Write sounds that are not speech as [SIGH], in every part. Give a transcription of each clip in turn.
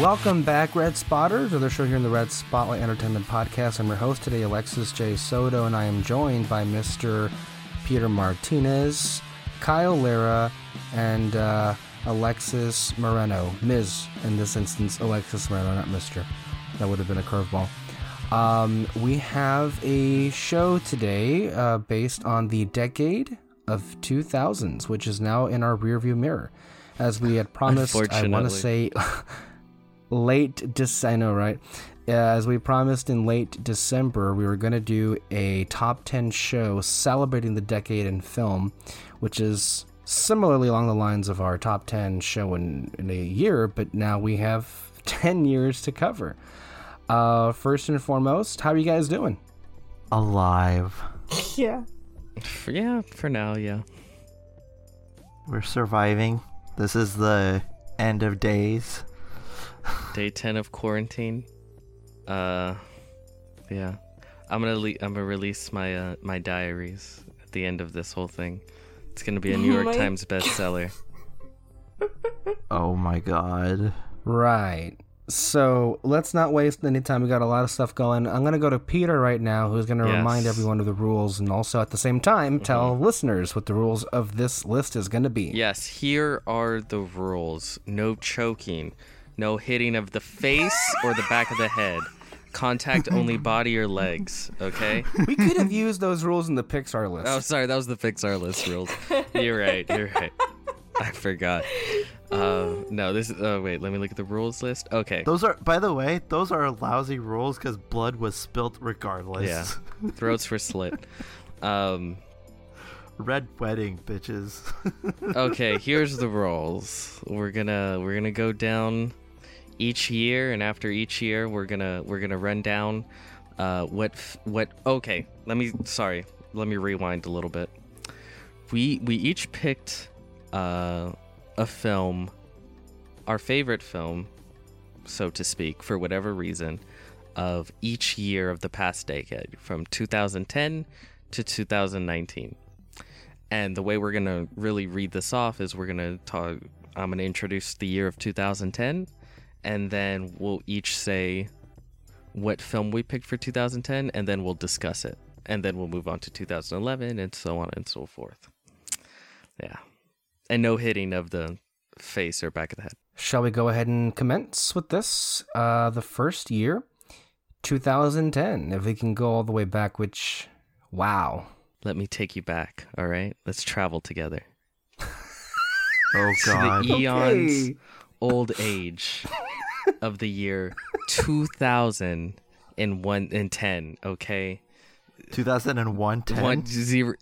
Welcome back, Red Spotters, or the show here in the Red Spotlight Entertainment Podcast. I'm your host today, Alexis J. Soto, and I am joined by Mr. Peter Martinez, Kyle Lira, and uh, Alexys Moreno. Ms. in this instance, Alexys Moreno, not Mr. That would have been a curveball. Um, we have a show today uh, based on the decade of 2000s, which is now in our rearview mirror. As we had promised, I want to say [LAUGHS] late December, I know, right? Uh, as we promised in late December, we were going to do a top 10 show celebrating the decade in film, which is similarly along the lines of our top 10 show in, in a year, but now we have [LAUGHS] 10 years to cover. Uh, first and foremost, how are you guys doing? alive. [LAUGHS] Yeah. For, yeah, for now, yeah. We're surviving. This is the end of days. Day ten of quarantine. Uh, yeah. I'm gonna le- I'm gonna release my uh, my diaries at the end of this whole thing. It's gonna be a New Oh York my- Times [LAUGHS] bestseller. Oh my god. Right. So let's not waste any time. We got a lot of stuff going. I'm going to go to Peter right now, who's going to remind everyone of the rules and also at the same time tell listeners what the rules of this list is going to be. Yes, here are the rules. No choking, no hitting of the face or the back of the head. Contact only [LAUGHS] body or legs. Okay. We could have used those rules in the Pixar list. Oh, sorry, that was the Pixar list rules. You're right. You're right. I forgot. Uh, no, this. Is. Oh, wait. Let me look at the rules list. Okay. Those are, by the way, those are lousy rules because blood was spilt regardless. Yeah. Throats were slit. Um. Red wedding, bitches. [LAUGHS] Okay. Here's the rules. We're gonna we're gonna go down each year, and after each year, we're gonna we're gonna run down uh, what what. Okay. Let me. Sorry. Let me rewind a little bit. We we each picked uh, a film, our favorite film, so to speak, for whatever reason, of each year of the past decade, from 2010 to 2019. And the way we're gonna really read this off is we're gonna talk. I'm gonna introduce the year of 2010, and then we'll each say what film we picked for 2010, and then we'll discuss it, and then we'll move on to 2011, and so on and so forth. Yeah, and no hitting of the face or back of the head. Shall we go ahead and commence with this? Uh, the first year, 2010. If we can go all the way back, which, wow. Let me take you back. All right, let's travel together. [LAUGHS] oh to god. the eons Okay. old age of the year 2001 and 10 okay? 2001 10. one zero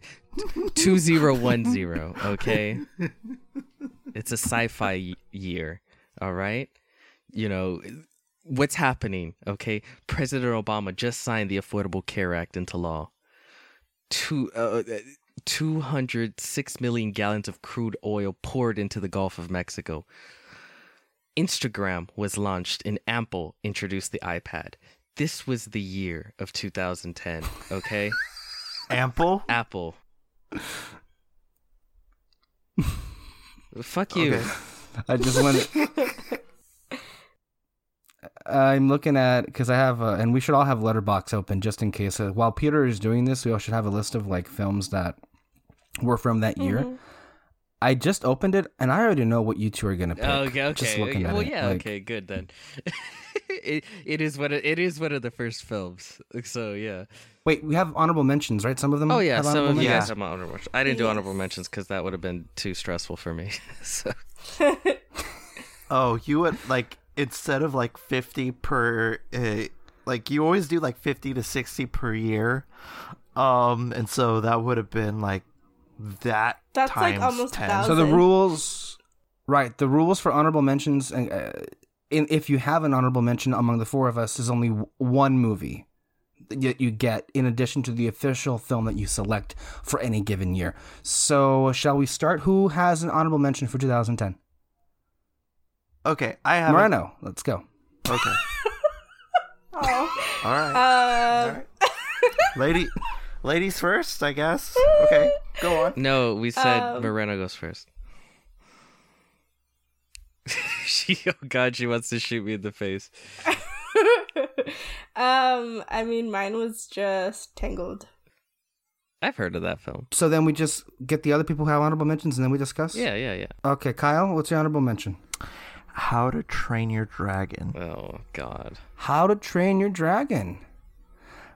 two zero one zero okay? It's a sci-fi y- year all right? You know what's happening okay? President obama just signed the affordable care act into law. Two uh, 206 million gallons of crude oil poured into the gulf of mexico instagram was launched and apple introduced the ipad this was the year of 2010 okay [LAUGHS] Ample? Apple. Fuck you. Okay. I just want to. I'm looking at because I have, uh, and we should all have Letterboxd open just in case. Uh, while Peter is doing this, we all should have a list of like films that were from that year. Mm-hmm. I just opened it, and I already know what you two are gonna pick. Oh, okay, okay. Just looking at well, it, yeah, like- okay, good then. [LAUGHS] it, it is one of it is one of the first films. So yeah. Wait, we have honorable mentions, right? Some of them. Oh yeah, have some of you guys have honorable mentions. I didn't do honorable mentions because that would have been too stressful for me. [LAUGHS] so [LAUGHS] Oh, you would like instead of like 50 per uh, like you always do like 50 to 60 per year. Um and so that would have been like that That's, like, times almost 10. 1,000. So the rules, right? The rules for honorable mentions, and uh, in, if you have an honorable mention among the four of us, is only w- one movie that you get in addition to the official film that you select for any given year. So, shall we start? Who has an honorable mention for 2010? Okay, I have Moreno, let's go. Okay. [LAUGHS] Oh. All right. Uh, All right. Lady ladies first, I guess. [LAUGHS] Okay. Go on. no, we said Um, Moreno goes first. [LAUGHS] she, oh god, she wants to shoot me in the face. [LAUGHS] um, I mean, mine was just Tangled. I've heard of that film. So then we just get the other people who have honorable mentions and then we discuss? Yeah, yeah, yeah. Okay, Kyle, what's your honorable mention? How to Train Your Dragon. Oh god. How to Train Your Dragon.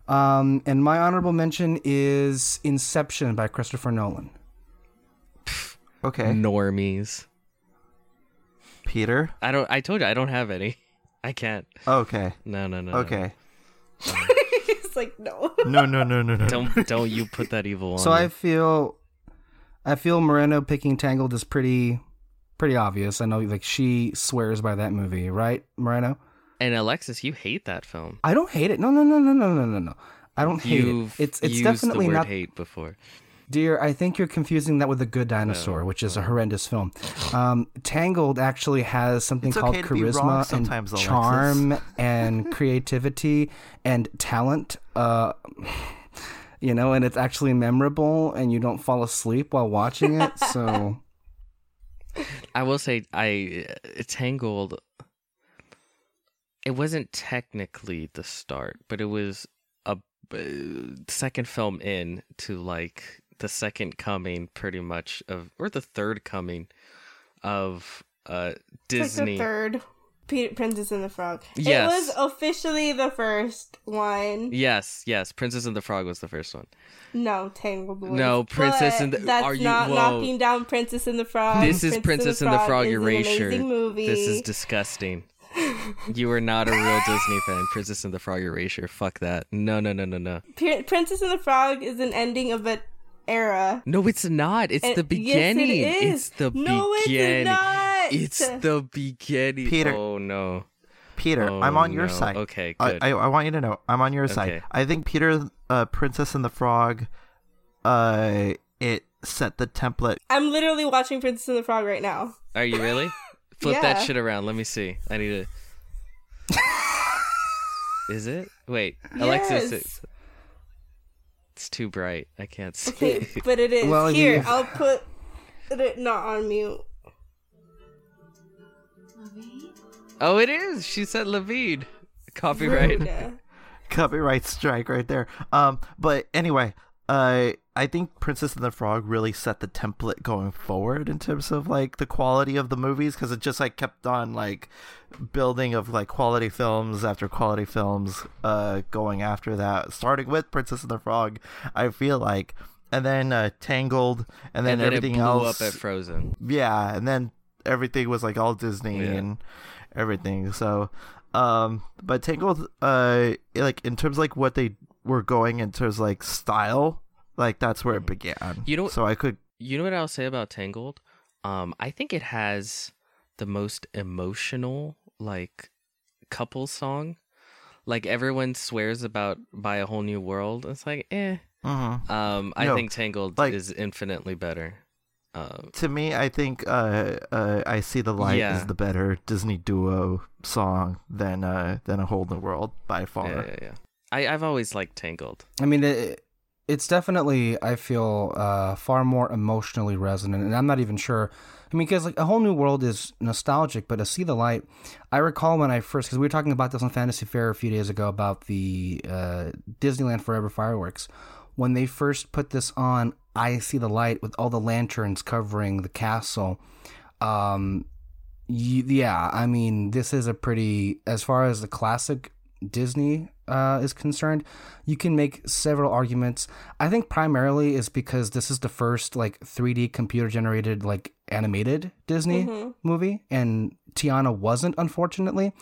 Um, and my honorable mention is Inception by Christopher Nolan. Okay, Normies. Peter. I don't. I told you I don't have any. [LAUGHS] I can't. Okay, No, no, no. no. okay. it's [LAUGHS] like no. No, no, no, no, no. Don't don't you put that evil [LAUGHS] on. So. I feel, I feel Moreno picking Tangled is pretty, pretty obvious. I know, like she swears by that movie, right, Moreno? And Alexis, you hate that film. I don't hate it. No, no, no, no, no, no, no, no. I don't hate You've it. It's it's used definitely the word not. hate before. Dear, I think you're confusing that with The Good Dinosaur, which is a horrendous film. Um, Tangled actually has something It's called okay to be wrong charisma and Alexis. charm and [LAUGHS] creativity and talent. Uh, you know, and it's actually memorable, and you don't fall asleep while watching it. So, [LAUGHS] I will say, I uh, Tangled. It wasn't technically the start, but it was a uh, second film in to like the second coming, pretty much of, or the third coming of uh like Disney. the third. Princess and the Frog. Yes. It was officially the first one. Yes, yes. Princess and the Frog was the first one. No, Tangled. No, Princess But and the- That's are you- not whoa. knocking down Princess and the Frog. this is Princess and the Frog is an erasure. amazing movie. This is disgusting. [LAUGHS] you are not a real Disney fan. Princess and the Frog erasure. Fuck that. No, no, no, no, no. Pri- Princess and the Frog is an ending of an era. No, it's not. It's And- the beginning. Yes, it is. It's the no, beginning. it's not. It's the beginning. Peter. Oh no. Peter, Oh, I'm on your no. side. Okay, I, good. I, I want you to know I'm on your Okay. side. I think Peter, uh, Princess and the Frog, uh, it set the template. I'm literally watching Princess and the Frog right now. Are you really? [LAUGHS] Flip that shit around. Let me see. I need to. [LAUGHS] Is it? Wait, Alexis. It's, it's too bright. I can't see. Okay, [LAUGHS] but it is. Well, Here, you- I'll put it not on mute. oh, it is. She said Levine. Copyright. [LAUGHS] Copyright strike right there. Um, but anyway, uh, I think Princess and the Frog really set the template going forward in terms of like the quality of the movies because it just like kept on like building of like quality films after quality films, uh, going after that, starting with Princess and the Frog. I feel like. And then uh, Tangled, and then, and then everything else. up at Frozen. yeah and then everything was like all disney Yeah. and everything so um but tangled uh like in terms of, like what they were going in terms of, like style like that's where it began You know- so i could You know what I'll say about Tangled? Um, I think it has the most emotional like couple song. Like everyone swears about "By a Whole New World." It's like, eh. mhm. Um, I No, think Tangled like- is infinitely better. Um, to me i think uh uh i see the light Yeah. is the better disney duo song than uh than a whole new world by far yeah, yeah, yeah. I I've always liked Tangled. I mean, it, it's definitely I feel uh, far more emotionally resonant, and I'm not even sure. I mean, because like a whole new world is nostalgic, but to see the light, I recall when I first because we were talking about this on Fantasy Fair a few days ago about the uh, Disneyland Forever fireworks. When they first put this on, I see the light with all the lanterns covering the castle. Um, yeah, I mean, this is a pretty as far as the classic Disney uh, is concerned, you can make several arguments. I think primarily is because this is the first like 3D computer generated like animated Disney movie, and Tiana wasn't, unfortunately.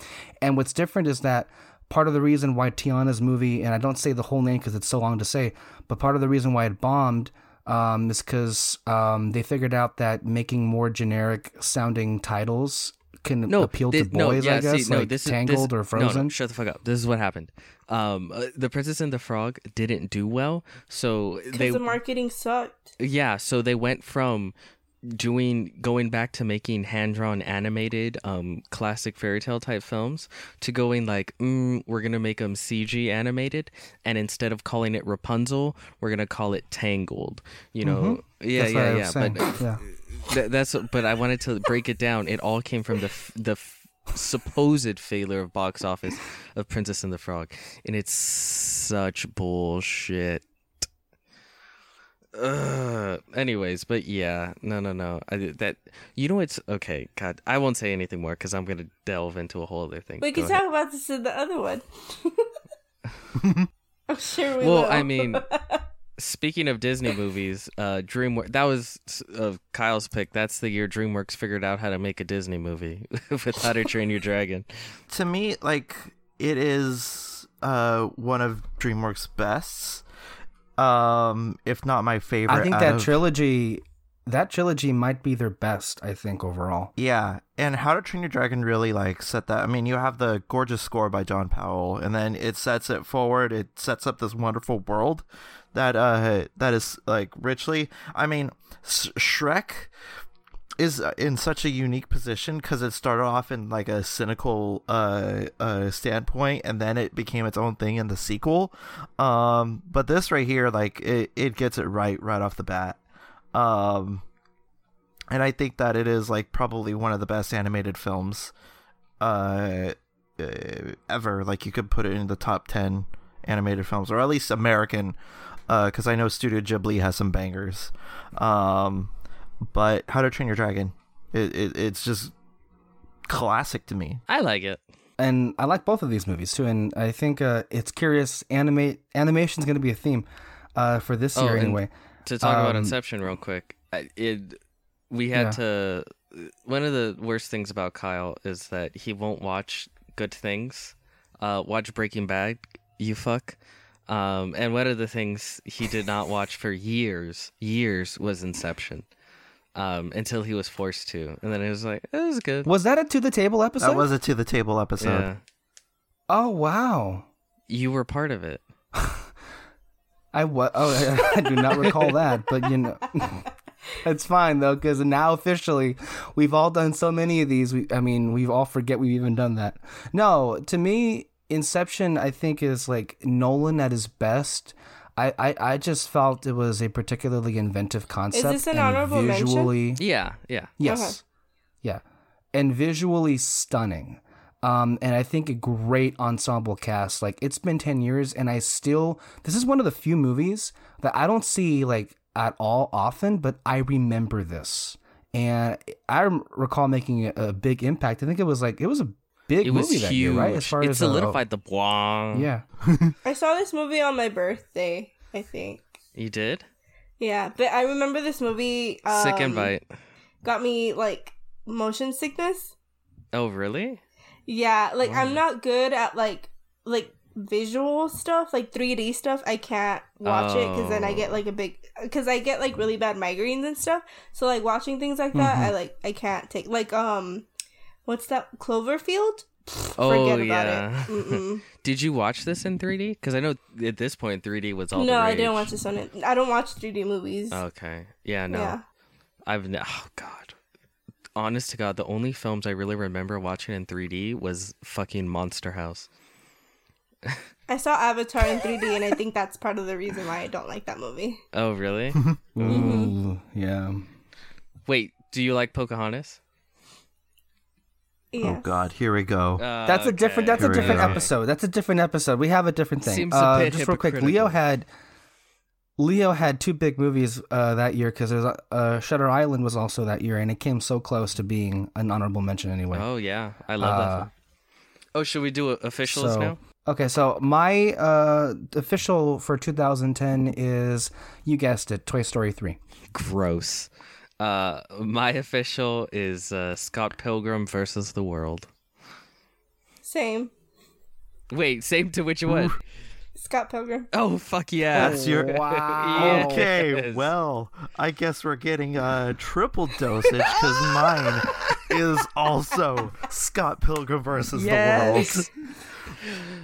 And what's different is that part of the reason why Tiana's movie, and I don't say the whole name because it's so long to say, but part of the reason why it bombed um, is because um, they figured out that making more generic sounding titles can No, appeal thi- to boys, I guess, like this is- Tangled this- or Frozen. No, no, shut the fuck up. This is what happened. Um, uh, the Princess and the Frog didn't do well, so they Because the marketing sucked. yeah, so they went from doing going back to making hand drawn animated um classic fairy tale type films to going like mm, we're gonna make them CG animated and instead of calling it Rapunzel we're gonna call it Tangled you know yeah Mm-hmm. That's yeah yeah saying. but yeah. Th- that's but I wanted to break it down. It all came from the f- the f- supposed failure of box office of Princess and the Frog, and it's such bullshit. Ugh. Anyways, but yeah, no, no, no. I, that you know it's okay. God, I won't say anything more because I'm gonna delve into a whole other thing. We Go can ahead. talk about this in the other one. [LAUGHS] [LAUGHS] I'm sure we Well, will. I mean, [LAUGHS] speaking of Disney [LAUGHS] movies, uh, DreamWorks. That was uh, Kyle's pick. That's the year DreamWorks figured out how to make a Disney movie [LAUGHS] with How to Train Your Dragon. to me, like it is uh one of DreamWorks' best, um, if not my favorite. I think that of- trilogy, that trilogy might be their best. I think overall. Yeah, and How to Train Your Dragon really like set that. I mean, you have the gorgeous score by John Powell, and then it sets it forward. It sets up this wonderful world that uh that is like richly. I mean, S- Shrek is in such a unique position because it started off in like a cynical uh uh standpoint and then it became its own thing in the sequel um but this right here like it, it gets it right right off the bat um and I think that it is like probably one of the best animated films uh, uh ever. Like you could put it in the top ten animated films, or at least American, because I know Studio Ghibli has some bangers. Um, but How to Train Your Dragon, it, it it's just classic to me. I like it. and I like both of these movies too. And I think uh, it's curious. Animate animation is going to be a theme uh, for this Oh, year anyway. To talk about Um, Inception real quick, it we had Yeah. to. One of the worst things about Kyle is that he won't watch good things. Uh, watch Breaking Bad, you fuck. Um, and one of the things he did not watch for years, years was Inception. Um, until he was forced to, and then it was like, it was good. Was that a to the table episode? That was a to the table episode. Yeah, Oh wow. you were part of it. [LAUGHS] I wa- oh I, do not recall [LAUGHS] that, but you know, [LAUGHS] it's fine though because now officially we've all done so many of these. We, I mean, we've all forget we've even done that. No, to me, Inception I think is like Nolan at his best. I, I, I just felt it was a particularly inventive concept. Is this an and honorable mention? Yeah, yeah. Yes. Okay. Yeah. And visually stunning. Um, and I think a great ensemble cast. Like it's been ten years, and I still this is one of the few movies that I don't see like at all often, but I remember this, and I recall making a, a big impact. I think it was like it was a big It was movie that huge. year, right? As far it as uh, solidified the bwang. yeah, [LAUGHS] I saw this movie on my birthday, I think. You did? Yeah, but I remember this movie. Um, Sick invite. Got me like motion sickness. Oh, really? Yeah, like Oh. I'm not good at like like visual stuff, like 3D stuff. I can't watch it because then I get Oh. like a big because I get like really bad migraines and stuff. So like watching things like that, Mm-hmm. I like I can't take like um, what's that Cloverfield? Oh, Forget about yeah. it. [LAUGHS] Did you watch this in 3D? Because I know at this point 3D was all no, the I didn't watch this on it. I don't watch 3D movies. Okay. Yeah, no. Yeah. I've ne- oh god. Honest to God, the only films I really remember watching in 3D was fucking Monster House. [LAUGHS] I saw Avatar in 3D, and I think that's part of the reason why I don't like that movie. Oh, really? [LAUGHS] Mm-hmm. Ooh, yeah. Wait, do you like Pocahontas? Yeah. Oh God, here we go. Uh, That's a different. That's Here a different episode. That's a different episode. We have a different thing. Seems a uh, bit just real quick, Leo had Leo had two big movies uh, that year because uh, Shutter Island was also that year, and it came so close to being an honorable mention anyway. Oh yeah, I love that. Uh, Film. Oh, should we do officials so- now? Okay, so my uh, official for 2010 is you guessed it, Toy Story 3. Gross. Uh, my official is uh, Scott Pilgrim versus the World. Same. Wait, same to which one? Scott Pilgrim. Oh fuck yeah! That's your [LAUGHS] Wow. Okay, well, I guess we're getting a triple dosage because [LAUGHS] mine is also Scott Pilgrim versus Yes. the World.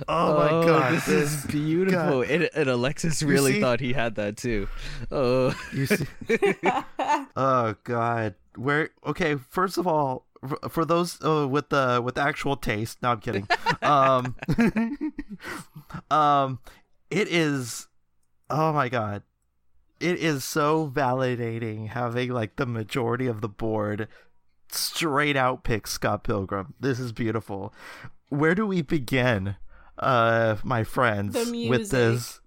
Oh my Oh, god, this is beautiful. And, and Alexis really see? thought he had that too. Oh, You see? [LAUGHS] oh god, where? Okay, first of all, for those uh, with the with actual taste, no, I'm kidding. um, [LAUGHS] um, it is. Oh my god, it is so validating having like the majority of the board straight out pick Scott Pilgrim. This is beautiful. Where do we begin, uh, my friends, The with this?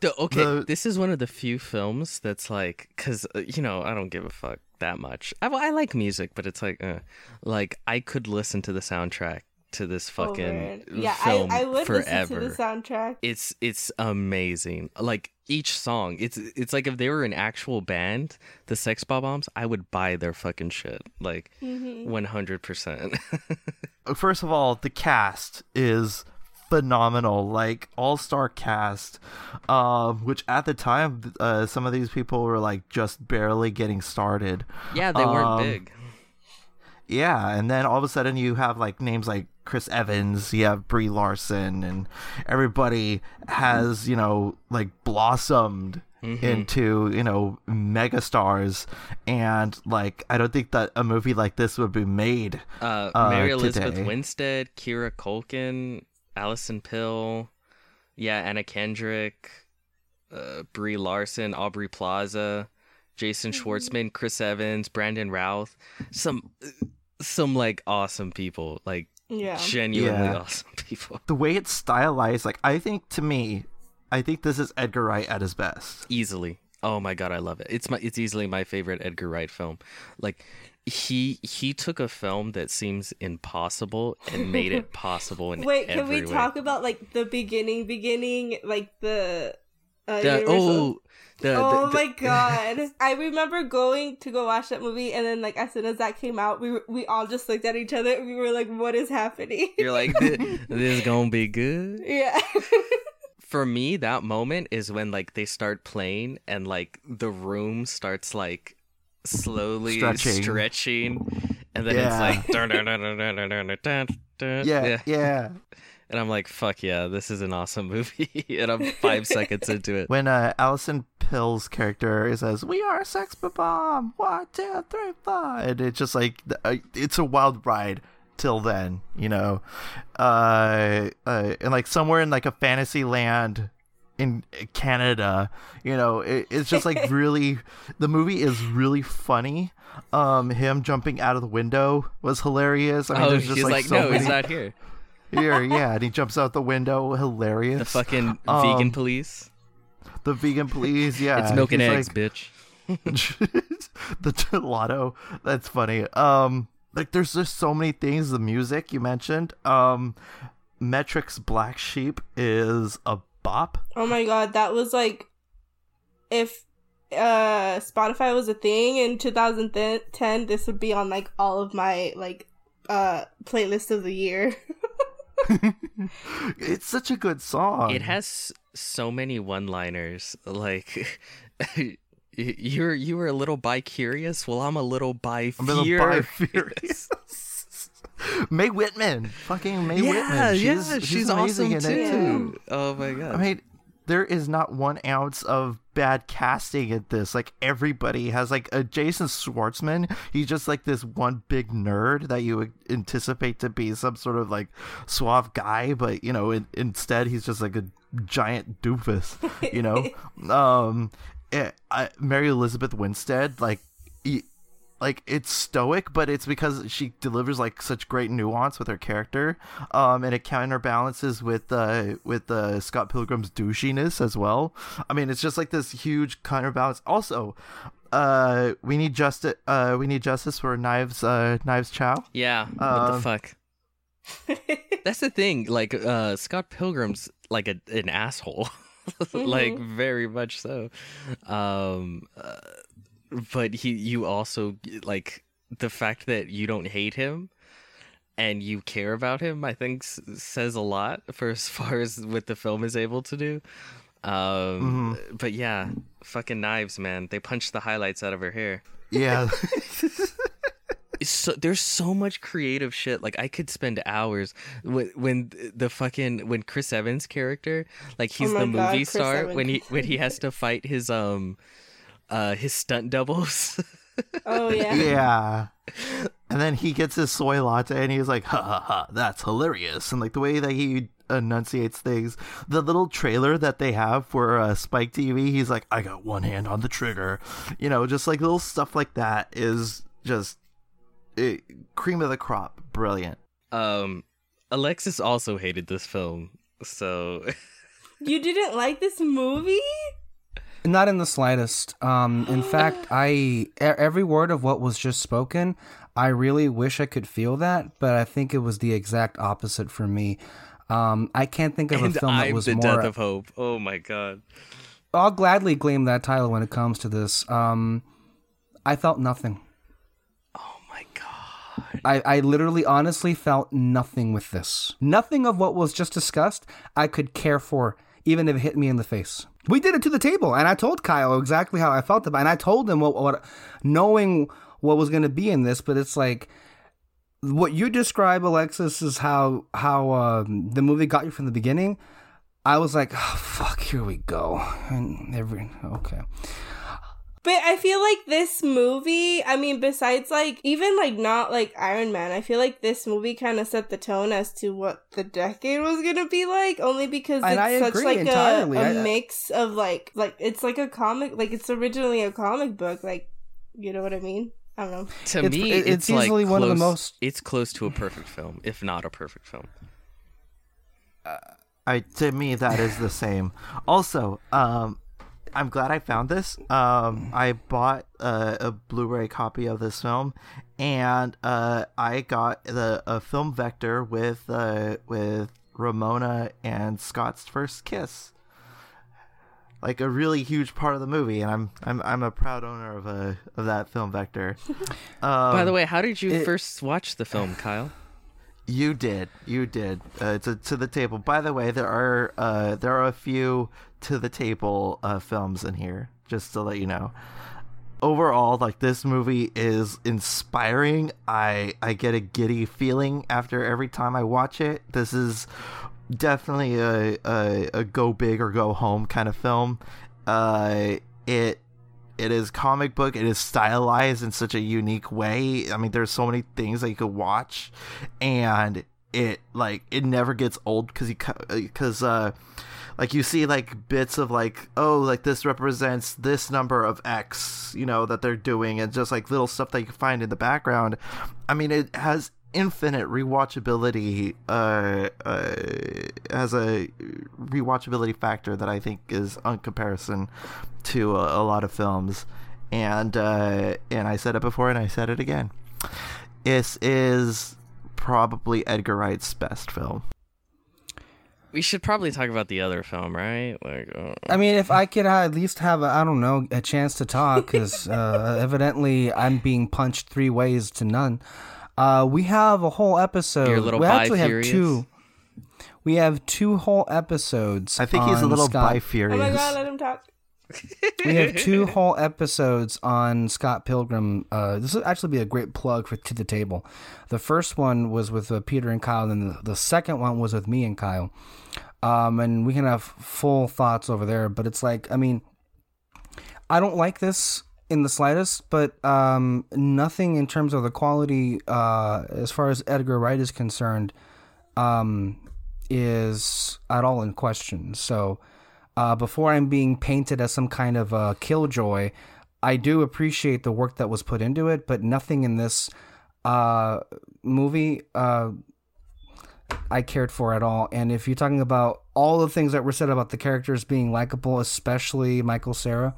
The- okay, The- this is one of the few films that's like, cause uh, you know I don't give a fuck that much. I, I like music, but it's like, uh, like I could listen to the soundtrack to this fucking Over. Yeah, film I, I would forever. listen to the soundtrack. it's it's amazing. Like each song, it's it's like if they were an actual band, the Sex Bob-Ombs, I would buy their fucking shit. Like Mhm. one hundred percent. [LAUGHS] First of all, the cast is phenomenal like all-star cast um which at the time uh some of these people were like just barely getting started Yeah, they weren't Um, big. Yeah, and then all of a sudden you have like names like Chris Evans, you have Brie Larson, and everybody has you know like blossomed Mhm. into you know megastars, and like I don't think that a movie like this would be made. Uh, uh, Mary Elizabeth today. Winstead, Kieran Culkin, Alison Pill, yeah, Anna Kendrick, uh, Brie Larson, Aubrey Plaza, Jason Mm-hmm. Schwartzman, Chris Evans, Brandon Routh, some some like awesome people, like Yeah. genuinely Yeah. awesome people. The way it's stylized, like I think to me, I think this is Edgar Wright at his best. Easily. Oh my god, I love it. It's my it's easily my favorite Edgar Wright film. Like he he took a film that seems impossible and made it [LAUGHS] possible in Wait, can we way. talk about like the beginning, beginning, like the. Uh, oh, the, oh, the, oh the, my [LAUGHS] god! I remember going to go watch that movie, and then like as soon as that came out, we we all just looked at each other. we were like, "What is happening?" You're like, [LAUGHS] "This, is gonna be good." Yeah. [LAUGHS] For me, that moment is when like they start playing, and like the room starts like slowly stretching, stretching and then yeah. it's like, yeah, yeah and I'm like, fuck yeah, this is an awesome [LAUGHS] movie, and I'm five seconds into it. When uh, Alison Pill's character says, "We are a sex bomb," one, two, three, four, and it's just like uh, it's a wild ride till then, you know, uh, uh, and like somewhere in like a fantasy land in Canada, you know, it, it's just like [LAUGHS] really, the movie is really funny. Um, him jumping out of the window was hilarious. I mean, oh, there's just he's like, like, so no, many he's not here. Here, yeah, and he jumps out the window, hilarious. The fucking Um, vegan police. the vegan police, yeah, it's milk and he's eggs, like- bitch. [LAUGHS] the gelato. That's funny. Um, like there's just so many things. The music you mentioned. Um, Metric's Black Sheep is a bop. Oh my god, that was like if uh Spotify was a thing in 2010, this would be on like all of my like uh playlist of the year. [LAUGHS] [LAUGHS] it's such a good song. It has so many one-liners. Like [LAUGHS] you're you were a little bi curious. Well, I'm a little bi I'm a little furious. [LAUGHS] Mae Whitman, fucking Mae Yeah, Whitman. She's, yeah, she's, amazing awesome it, too. Oh my god. I mean, there is not one ounce of bad casting at this. Like everybody has like a Jason Schwartzman. He's just like this one big nerd that you would anticipate to be some sort of like suave guy, but you know, in, instead he's just like a giant doofus. You know, [LAUGHS] um, eh, I, Mary Elizabeth Winstead, like. e- like it's stoic, but it's because she delivers like such great nuance with her character, um, and it counterbalances with uh with uh, Scott Pilgrim's douchiness as well. I mean, it's just like this huge counterbalance. Also, uh, we need justice. Uh, we need justice for Knives. Uh, Knives Chau. yeah. What the um, fuck? [LAUGHS] That's the thing. Like uh, Scott Pilgrim's like a, an asshole. [LAUGHS] like Mm-hmm. very much so. Um, uh, but he, you also like the fact that you don't hate him and you care about him. I think s- says a lot for as [LAUGHS] far as what the film is able to do. Um, Mm-hmm. but yeah, fucking knives, man. They punched the highlights out of her hair. Yeah. [LAUGHS] So there's so much creative shit. Like I could spend hours when when the fucking when Chris Evans character, like he's Oh the God, movie Chris star Evans. when he when he [LAUGHS] has to fight his um uh his stunt doubles. [LAUGHS] oh yeah. yeah. And then he gets his soy latte and he's like, ha ha ha, that's hilarious. And like the way that he enunciates things. The little trailer that they have for uh, Spike TV, he's like, "I got one hand on the trigger," you know, just like little stuff like that is just it, cream of the crop, brilliant. Um, Alexis also hated this film, so [LAUGHS] You didn't like this movie? Not in the slightest. Um, in fact, [GASPS] I every word of what was just spoken, I really wish I could feel that, but I think it was the exact opposite for me. Um, I can't think of a and film that I'm was the more. death of hope. Oh my god. I'll gladly claim that title when it comes to this. Um, I felt nothing. Oh my god. I, I literally, honestly felt nothing with this. Nothing of what was just discussed I could care for, even if it hit me in the face. We did it to the table, and I told Kyle exactly how I felt about it. And I told him what, what knowing what was going to be in this, but it's like what you describe, Alexis, is how how um, the movie got you from the beginning. I was like, oh, fuck, here we go. And every okay. But I feel like this movie, I mean, besides like even like not like Iron Man, I feel like this movie kind of set the tone as to what the decade was gonna be like. Only because And it's I such like a, entirely. a I- I- mix of like like it's like a comic, like it's originally a comic book. Like, you know what I mean? I don't know. To It's- me, it's, it's easily like one of the most- It's close to a perfect film, if not a perfect film. I to me that is the same. Also, um, I'm glad I found this. Um, I bought uh, a Blu-ray copy of this film, and uh, I got the a film vector with uh, with Ramona and Scott's first kiss. Like a really huge part of the movie, and I'm I'm I'm a proud owner of a of that film vector. Um, [LAUGHS] By the way, how did you it- first watch the film, Kyle? You did, you did. Uh, to to the table. By the way, there are uh, there are a few to the table uh, films in here. Just to let you know. Overall, like this movie is inspiring. I I get a giddy feeling after every time I watch it. This is definitely a a, a go big or go home kind of film. Uh, it it is comic book it is stylized in such a unique way. I mean there's so many things that you could watch and it like it never gets old because you because uh like you see like bits of like oh like this represents this number of x you know that they're doing and just like little stuff that you can find in the background. I mean it has infinite rewatchability uh, uh has a rewatchability factor that i think is on comparison to a, a lot of films and uh and i said it before and i said it again this is probably edgar wright's best film We should probably talk about the other film, right? Like, uh, I mean, if I could uh, at least have, I I don't know, a chance to talk, because [LAUGHS] uh, evidently I'm being punched three ways to none. Uh, we have a whole episode. You're a little we actually bi-furious? have two. We have two whole episodes. i think he's a little Scott. bi-furious Oh my god, let him talk. [LAUGHS] we have two whole episodes on Scott Pilgrim. Uh, this would actually be a great plug for to the table. The first one was with uh, Peter and Kyle, and the, the second one was with me and Kyle. Um, and we can have full thoughts over there. But it's like, I mean, I don't like this in the slightest, but um, nothing in terms of the quality, uh, as far as Edgar Wright is concerned, um, is at all in question. So uh, before I'm being painted as some kind of uh, killjoy, I do appreciate the work that was put into it, but nothing in this uh, movie uh, I cared for at all. And if you're talking about all the things that were said about the characters being likable, especially Michael Cera,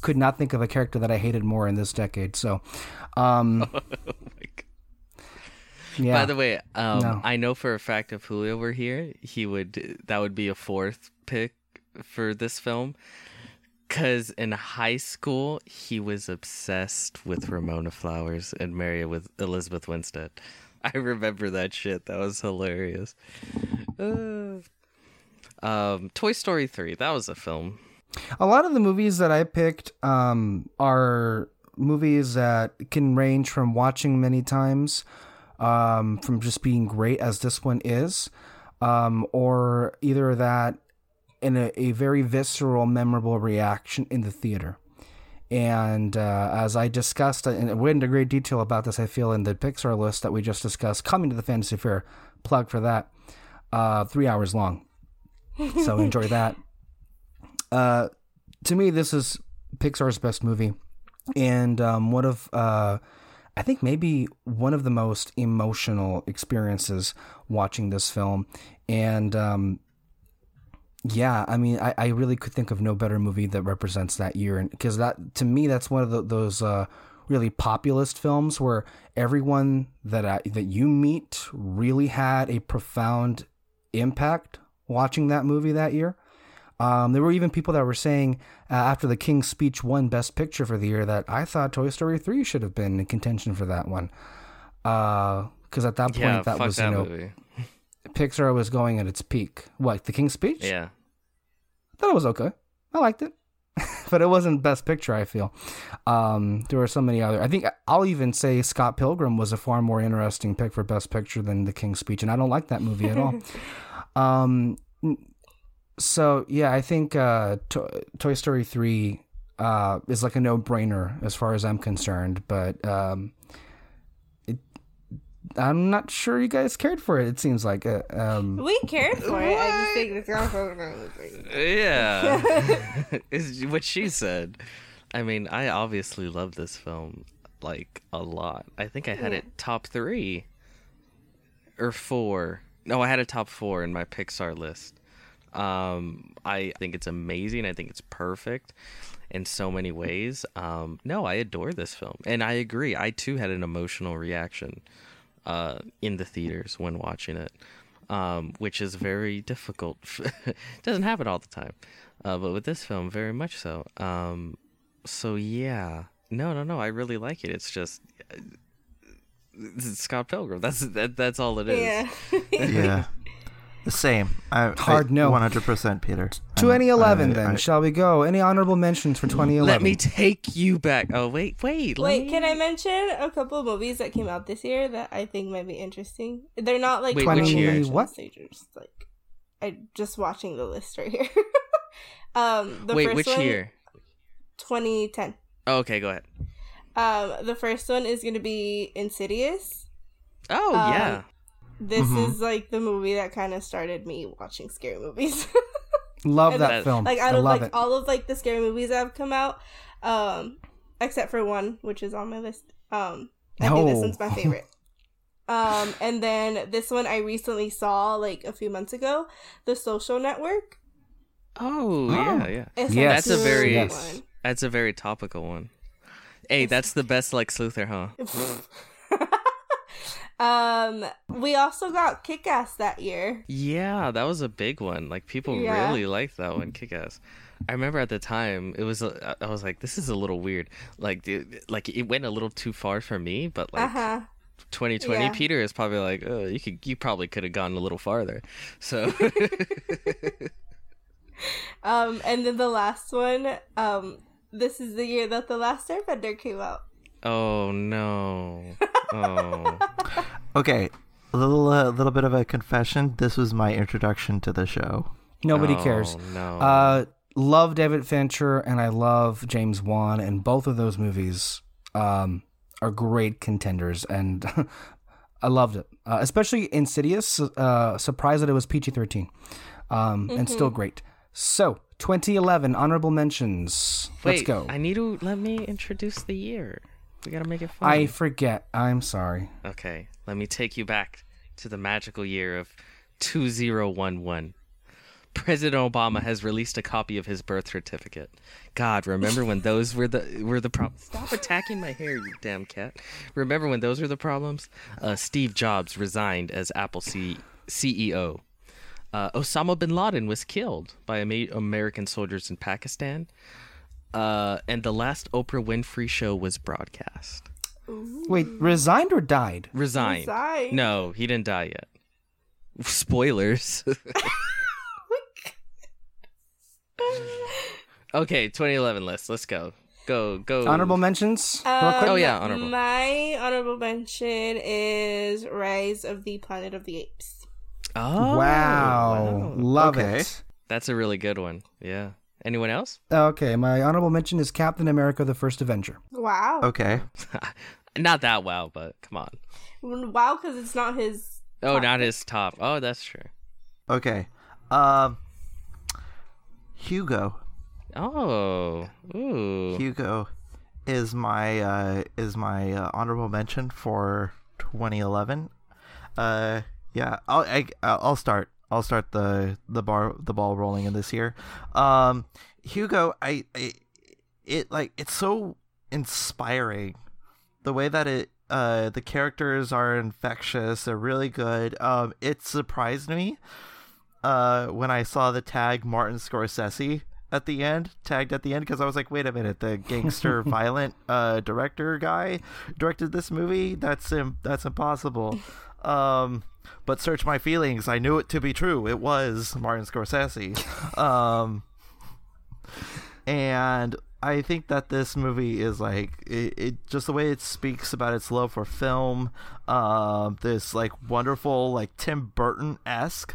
could not think of a character that I hated more in this decade. So, um, [LAUGHS] oh yeah. By the way, um, No. I know for a fact if Julio were here, he would that would be a fourth pick for this film. Cause in high school he was obsessed with Ramona Flowers and Mary with Elizabeth Winstead. [LAUGHS] I remember that shit. That was hilarious. Uh, [SIGHS] um, Toy Story three. That was a film. A lot of the movies that I picked um, are movies that can range from watching many times, um, from just being great as this one is, um, or either that in a, a very visceral, memorable reaction in the theater. And uh, as I discussed, and went into great detail about this, I feel in the Pixar list that we just discussed, coming to the Fantasy Fair, plug for that. uh, three hours long. So enjoy that. [LAUGHS] Uh, to me, this is Pixar's best movie, and um, one of uh, I think maybe one of the most emotional experiences watching this film, and um, yeah, I mean, I, I really could think of no better movie that represents that year, and because that to me, that's one of the, those uh, really populist films where everyone that I, that you meet really had a profound impact watching that movie that year. Um, there were even people that were saying uh, after the King's Speech won Best Picture for the year that I thought Toy Story 3 should have been in contention for that one. Because uh, at that point, yeah, that was, that you know, movie. [LAUGHS] Pixar was going at its peak. What, The King's Speech? Yeah. I thought it was okay. I liked it. [LAUGHS] but it wasn't Best Picture, I feel. Um, there were so many other. I think I'll even say Scott Pilgrim was a far more interesting pick for Best Picture than The King's Speech, and I don't like that movie at all. [LAUGHS] um, so yeah, I think uh, to- Toy Story three uh, is like a no brainer as far as I'm concerned, but um, it, I'm not sure you guys cared for it. It seems like uh, um, We cared for it. I just think the Scott Pilgrim was Yeah. [LAUGHS] [LAUGHS] is what she said. I mean, I obviously love this film like a lot. I think I had it top 3 or 4. No, I had a top 4 in my Pixar list. Um I think it's amazing. I think it's perfect in so many ways. Um no, I adore this film. And I agree. I too had an emotional reaction uh in the theaters when watching it. Um, which is very difficult. [LAUGHS] Doesn't happen all the time, uh, but with this film, very much so. Um, so yeah, no, no, no. I really like it. It's just uh, it's Scott Pilgrim. That's that, That's all it is. Yeah. yeah. [LAUGHS] The same. I, Hard I, no. 100% Peter. 2011. I- then I- shall we go? Any honorable mentions for 2011? Let me take you back. Oh wait, wait. Wait, me- can I mention a couple of movies that came out this year that I think might be interesting? They're not like Wait, which honorable year? mentions, What? They're just like I just watching the list right here. [LAUGHS] um, the Wait, first which one, year? 2010. Oh, okay, go ahead. Um, the first one is gonna be Insidious. Oh Um, yeah. This Mhm. is like the movie that kind of started me watching scary movies. [LAUGHS] Love and that that- film. like I out of love like it. all of like the scary movies that have come out, um, except for one which is on my list. Um, I think this one's my favorite. [LAUGHS] um, and then this one I recently saw like a few months ago, The Social Network. Oh yeah, yeah. It's Yes. That's a very Yes. one. that's a very topical one. Hey, that's the best like Luthor, huh? [LAUGHS] um, we also got Kick Ass that year. Yeah, that was a big one. Like people Yeah. really liked that one, Kick Ass. I remember at the time it was. a- I was like, this is a little weird. Like, dude, like it went a little too far for me. But like Uh huh. 2020, yeah. Peter is probably like, oh, you could, you probably could have gone a little farther. So Um, and then the last one, um, this is the year that the Last Airbender came out. Oh no, oh [LAUGHS] Okay, a little, uh, little bit of a confession. This was my introduction to the show. Nobody Oh, cares. No. Uh, love David Fincher and I love James Wan, and both of those movies um, are great contenders, and [LAUGHS] I loved it. Uh, especially Insidious. Uh, surprised that it was PG thirteen, um, and still great. So, 2011 honorable mentions. Let's Wait, go. I need to let me introduce the year. We gotta make it fun. I forget. I'm sorry. Okay, let me take you back to the magical year of 2011. President Obama has released a copy of his birth certificate. God, remember when those were the were the problems? Stop attacking my hair, you damn cat. Remember when those were the problems? Uh, Steve Jobs resigned as Apple C- CEO. Uh, Osama bin Laden was killed by Ama- American soldiers in Pakistan. Uh, and the last Oprah Winfrey show was broadcast. Wait, resigned or died? Resigned. Resigned. No, he didn't die yet. [LAUGHS] Spoilers. [LAUGHS] okay, 2011 list. Let's go. Go, go. Honorable mentions. Um. Oh, yeah, honorable. My honorable mention is Rise of the Planet of the Apes. Oh, wow. Love Okay. it. That's a really good one. Yeah. Anyone else? Okay, my honorable mention is Captain America: The First Avenger. Wow. Okay. [LAUGHS] Not that wow, but come on. Wow, because it's not his. Oh, Top not his top. Oh, that's true. Okay. Um. Hugo. Oh, ooh. Hugo is my uh, is my uh, honorable mention for 2011. Uh, yeah, I'll I, I'll start. I'll start the the bar the ball rolling in this year. Um, Hugo, I, I it like it's so inspiring the way that it uh the characters are infectious they're really good. Um it surprised me uh when i saw the tag martin scorsese at the end tagged at the end because i was like wait a minute the gangster [LAUGHS] violent uh director guy directed this movie? That's Im- that's impossible um but search my feelings i knew it to be true. It was martin scorsese. [LAUGHS] Um and I think that this movie is like it, it just the way it speaks about its love for film, um, this like wonderful like Tim Burton esque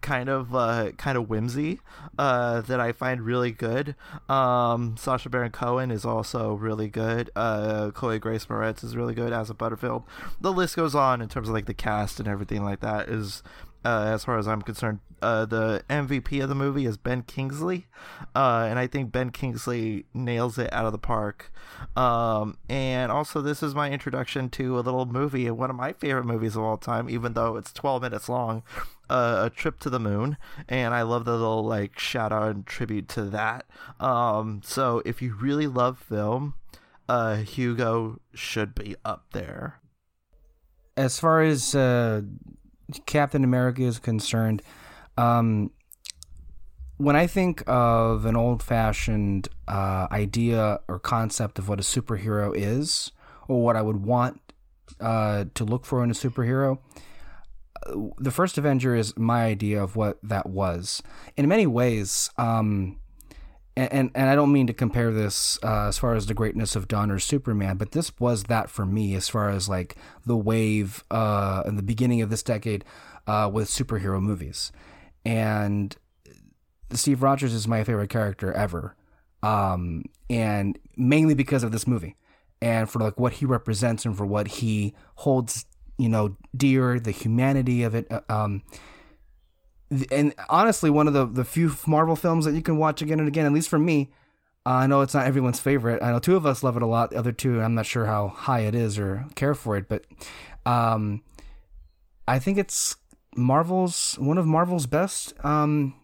kind of uh, kind of whimsy uh, that I find really good. Um, Sacha Baron Cohen is also really good. Uh, Chloe Grace Moretz is really good Asa Butterfield. The list goes on in terms of like the cast and everything like that. Is uh, as far as I'm concerned, uh, the MVP of the movie is Ben Kingsley, uh, and I think Ben Kingsley nails it out of the park. Um, and also, this is my introduction to a little movie, one of my favorite movies of all time, even though it's 12 minutes long. Uh, a trip to the moon, and I love the little like shout out and tribute to that. Um, so if you really love film, uh, Hugo should be up there. As far as uh, Captain America is concerned, um, when I think of an old fashioned uh, idea or concept of what a superhero is, or what I would want uh, to look for in a superhero, uh, the first Avenger is my idea of what that was. In many ways, um, and, and, and I don't mean to compare this uh, as far as the greatness of Donner Superman, but this was that for me as far as like the wave uh, in the beginning of this decade uh, with superhero movies. And Steve Rogers is my favorite character ever, um, and mainly because of this movie, and for like what he represents and for what he holds, you know, dear, the humanity of it. uh, Um, and honestly, one of the the few Marvel films that you can watch again and again, at least for me. Uh, I know it's not everyone's favorite. I know two of us love it a lot. The other two, I'm not sure how high it is or care for it, but um, I think it's Marvel's one of Marvel's best um,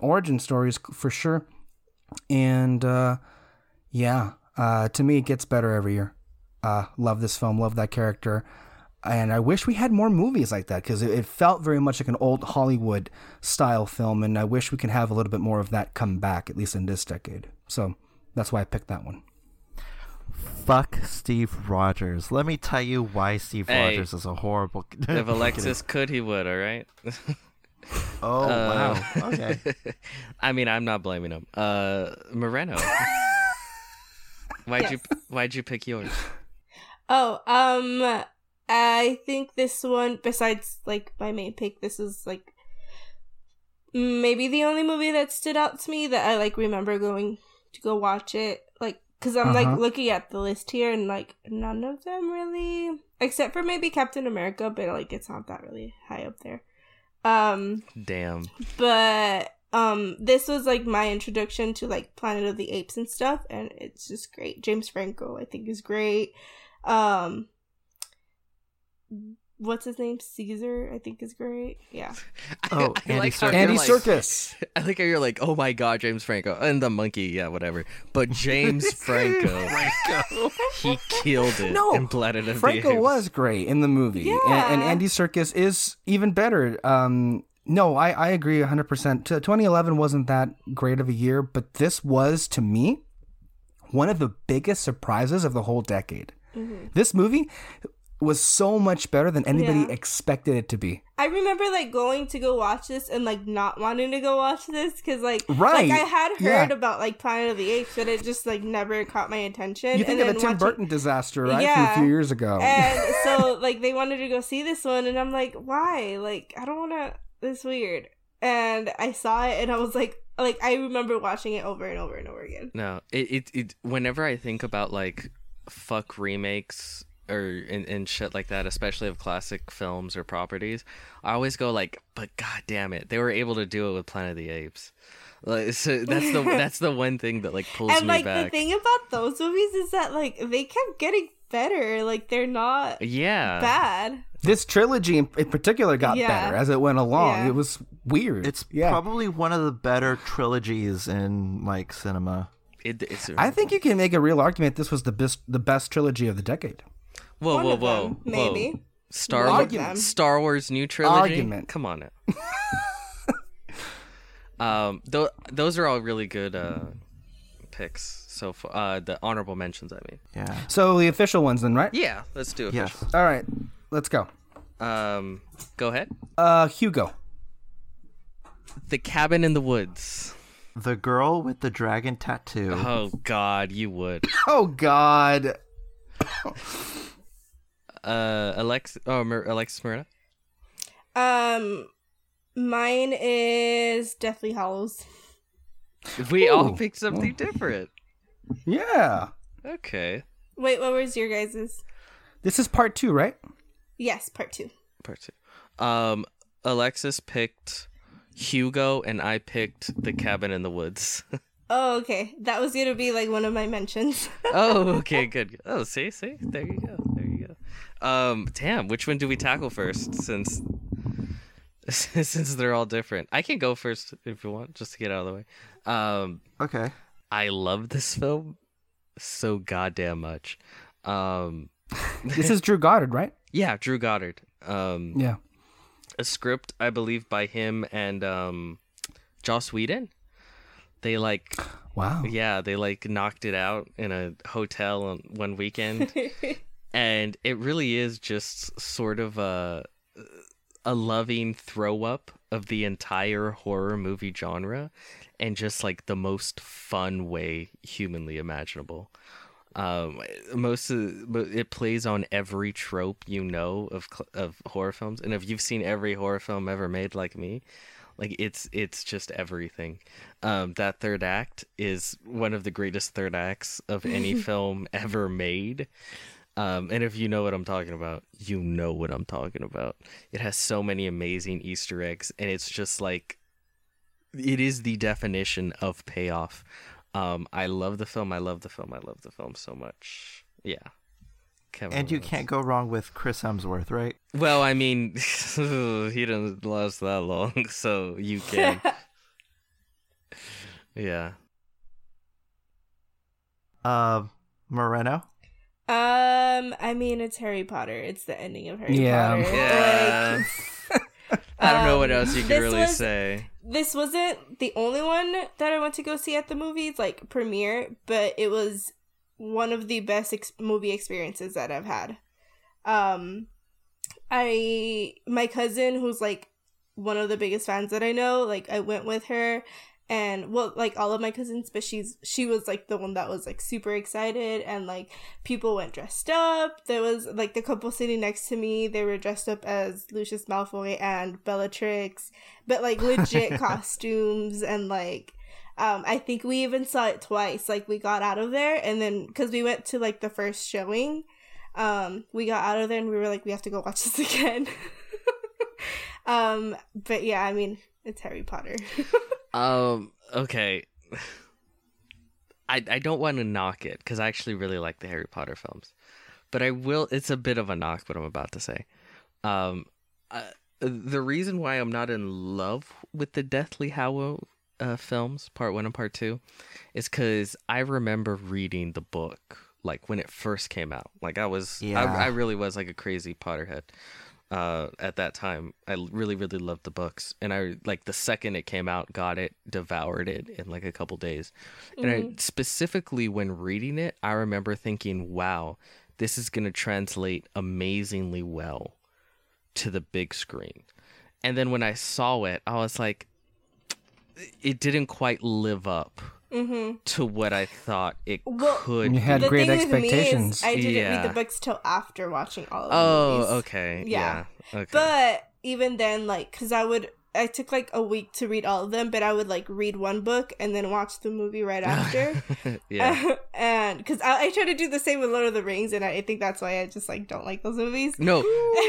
origin stories for sure. And uh, yeah, uh, to me, it gets better every year. Uh, love this film, love that character. And I wish we had more movies like that because it, it felt very much like an old Hollywood style film. And I wish we could have a little bit more of that come back, at least in this decade. So that's why I picked that one. Fuck Steve Rogers. Let me tell you why Steve Hey. Rogers is a horrible. [LAUGHS] if Alexis could, he would. All right. Oh [LAUGHS] Uh, wow. Okay. [LAUGHS] I mean, I'm not blaming him. Uh, Moreno. why'd you Why'd you pick yours? Oh, um, I think this one, besides like my main pick, this is like maybe the only movie that stood out to me that I like remember going to go watch it. Like, cause I'm Uh-huh. like looking at the list here and like none of them really, except for maybe Captain America, but like it's not that really high up there. Um, Damn. but um this was like my introduction to like planet of the apes and stuff and it's just great james franco i think is great um what's his name caesar i think is great yeah [LAUGHS] Oh, I Andy like how Andy like- Serkis. I like how you're like, oh my god, James Franco and the monkey, yeah, whatever. But James [LAUGHS] Franco, Franco. he killed it No, in Planet of Franco the Apes. was great in the movie, and, and Andy Serkis is even better. Um, no, I, I agree 100%. 2011 wasn't that great of a year, but this was, to me, one of the biggest surprises of the whole decade. This movie was so much better than anybody Yeah. expected it to be. i remember like going to go watch this and like not wanting to go watch this because like Right, like i had yeah. heard about like planet of the apes but it just like never caught my attention You think and of the Tim watching- Burton disaster, right? From a few years ago. and [LAUGHS] so like they wanted to go see this one and i'm like why like i don't want to This weird and i saw it and i was like like i remember watching it over and over and over again No, it, it it whenever I think about like fuck remakes or in, in shit like that, especially of classic films or properties, I always go like, but god damn it, they were able to do it with Planet of the Apes. Like, [LAUGHS] so that's the [LAUGHS] that's the one thing that like pulls and me like back. the thing about those movies is that like they kept getting better. Like they're not yeah, bad. This trilogy in, in particular got Yeah. better as it went along. Yeah. It was weird. It's yeah. probably one of the better trilogies in like cinema. It, it's I think you can make a real argument this was the best the best trilogy of the decade. Whoa One whoa of whoa them, whoa. maybe. Star One Wars. Star Wars new trilogy. Argument. Come on now. [LAUGHS] [LAUGHS] um, th- those are all really good uh picks. So far, uh, the honorable mentions. I mean, Yeah. So the official ones then, right? yeah. Let's do it. Yes. All right. Let's go. Um, go ahead. Uh Hugo. The cabin in the woods. The girl with the dragon tattoo. Oh God, you would. [LAUGHS] Oh god. Uh, Alex. Oh, Mer- Alexys Moreno. Um, mine is Deathly Hallows. We all picked something different. Yeah. Okay. Wait, what was your guys's? This is part 2, right? Yes, part two. Part two. Um, Alexis picked Hugo, and I picked the cabin in the woods. [LAUGHS] Oh, okay. That was gonna be like one of my mentions. oh, okay, [LAUGHS] good. Oh, see, see, there you go, there you go. Um, damn, which one do we tackle first? Since [LAUGHS] since they're all different, I can go first if you want, just to get out of the way. Um, Okay. I love this film so goddamn much. Um, [LAUGHS] This is Drew Goddard, right? yeah, Drew Goddard. Um, Yeah. a script I believe by him and um, Joss Whedon. They like Wow. Yeah, they like knocked it out in a hotel on one weekend. [LAUGHS] and it really is just sort of a a loving throw up of the entire horror movie genre and just like the most fun way humanly imaginable. Um, most of it plays on every trope you know of of horror films, and if you've seen every horror film ever made, like me, like it's it's just everything. Um, that third act is one of the greatest third acts of any [LAUGHS] film ever made. Um, and if you know what I'm talking about, you know what I'm talking about. It has so many amazing Easter eggs, and it's just like it is the definition of payoff. Um, I love the film. I love the film. I love the film so much. Yeah. Kevin And you can't go wrong with Chris Hemsworth, right? Well, I mean, [LAUGHS] he didn't last that long, [LAUGHS] so you can. [LAUGHS] yeah. Um, Moreno. Um, I mean, it's Harry Potter. It's the ending of Harry Yeah. Potter. Yeah. [LAUGHS] I don't know what Um, else you can this really was- say. This wasn't the only one that I went to go see at the movies, like premiere, but it was one of the best ex- movie experiences that I've had. Um, I my cousin, who's like one of the biggest fans that I know, like I went with her and well like all of my cousins but she's she was like the one that was like super excited and like people went dressed up. There was like the couple sitting next to me they were dressed up as lucius malfoy and bellatrix but like legit [LAUGHS] costumes and like um i think we even saw it twice. Like we got out of there and then because we went to like the first showing um we got out of there and we were like we have to go watch this [LAUGHS] again. [LAUGHS] Um but yeah i mean it's harry potter [LAUGHS] Um. Okay. I I don't want to knock it because I actually really like the Harry Potter films, but I will. It's a bit of a knock what I'm about to say. Um, uh, the reason why I'm not in love with the Deathly Hallow uh, films, part one and part two, is because I remember reading the book like when it first came out. Like I was, Yeah. I, I really was like a crazy Potterhead uh at that time i really really loved the books. And i like the second it came out got it devoured it in like a couple days. And i specifically when reading it i remember thinking wow this is going to translate amazingly well to the big screen. And then when i saw it i was like it didn't quite live up mm-hmm. to what i thought it Well, could You had be. great thing with me is expectations. I didn't Yeah. read the books till after watching all of the oh movies. okay Yeah. yeah, okay But even then, like, because I would I took like a week to read all of them, but I would like read one book and then watch the movie right [LAUGHS] after. [LAUGHS] yeah. [LAUGHS] and because I, I try to do the same with Lord of the Rings, and I, I think that's why I just like don't like those movies. No,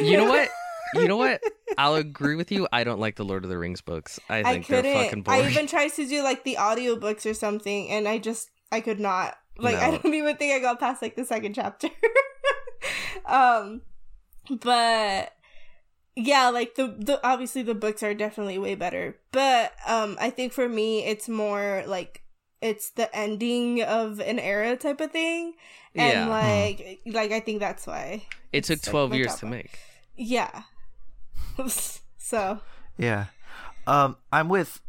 you know what? You know what? I'll agree with you. I don't like the Lord of the Rings books. I I think they're fucking boring. I even tried to do like the audiobooks or something, and I just I could not. Like I don't even think I got past like the second chapter. [LAUGHS] um, but yeah, like the the obviously the books are definitely way better, but um, I think for me it's more like it's the ending of an era type of thing, and Yeah. like like I think that's why. it took it's, like, 12 years to make. Yeah. [LAUGHS] so Yeah. Um, I'm with,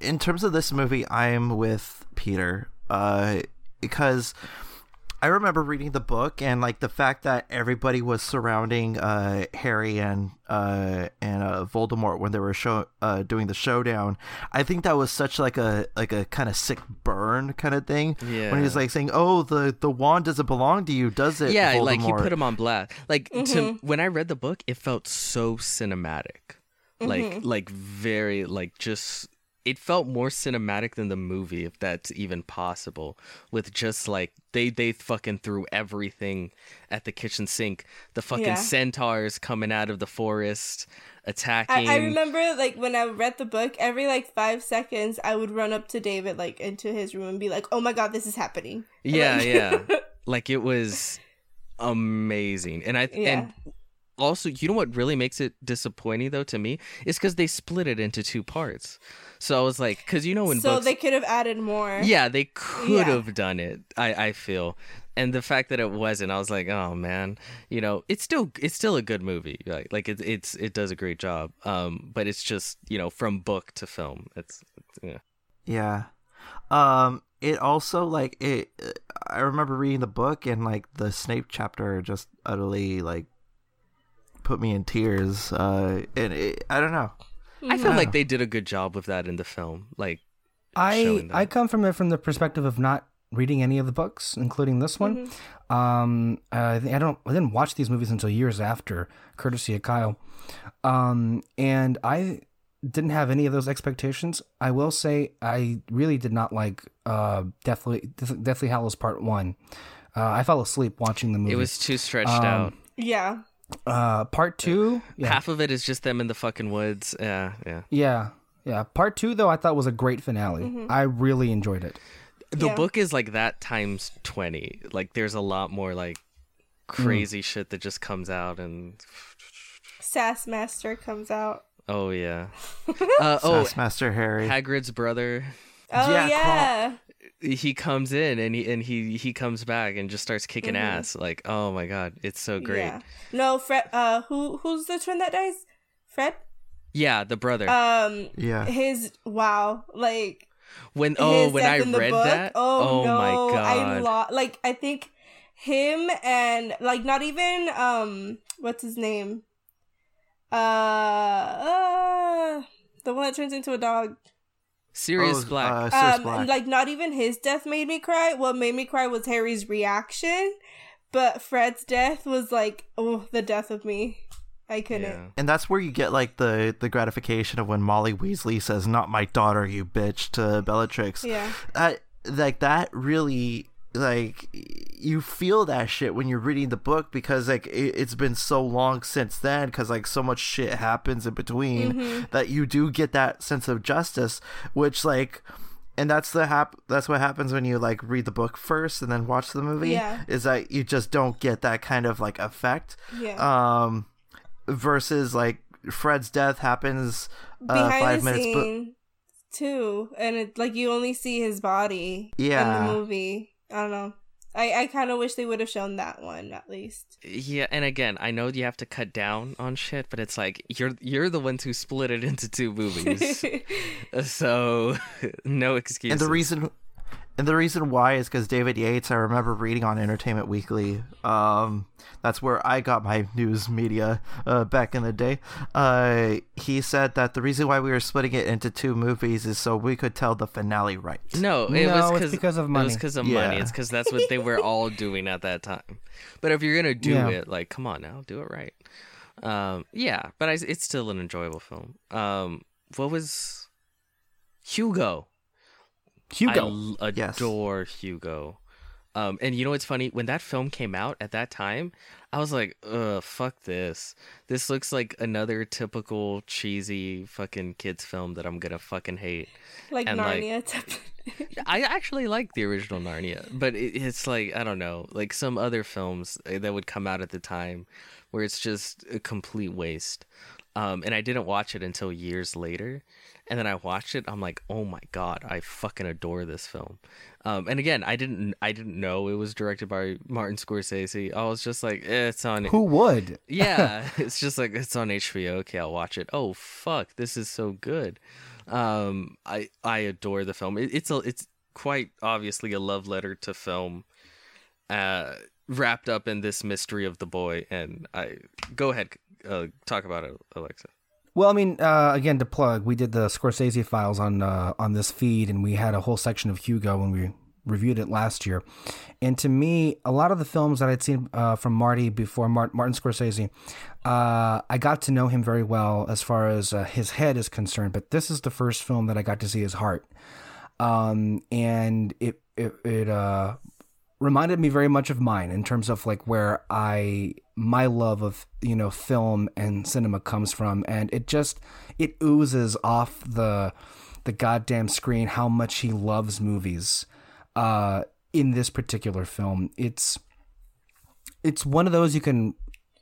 in terms of this movie, I'm with Peter. Uh, because I remember reading the book and like the fact that everybody was surrounding uh Harry and uh and uh Voldemort when they were show uh doing the showdown. I think that was such like a like a kind of sick burn kind of thing. When he was like saying, "Oh, the the wand doesn't belong to you, does it?" yeah, like he put him on blast. Like to Mhm. when I read the book, it felt so cinematic. Like Mhm. like very like just it felt more cinematic than the movie if that's even possible with just like they they fucking threw everything at the kitchen sink the fucking Yeah. centaurs coming out of the forest I, attacking I remember like when I read the book, every like five seconds I would run up to David like into his room and be like, "Oh my god, this is happening!" Yeah like- yeah [LAUGHS] like it was amazing and i Yeah. and also you know what really makes it disappointing though to me is because they split it into two parts so i was like because you know when so books they could have added more. yeah they could Yeah. have done it i i feel and the fact that it wasn't i was like oh man you know it's still it's still a good movie like like it, it's it does a great job um but it's just you know from book to film it's, it's yeah Yeah. Um it also like it I remember reading the book and like the Snape chapter just utterly like put me in tears. Uh and it, I don't know. i feel Yeah. like they did a good job with that in the film like I. I come from it from the perspective of not reading any of the books, including this one. Mm-hmm. Um, I, I don't I didn't watch these movies until years after, courtesy of Kyle. Um, and I didn't have any of those expectations. I will say I really did not like uh Deathly Deathly Hallows Part One. Uh, I fell asleep watching the movie. it was too stretched Um, out yeah. Uh, part two. Yeah, half of it is just them in the fucking woods yeah yeah yeah, yeah. Part two though, I thought was a great finale. I really enjoyed it. the Yeah. book is like that times 20 like there's a lot more like crazy shit that just comes out and Sass Master comes out. oh yeah [LAUGHS] uh, oh Master Harry. hagrid's brother Oh Yeah, yeah. He comes in and he and he he comes back and just starts kicking Mhm. ass like oh my god it's so great Yeah. yeah, No, Fred. Uh, who who's the twin that dies? Fred. Yeah, the brother Um, yeah. his wow, like when oh when i read book? that Oh, no, my I god lo- like I think him and like not even um what's his name? Uh, uh the one that turns into a dog. Sirius Oh, black uh, Sirius um Black. like not even his death made me cry. What made me cry was Harry's reaction. But Fred's death was like, oh, the death of me. I couldn't. yeah. and that's where you get like the the gratification of when Molly Weasley says "Not my daughter, you bitch" to Bellatrix. Yeah. I like that really like you feel that shit when you're reading the book because like it, it's been so long since then because like so much shit happens in between Mm-hmm. that you do get that sense of justice which like and that's the hap- that's what happens when you like read the book first and then watch the movie Yeah. is that you just don't get that kind of like effect Yeah. um versus like Fred's death happens uh, Behind five minutes scene too, and it like you only see his body Yeah. in the movie. I don't know. I I kind of wish they would have shown that one at least. Yeah, and again, I know you have to cut down on shit, but it's like you're you're the ones who split it into two movies, [LAUGHS] so [LAUGHS] no excuse. And the reason, and the reason why is because David Yates. I remember reading on Entertainment Weekly. Um, that's where I got my news media uh, back in the day. Uh, he said that the reason why we were splitting it into two movies is so we could tell the finale right. no, it No, was it's cause, because of It money. was because of Yeah. money. It's because that's what they were [LAUGHS] all doing at that time. But if you're gonna do Yeah. it, like, come on now, do it right. Um, yeah, but I, it's still an enjoyable film. Um, what was Hugo? Hugo. I l- Yes. adore Hugo. Um, and you know what's funny? When that film came out at that time, I was like, "Ugh, fuck this! This looks like another typical cheesy fucking kids film that I'm gonna fucking hate." Like And, Narnia. type of- I actually like the original Narnia, but it, it's like I don't know, like some other films uh, that would come out at the time, where it's just a complete waste. Um, and I didn't watch it until years later, and then I watched it. I'm like, oh my god, I fucking adore this film. Um, and again, I didn't, I didn't know it was directed by Martin Scorsese. I was just like, eh, it's on. Who would? yeah, [LAUGHS] [LAUGHS] it's just like it's on HBO. Okay, I'll watch it. Oh fuck, this is so good. Um, I I adore the film. It, it's a it's quite obviously a love letter to film, uh, wrapped up in this mystery of the boy. And I go ahead, uh, talk about it, Alexa. Well, I mean, uh, again, to plug, we did the Scorsese files on uh, on this feed, and we had a whole section of Hugo when we reviewed it last year. And to me, a lot of the films that I'd seen uh, from Marty before Mart- Martin Scorsese, uh, I got to know him very well as far as uh, his head is concerned. But this is the first film that I got to see his heart, um, and it it, it uh, reminded me very much of mine in terms of like where I my love of you know film and cinema comes from. And it just it oozes off the the goddamn screen how much he loves movies uh in this particular film. It's it's one of those you can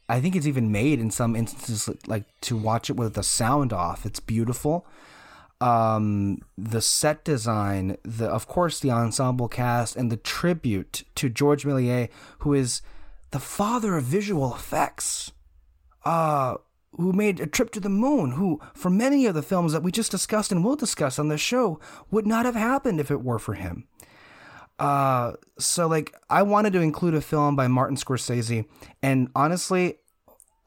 I think it's even made in some instances like to watch it with the sound off. It's beautiful um, the set design, the of course the ensemble cast, and the tribute to George Méliès, who is the father of visual effects, uh, who made a trip to the moon, who for many of the films that we just discussed and will discuss on this show would not have happened if it were for him. Uh, so like I wanted to include a film by Martin Scorsese, and honestly,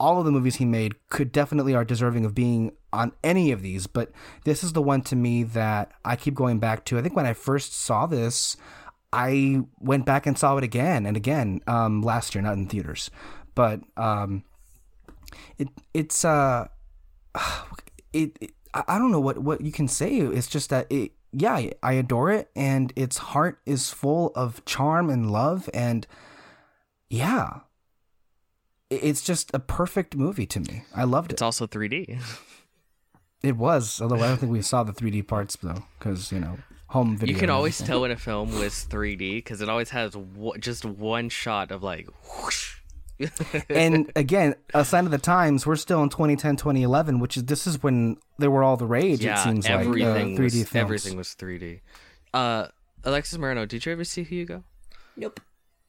all of the movies he made could definitely are deserving of being on any of these, but this is the one to me that I keep going back to. I think when I first saw this, I went back and saw it again and again um, last year, not in theaters, but um, it it's uh, [SIGHS] it, it I don't know what what you can say. It's just that it yeah I- I adore it and its heart is full of charm and love and yeah. It's just a perfect movie to me. I loved it. It's also 3D. [LAUGHS] It was, although I don't think we saw the 3D parts though, because you know home video. You can always tell when a film was 3D because it always has w- just one shot of like whoosh. [LAUGHS] and again, a sign of the times. We're still in 2010, 2011, which is this is when they were all the rage. yeah, it seems everything like uh, 3D was, films. everything was 3D. Uh, Alexys Moreno, did you ever see Hugo? Nope.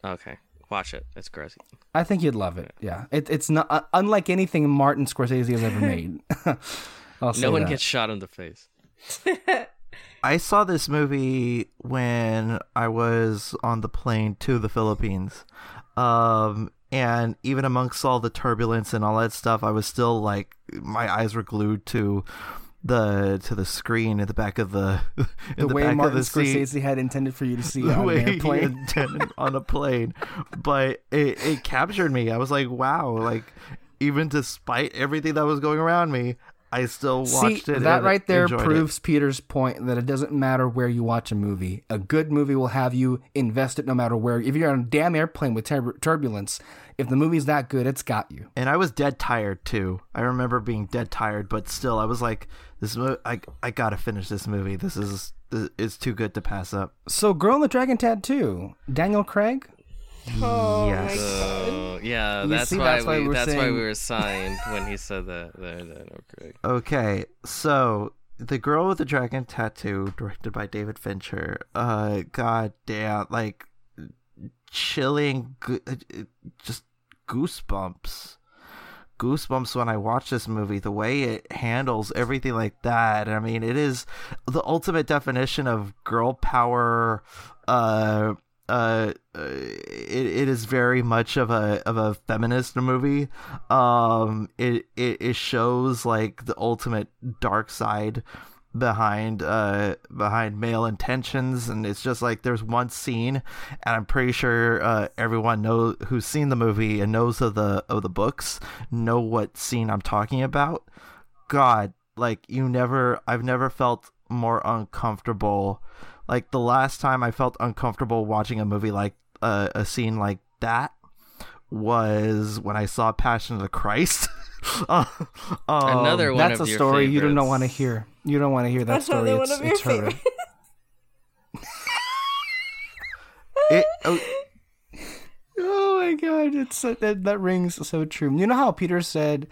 Okay, watch it. It's gross. I think you'd love it. Yeah, it, it's not uh, unlike anything Martin Scorsese has ever made. [LAUGHS] I'll say No one that. gets shot in the face. [LAUGHS] I saw this movie when I was on the plane to the Philippines. Um, and even amongst all the turbulence and all that stuff, I was still like my eyes were glued to the to the screen at the back of the [LAUGHS] in the, way back Martin of the seat. Scorsese had intended for you to [LAUGHS] see the on an way he airplane. intended on a plane. But it, it captured me. I was like, wow, like even despite everything that was going around me, I still See, watched it. that right there enjoyed it. proves Peter's point that it doesn't matter where you watch a movie. A good movie will have you invest it no matter where. If you're on a damn airplane with tur- turbulence, if the movie's that good, it's got you. and I was dead tired too. I remember being dead tired, but still, I was like, "This, mo- I, I gotta finish this movie. This is, it's too good to pass up." So, Girl in the Dragon Tattoo, Daniel Craig. Oh Yes. my god. Uh, yeah, You that's see, why that's why we we're that's why we were signed when he said that. that, that okay. Okay, so the girl with the dragon tattoo, directed by David Fincher. Uh, god damn, like chilling, gu- uh, just goosebumps. Goosebumps when I watch this movie. The way it handles everything like that. I mean, it is the ultimate definition of girl power. Uh, uh, uh, it, it is very much of a of a feminist movie. Um, it, it it shows like the ultimate dark side behind uh behind male intentions and it's just like there's one scene and i'm pretty sure uh everyone knows who's seen the movie and knows of the of the books know what scene i'm talking about god like you never I've never felt more uncomfortable. Like the last time I felt uncomfortable watching a movie like uh, a scene like that was when I saw Passion of the Christ. [LAUGHS] uh, um, Another one That's of a your story you don't want to hear. You don't want to hear that That's story. another It's, one of your it's horrid. favorites. It, oh, Oh my god, it's so, that that rings so true. You know how Peter said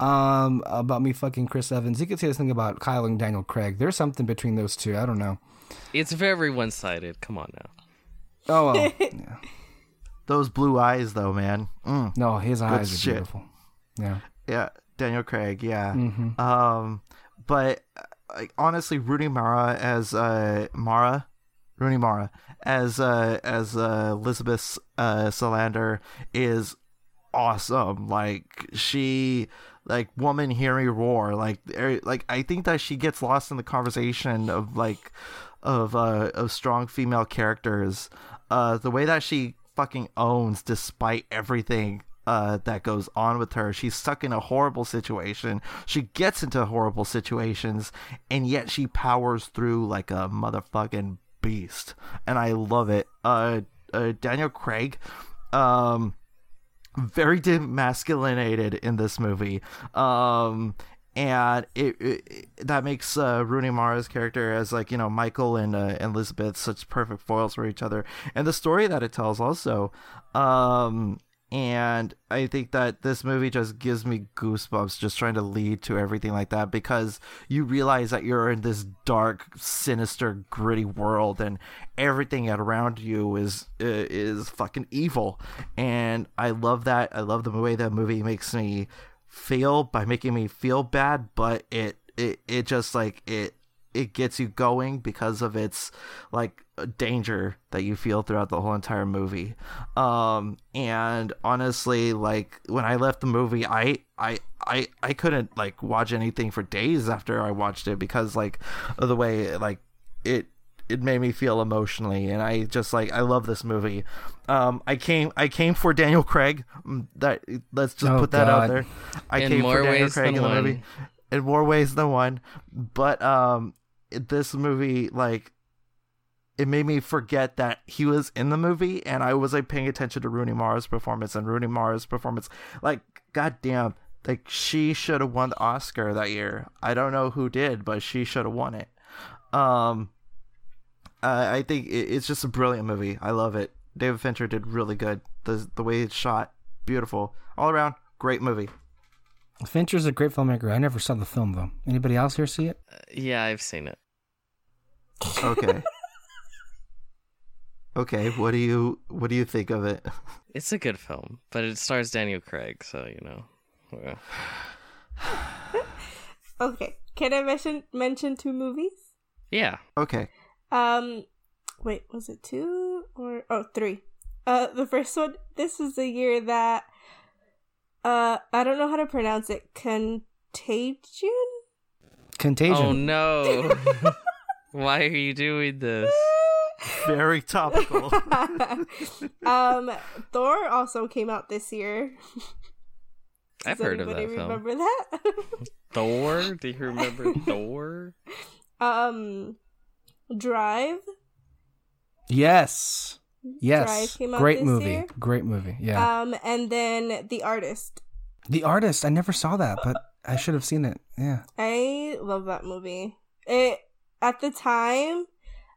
um about me fucking Chris Evans. You could say this thing about Kyle and Daniel Craig. There's something between those two. I don't know. It's very one sided. Come on now. Oh well. [LAUGHS] yeah. those blue eyes though, man. Mm. No, his eyes are beautiful. Yeah. Yeah, Daniel Craig. Yeah. Mm-hmm. Um, but uh, like honestly, Rooney Mara as uh Mara, Rooney Mara as uh as uh, Elizabeth uh Salander is awesome. Like she like woman hearing roar. Like er, like I think that she gets lost in the conversation of like of uh of strong female characters. Uh, the way that she fucking owns despite everything uh, that goes on with her. She's stuck in a horrible situation. She gets into horrible situations, and yet she powers through like a motherfucking beast. And I love it. Uh, uh Daniel Craig, um, very demasculinated in this movie. Um, and it, it that makes uh, Rooney Mara's character as like you know Michael and uh, Elizabeth such perfect foils for each other, and the story that it tells also. Um, and I think that this movie just gives me goosebumps just trying to lead to everything like that because you realize that you're in this dark, sinister, gritty world and everything around you is is fucking evil. And I love that. I love the way that movie makes me feel by making me feel bad, but it it it just like it it gets you going because of its like danger that you feel throughout the whole entire movie. Um and honestly like when I left the movie I I I I couldn't like watch anything for days after I watched it because like the way like it it made me feel emotionally and I just like I love this movie. Um I came I came for Daniel Craig. Mm, That let's just Oh, put that God. out there. I In came more for Daniel ways Craig than in the one. movie in more ways than one. But um, this movie, like, it made me forget that he was in the movie, and I was like paying attention to Rooney Mara's performance and Rooney Mara's performance. Like, goddamn, like she should have won the Oscar that year. I don't know who did, but she should have won it. Um, I I think it, it's just a brilliant movie. I love it. David Fincher did really good. The the way it's shot, beautiful, all around, great movie. Fincher's a great filmmaker. I never saw the film though. Anybody else here see it? Uh, yeah, I've seen it. Okay. [LAUGHS] okay, what do you what do you think of it? It's a good film, but it stars Daniel Craig, so you know. yeah. [LAUGHS] Okay. Can I mention mention two movies? Yeah. Okay. Um, wait, was it two or oh three? Uh, the first one. This is the year that uh I don't know how to pronounce it. Contagion. Contagion. Oh no. [LAUGHS] Why are you doing this? [LAUGHS] Very topical. [LAUGHS] um, Thor also came out this year. I've heard of that anybody film. remember that? Thor? Do you remember Thor? um, Drive. Yes. Yes. Drive came out Great movie. year. Great movie. Yeah. Um, and then The Artist. the artist. I never saw that, but I should have seen it. Yeah. I love that movie. It at the time,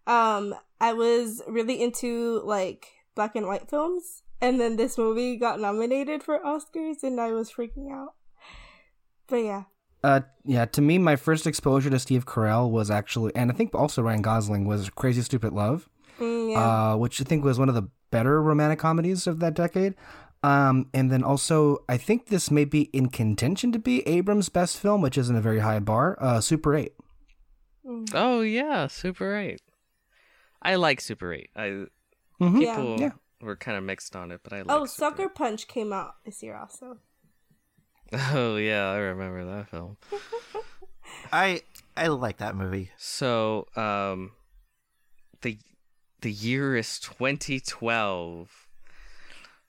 um, I was really into like black and white films, and then this movie got nominated for Oscars, and I was freaking out. But yeah, Uh, yeah. To me, my first exposure to Steve Carell was actually, and I think also Ryan Gosling was Crazy Stupid Love. Mm, yeah. uh, which I think was one of the better romantic comedies of that decade. Um, and then also, I think this may be in contention to be Abrams' best film, which isn't a very high bar. Uh, Super Eight. Mm. Oh yeah, Super 8. I like Super 8. I Mhm. People Yeah. were kind of mixed on it, but I like oh, Super Sucker Punch came out this year also. 8. [LAUGHS] Oh yeah, I remember that film. [LAUGHS] I I like that movie. So, um the the year is 2012.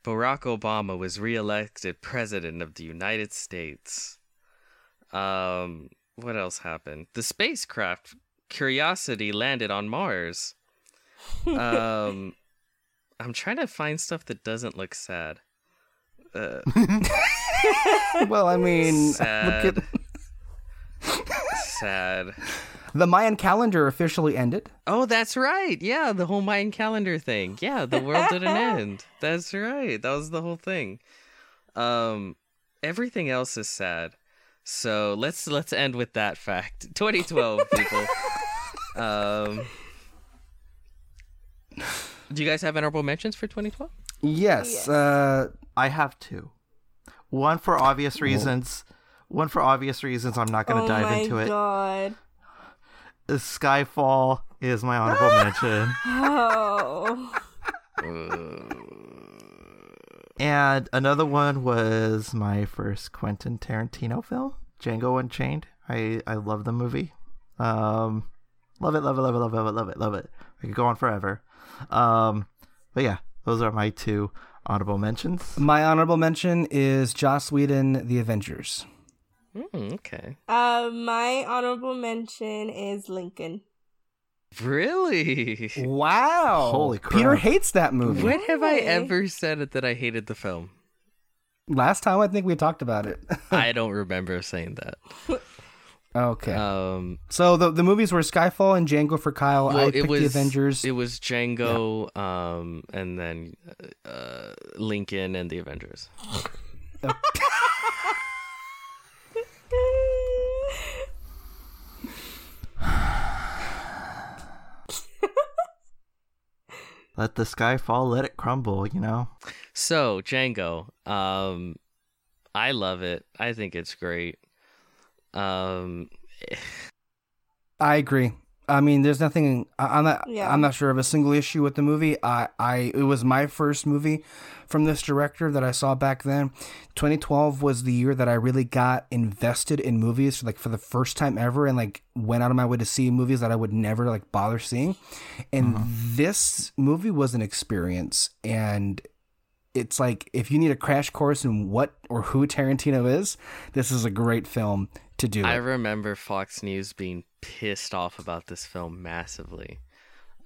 Barack Obama was reelected president of the United States. Um what else happened? The spacecraft Curiosity landed on Mars. Um, [LAUGHS] I'm trying to find stuff that doesn't look sad. Uh, well, I mean, sad. look at... sad. the Mayan calendar officially ended. Oh, that's right. Yeah, the whole Mayan calendar thing. Yeah, the world didn't [LAUGHS] end. That's right. That was the whole thing. Um, everything else is sad. So let's let's end with that fact. [LAUGHS] 2012, people. [LAUGHS] um, do you guys have honorable mentions for 2012? Yes. Yes. Uh, I have two. One for obvious reasons. One for obvious reasons. I'm not going to oh dive into it. god. Skyfall is my honorable [LAUGHS] mention. Oh. And another one was my first Quentin Tarantino film, Django Unchained. I I love the movie. Um, love it, love it, love it, love it, love it, love it, love it. I could go on forever. Um, but yeah, those are my two honorable mentions. my honorable mention is Joss Whedon, The Avengers. Mm, okay. Uh, my honorable mention is Lincoln. Really? Wow. Holy crap. Peter hates that movie. When have I ever said it that I hated the film? Last time I think we talked about it. I [LAUGHS] don't remember saying that. [LAUGHS] okay. Um, so the the movies were Skyfall and Django for Kyle. I picked it was The Avengers. It was Django, um, and then uh, Lincoln and the Avengers. [LAUGHS] Let the sky fall, let it crumble. You know. So Django, um, I love it. I think it's great. Um, I agree. I mean, there's nothing. I, I'm not. Yeah. I'm not sure of a single issue with the movie. I, I. It was my first movie from this director that I saw back then. 2012 was the year that I really got invested in movies, like for the first time ever, and like went out of my way to see movies that I would never like bother seeing. And this movie was an experience, and it's like if you need a crash course in what or who Tarantino is, this is a great film to do. I it. remember Fox News being pissed off about this film massively.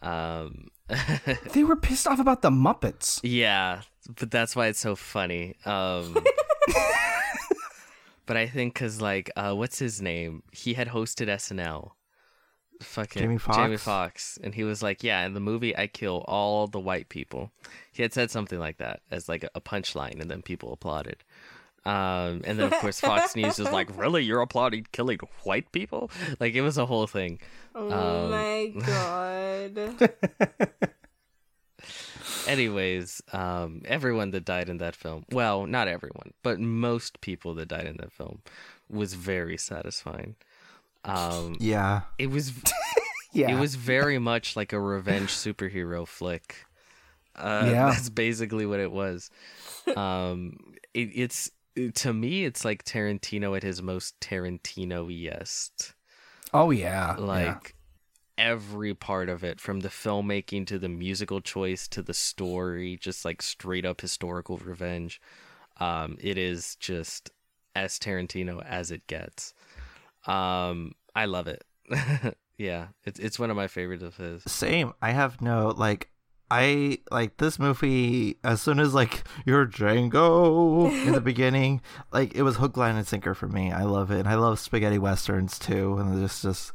Um, [LAUGHS] They were pissed off about the Muppets. yeah, but that's why it's so funny. Um, [LAUGHS] but I think because like, uh, what's his name? He had hosted SNL. Fucking Jamie Jamie Foxx? Fox, and he was like, "Yeah, in the movie, I kill all the white people." He had said something like that as like a punchline, and then people applauded. Um, and then of course Fox News is like, "Really, you're applauding killing white people?" Like it was a whole thing. Oh Um, my [LAUGHS] god. Anyways, um, everyone that died in that film, well, not everyone, but most people that died in that film was very satisfying. Um, Yeah. it was [LAUGHS] Yeah. it was very much like a revenge superhero flick. Uh, Yeah. that's basically what it was. Um, it, it's to me, it's like Tarantino at his most Tarantino-est. Oh yeah. yeah. Like every part of it, from the filmmaking to the musical choice to the story, just like straight up historical revenge. Um, it is just as Tarantino as it gets. Um, I love it. [LAUGHS] yeah, it's it's one of my favorites of his. Same. I have no like. I like this movie as soon as like you're Django in the [LAUGHS] beginning, like it was hook, line, and sinker for me. I love it. And I love spaghetti westerns too, and just just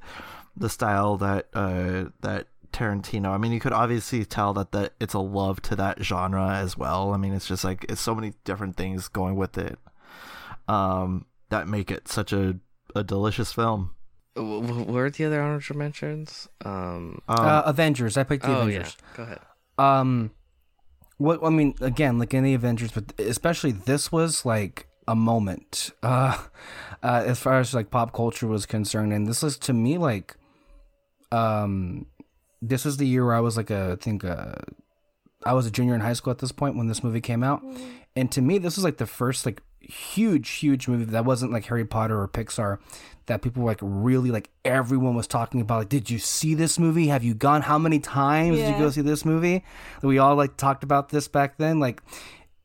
the style that uh that Tarantino. I mean, you could obviously tell that that it's a love to that genre as well. I mean, it's just like it's so many different things going with it, um, that make it such a a delicious film. W- w- What are the other honorable mentions? Um, Um, uh, Avengers. I picked the oh Avengers. yeah, go ahead. Um, what I mean, again, like any Avengers, but especially this was like a moment, [LAUGHS] uh, uh, as far as like pop culture was concerned, and this is to me like, um, this is the year where I was like a, I think, uh, I was a junior in high school at this point when this movie came out, and to me, this was like the first like huge, huge movie that wasn't like Harry Potter or Pixar that people were like really like everyone was talking about. Like, did you see this movie? Have you gone? How many times did you go see this movie? We all like talked about this back then. Like,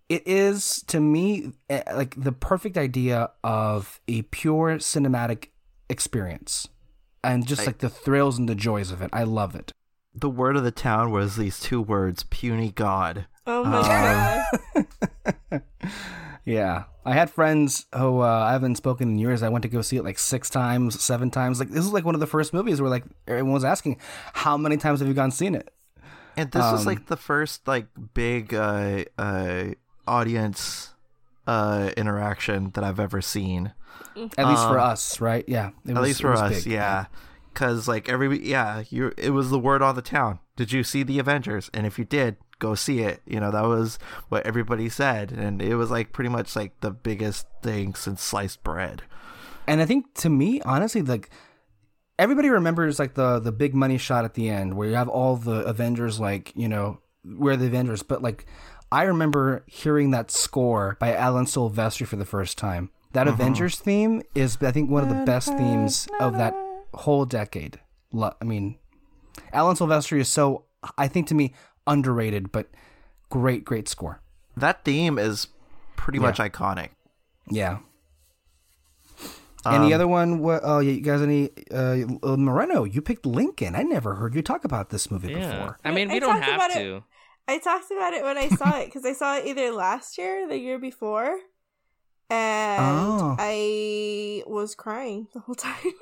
it is to me eh, like the perfect idea of a pure cinematic experience, and just I- like the thrills and the joys of it. I love it. The word of the town was these two words: puny god. Oh my Uh, god. [LAUGHS] Yeah, I had friends who uh, I haven't spoken in years. I went to go see it like six times, seven times. Like this is like one of the first movies where like everyone was asking, "How many times have you gone seen it?" And this was Um, like the first like big uh, uh, audience uh, interaction that I've ever seen. At least for Um, us, right? Yeah, it At was- least for was us, big. yeah. Because like every yeah, you it was the word on the town. Did you see the Avengers? And if you did, go see it. You know that was what everybody said, and it was like pretty much like the biggest thing since sliced bread. And I think to me, honestly, like everybody remembers like the the big money shot at the end where you have all the Avengers like, you know, we're the Avengers, but like I remember hearing that score by Alan Silvestri for the first time. That mm-hmm. Avengers theme is I think one of the best themes of that whole decade. I mean, Alan Silvestri is so I think to me underrated, but great great score. That theme is pretty Yeah. much iconic. Yeah. And the other one, what? Oh, yeah, you guys, any uh, uh, Moreno? You picked Lincoln. I never heard you talk about this movie Yeah. before. I mean, I we don't have about it. to. I talked about it when I saw it because I saw it either last year or the year before. And Oh. I was crying the whole time. [LAUGHS]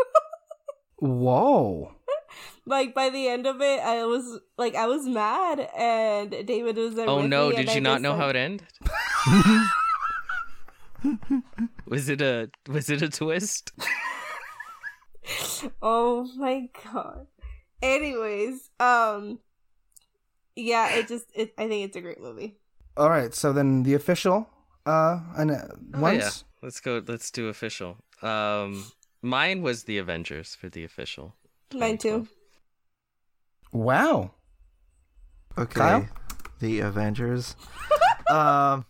Whoa! [LAUGHS] like by the end of it, I was like, I was mad, and David was there. Oh with no! me, Did you I not know like- how it ended? [LAUGHS] was it a was it a twist? [LAUGHS] Oh my god. Anyways, um, yeah, it just, it, I think it's a great movie. All right, so then the official uh, and uh, Oh, yeah. Let's go. Let's do official. Um, mine was the Avengers for the official. Mine too. Wow. Okay. Kyle? The Avengers. [LAUGHS] um,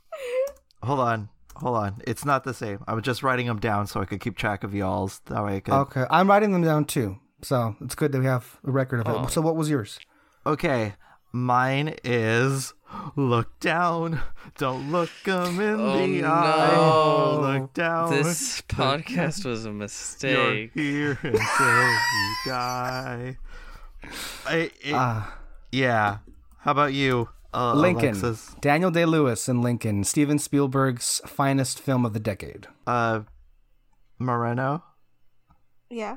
hold on, hold on. It's not the same. I was just writing them down so I could keep track of y'all's. That way I could. Okay, I'm writing them down too. So it's good that we have a record of it. Oh. So what was yours? Okay, mine is look down, don't look them in Oh, the no. eye. Look down. This podcast was a You're mistake. here until you die. I, it, Ah, yeah. How about you, uh, Lincoln. Alexis? Daniel Day Lewis and Lincoln. Steven Spielberg's finest film of the decade. Uh, Moreno. Yeah.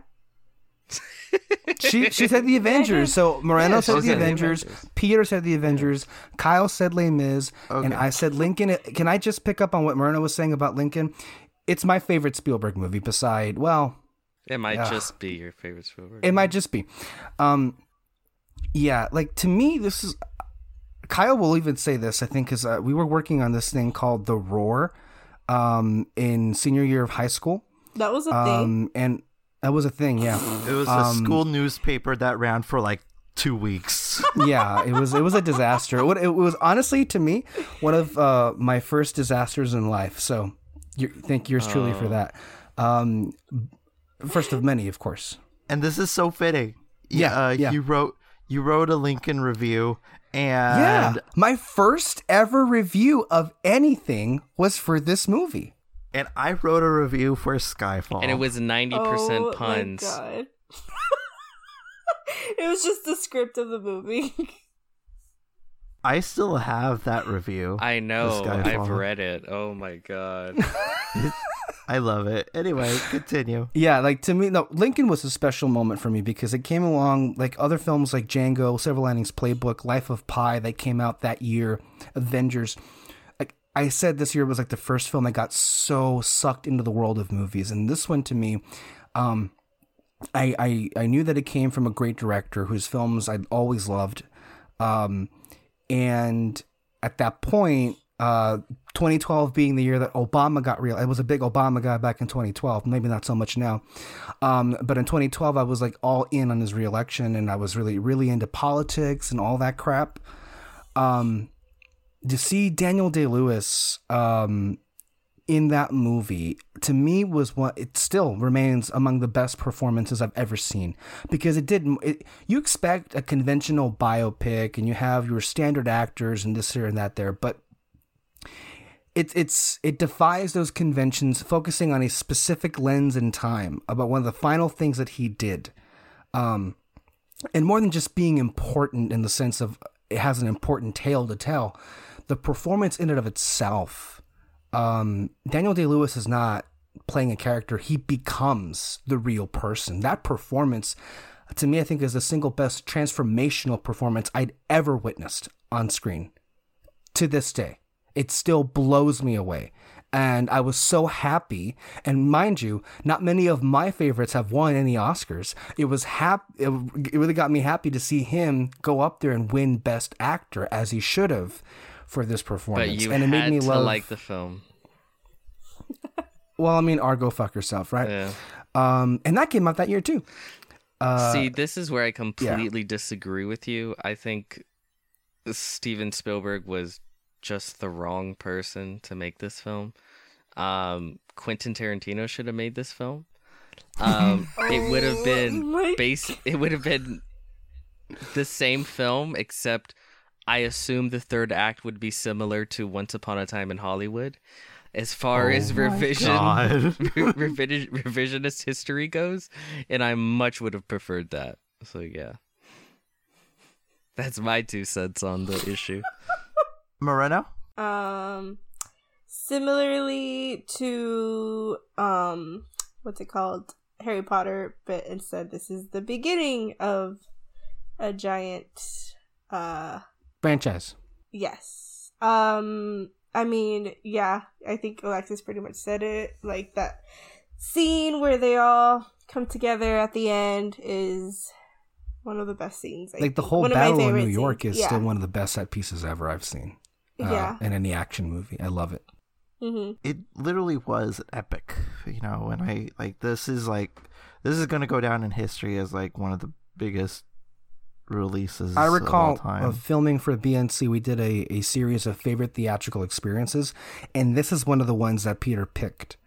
She she said the [LAUGHS] Avengers. So Moreno Yeah, said she the said the Avengers. Avengers. Peter said the Avengers. Kyle said Les Mis, and I said Lincoln. Can I just pick up on what Moreno was saying about Lincoln? It's my favorite Spielberg movie. Beside, well, It might Yeah. just be your favorite Spielberg. it might just be. Um, yeah, like to me, this is. Kyle will even say this. I think because uh, we were working on this thing called The Roar, um, in senior year of high school, That was a thing. um, and that was a thing. Yeah. It was a Um, school newspaper that ran for like two weeks. [LAUGHS] yeah, it was it was a disaster. It, it was honestly to me one of uh, my first disasters in life. So, you, thank yours truly for Oh. that. Um, first of many, of course. and this is so fitting. Yeah, uh, yeah. You wrote you wrote a Lincoln review, and yeah, my first ever review of anything was for this movie. And I wrote a review for Skyfall, and it was ninety percent punch. Oh my puns. god. [LAUGHS] it was just the script of the movie. [LAUGHS] I still have that review. I know. I've read it. Oh my god. [LAUGHS] I love it. Anyway, continue. Yeah, like to me, no, Lincoln was a special moment for me because it came along like other films like Django, Silver Linings Playbook, Life of Pi that came out that year, Avengers. I said, this year was like the first film I got so sucked into the world of movies, and this one to me, um, I I I knew that it came from a great director whose films I'd always loved, um, and at that point, uh, 2012 being the year that Obama got real, I was a big Obama guy back in 2012. Maybe not so much now, um, but in 2012 I was like all in on his reelection, and I was really really into politics and all that crap. Um, to see Daniel Day Lewis um, in that movie to me was what it still remains among the best performances I've ever seen because it did it, you expect a conventional biopic and you have your standard actors and this here and that there but it, it's it defies those conventions, focusing on a specific lens in time about one of the final things that he did, um, and more than just being important in the sense of it has an important tale to tell. The performance in and of itself, um, Daniel Day Lewis is not playing a character; he becomes the real person. That performance, to me, I think is the single best transformational performance I'd ever witnessed on screen. To this day, it still blows me away. And I was so happy. And mind you, not many of my favorites have won any Oscars. It was hap- It, it really got me happy to see him go up there and win Best Actor as he should have for this performance. But you and it made me love. like the film. [LAUGHS] well, I mean, Argo fuck yourself, right? Yeah. Um, and that came out that year too. Uh, See, this is where I completely disagree with you. I think Steven Spielberg was just the wrong person to make this film. Um, Quentin Tarantino should have made this film. Um, [LAUGHS] it would have Oh been base. It would have been the same film, except I assume the third act would be similar to Once Upon a Time in Hollywood. As far as revision, God. [LAUGHS] [LAUGHS] revision revisionist history goes, and I much would have preferred that. So yeah, that's my two cents on the issue. [LAUGHS] Moreno? Um, similarly to um, what's it called, Harry Potter, but instead this is the beginning of a giant. Uh, franchise. yes. Um, I mean, yeah, I think Alexis pretty much said it. Like that scene where they all come together at the end is one of the best scenes. I Like the whole One of my battle in favorite New York scenes. is yeah. still one of the best set pieces ever I've seen. uh, yeah. In any action movie, I love it. hmm It literally was epic, you know, and I like this is like this is gonna go down in history as like one of the biggest releases I of all recall time. of filming for BNC, we did a, a series of favorite theatrical experiences, and this is one of the ones that Peter picked.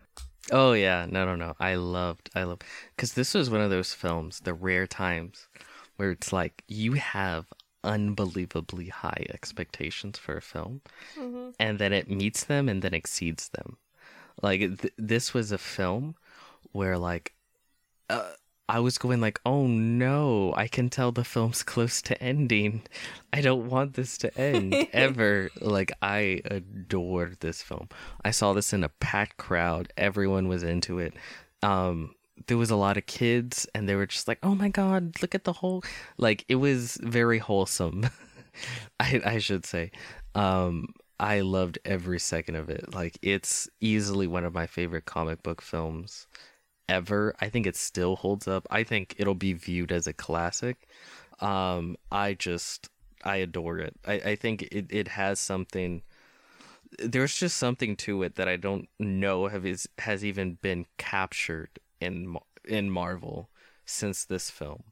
Oh yeah, no, no, no. I loved, I loved, because this was one of those films, the rare times where it's like you have unbelievably high expectations for a film, hmm and then it meets them and then exceeds them. Like th- this was a film where like uh, I was going like, "Oh no, I can tell the film's close to ending. I don't want this to end [LAUGHS] ever." like I adored this film. I saw this in a packed crowd. Everyone was into it. Um there was a lot of kids and they were just like, "Oh my god, look at the whole like it was very wholesome." [LAUGHS] I I should say. Um I loved every second of it. Like it's easily one of my favorite comic book films ever. I think it still holds up. I think it'll be viewed as a classic. Um I just I adore it. I, I think it, it has something there's just something to it that I don't know have is has even been captured in in Marvel since this film.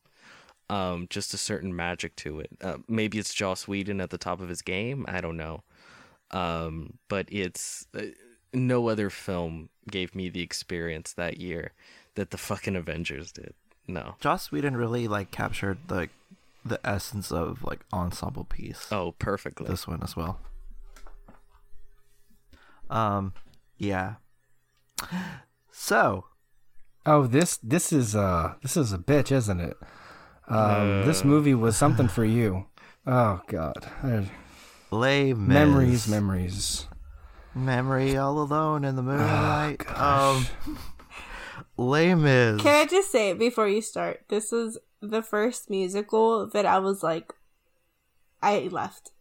Um, just a certain magic to it. Uh, maybe it's Joss Whedon at the top of his game. I don't know. Um, but it's uh, no other film gave me the experience that year that the fucking Avengers did. No. Joss Whedon really like captured the the essence of like ensemble piece. Oh, perfectly. this one as well. Um, yeah. So Oh, this this is uh this is a bitch, isn't it? Um, this Uh. movie was something for [LAUGHS] you. Oh God, Les Mis. memories, memories. Memory, all alone in the moonlight. gosh. um, Les Mis. Can I just say it before you start, this was the first musical that I was like, I left. [LAUGHS]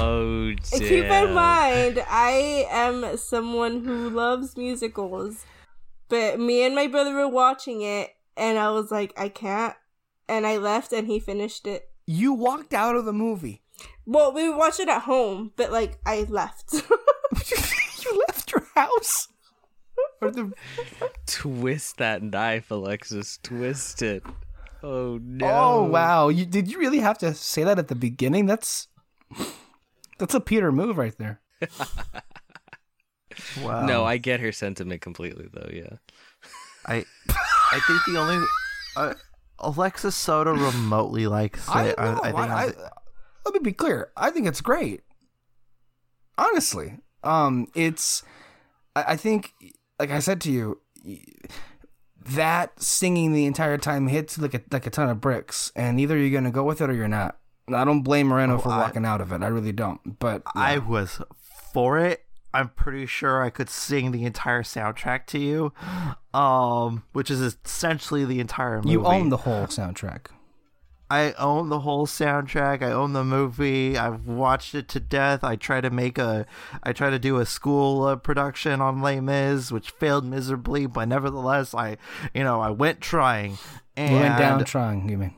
Oh, damn. Keep in mind, I am someone who loves musicals, but me and my brother were watching it, and I was like, I can't, and I left, and he finished it. You walked out of the movie. Well, we watched it at home, but like I left. [LAUGHS] you left your house. Or the- [LAUGHS] Twist that knife, Alexis. Twist it. Oh no. Oh wow! You did you really have to say that at the beginning? That's that's a Peter move right there. [LAUGHS] Wow. No, I get her sentiment completely though. Yeah. I, I think the only, uh, Alexis Soto remotely likes it. I, I, I think I, let me be clear. I think it's great. Honestly, um, it's. I, I think, like I said to you, that singing the entire time hits like a like a ton of bricks, and either you're gonna go with it or you're not. I don't blame Moreno Oh, for I- walking out of it. I really don't. But yeah. I was for it. I'm pretty sure I could sing the entire soundtrack to you, um, which is essentially the entire movie. you own the whole soundtrack. I own the whole soundtrack. I own the movie. I've watched it to death. I try to make a, I try to do a school uh, production on Les Mis, which failed miserably. But nevertheless, I, you know, I went trying. And You went down trying. You mean?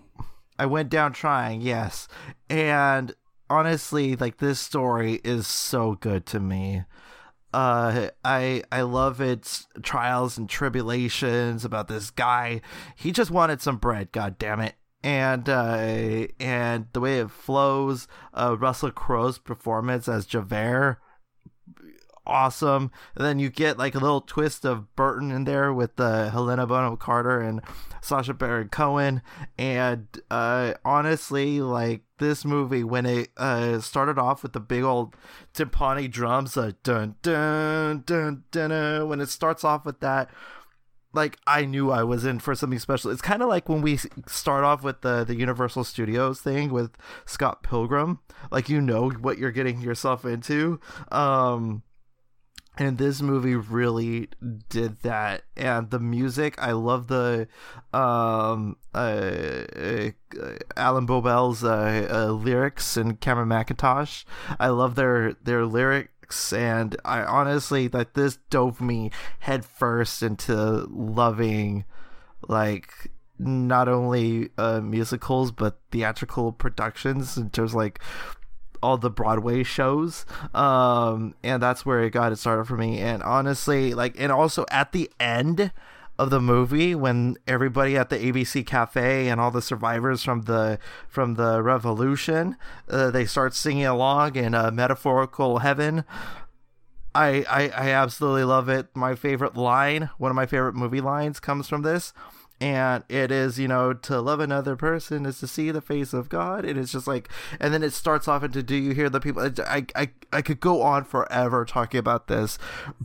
I went down trying, yes. And honestly, like this story is so good to me. Uh I I love its trials and tribulations about this guy. He just wanted some bread, god damn it. And uh and the way it flows, uh Russell Crowe's performance as Javert awesome. And then you get like a little twist of Burton in there with uh, Helena Bonham Carter and Sacha Baron Cohen. And uh, honestly, like this movie, when it uh, started off with the big old timpani drums, uh, dun dun dun dun, dun when it starts off with that. Like I knew I was in for something special. It's kind of like when we start off with the the Universal Studios thing with Scott Pilgrim. Like you know what you're getting yourself into. Um, and this movie really did that. And the music i love the um uh, uh Alain Boublil's uh, uh lyrics and Cameron Mackintosh. I love their their lyrics. And i honestly that this dove me headfirst into loving like not only uh musicals but theatrical productions in terms of, like all the Broadway shows. Um, and that's where it got it started for me. And honestly, like, and also at the end of the movie, when everybody at the ABC cafe and all the survivors from the from the revolution, uh, they start singing along in a metaphorical heaven. I, I I absolutely love it. My favorite line, one of my favorite movie lines, comes from this and it is you know to love another person is to see the face of god and it's just like and then it starts off into do you hear the people i i, I could go on forever talking about this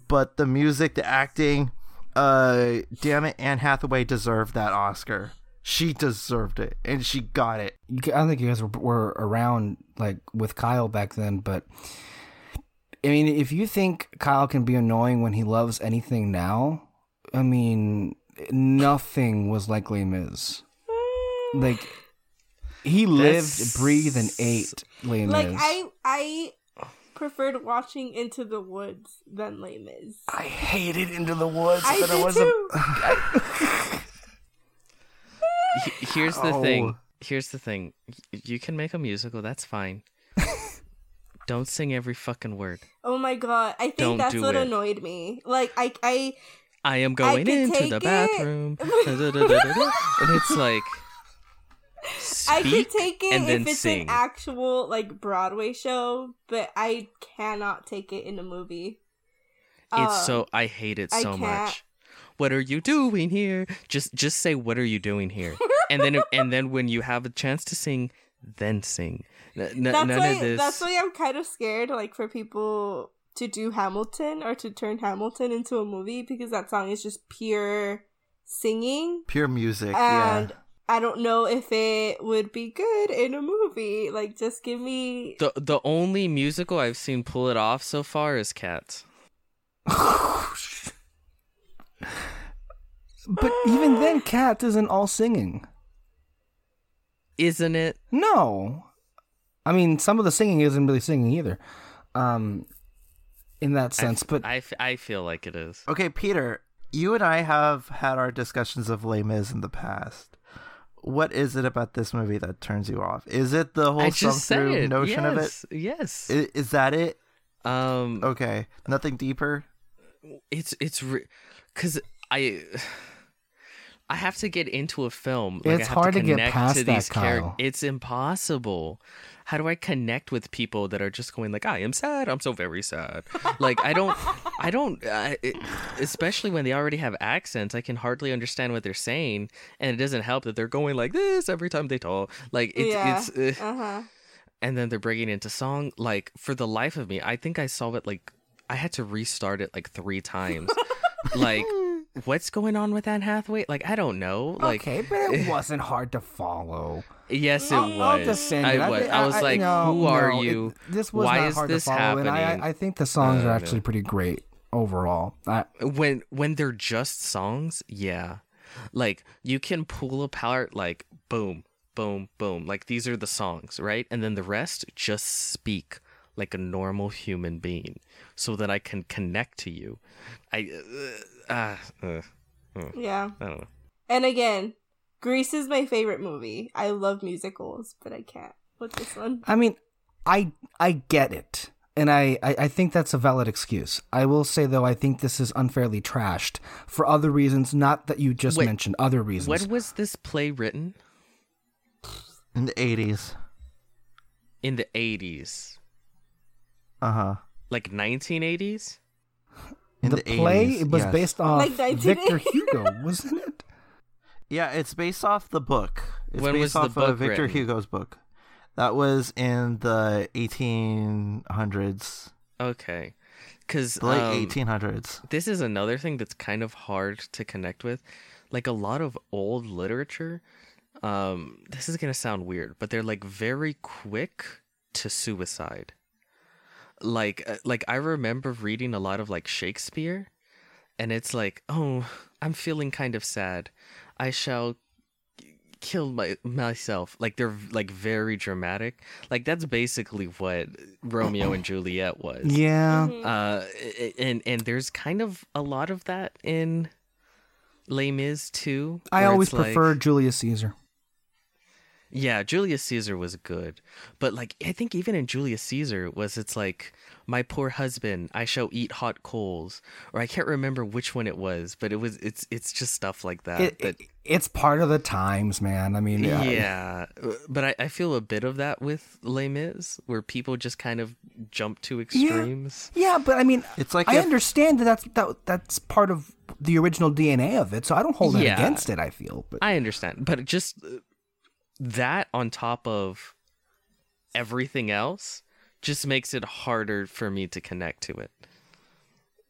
but the music the acting uh damn it anne hathaway deserved that oscar. She deserved it and she got it. I don't think you guys were, were around like with Kyle back then, but I mean, if you think Kyle can be annoying when he loves anything now, I mean, nothing was like Les Mis. Like he lived, That's- breathed, and ate Les Mis. Like I I preferred watching Into the Woods than Les Mis. I hated Into the Woods, I but did it was too. [LAUGHS] [LAUGHS] He- Here's the Oh. thing. Here's the thing. You can make a musical. That's fine. [LAUGHS] Don't sing every fucking word. oh my god! I think Don't that's what it. annoyed me. Like I I I am going could into the bathroom. [LAUGHS] And it's like I could take it and then if it's sing. an actual like Broadway show, but I cannot take it in a movie. It's Um, so I hate it so much. What are you doing here? Just just say what are you doing here? [LAUGHS] and then and then when you have a chance to sing, then sing. N- that's none why of this. that's why I'm kind of scared like for people to do Hamilton or to turn Hamilton into a movie because that song is just pure singing pure music and yeah I don't know if it would be good in a movie. Like just give me the the only musical I've seen pull it off so far is Cats. [LAUGHS] but even then, Cats isn't all singing. Isn't it? No, I mean some of the singing isn't really singing either. Um, in that sense, f- but I, f- I feel like it is. okay peter you and i have had our discussions of Les Mis in the past what is it about this movie that turns you off is it the whole I sung just through it. notion of it yes, Yes. I- is that it um. okay nothing deeper it's it's re- cuz I I have to get into a film. Like, It's I have hard to get past to that, these charac- Kyle. It's impossible. How do I connect with people that are just going like, "I am sad. I'm so very sad." like I don't, I don't. I, it, especially when they already have accents, I can hardly understand what they're saying, and it doesn't help that they're going like this every time they talk. Like it's yeah. it's. Uh, Uh huh. and then they're breaking into song like for the life of me i think i saw it like i had to restart it like three times [LAUGHS] like what's going on with anne hathaway? Like i don't know. Like okay, but it [LAUGHS] wasn't hard to follow. yes it I'll, was. I'll defend it. I, was, thi- I was like no, who are no, it- you? this was why not is hard this to follow, happening and I, I think the songs are actually pretty great overall. I, when when they're just songs? Yeah. Like you can pull apart like boom boom boom. Like these are the songs right? And then the rest just speak like a normal human being so that i can connect to you i uh, uh, uh, Yeah. i don't know And again, Grease is my favorite movie. I love musicals, but I can't with this one. I mean, I I get it. And I, I, I think that's a valid excuse. I will say though, I think this is unfairly trashed for other reasons, not that you just Wait, mentioned, other reasons. when was this play written In the 80s. in the 80s Uh huh. like 1980s In the, the, play 80s, it was yes. based off Like Victor Hugo, wasn't it? [LAUGHS] Yeah, it's based off the book. It's When based was the off book of Victor written? Hugo's book. That was in the 1800s, okay because the late um, 1800s. this is another thing that's kind of hard to connect with like a lot of old literature um this is going to sound weird but they're like very quick to suicide like uh, like i remember reading a lot of like shakespeare and it's like oh i'm feeling kind of sad i shall kill my myself like they're like very dramatic like that's basically what romeo and juliet was Yeah. Mhm. uh and and there's kind of a lot of that in Les Mis too. I always prefer like- Julius Caesar. Yeah, Julius Caesar was good, but like I think even in Julius Caesar was it's like my poor husband, I shall eat hot coals, or I can't remember which one it was, but it was it's it's just stuff like that. It, that it- it's part of the times, man. I mean, yeah, yeah. but I, I feel a bit of that with Les Mis, where people just kind of jump to extremes. Yeah, but I mean, It's like I if- understand that that's that, that's part of the original DNA of it, so I don't hold that Yeah. against it. I feel, but I understand, but it just uh, that on top of everything else just makes it harder for me to connect to it.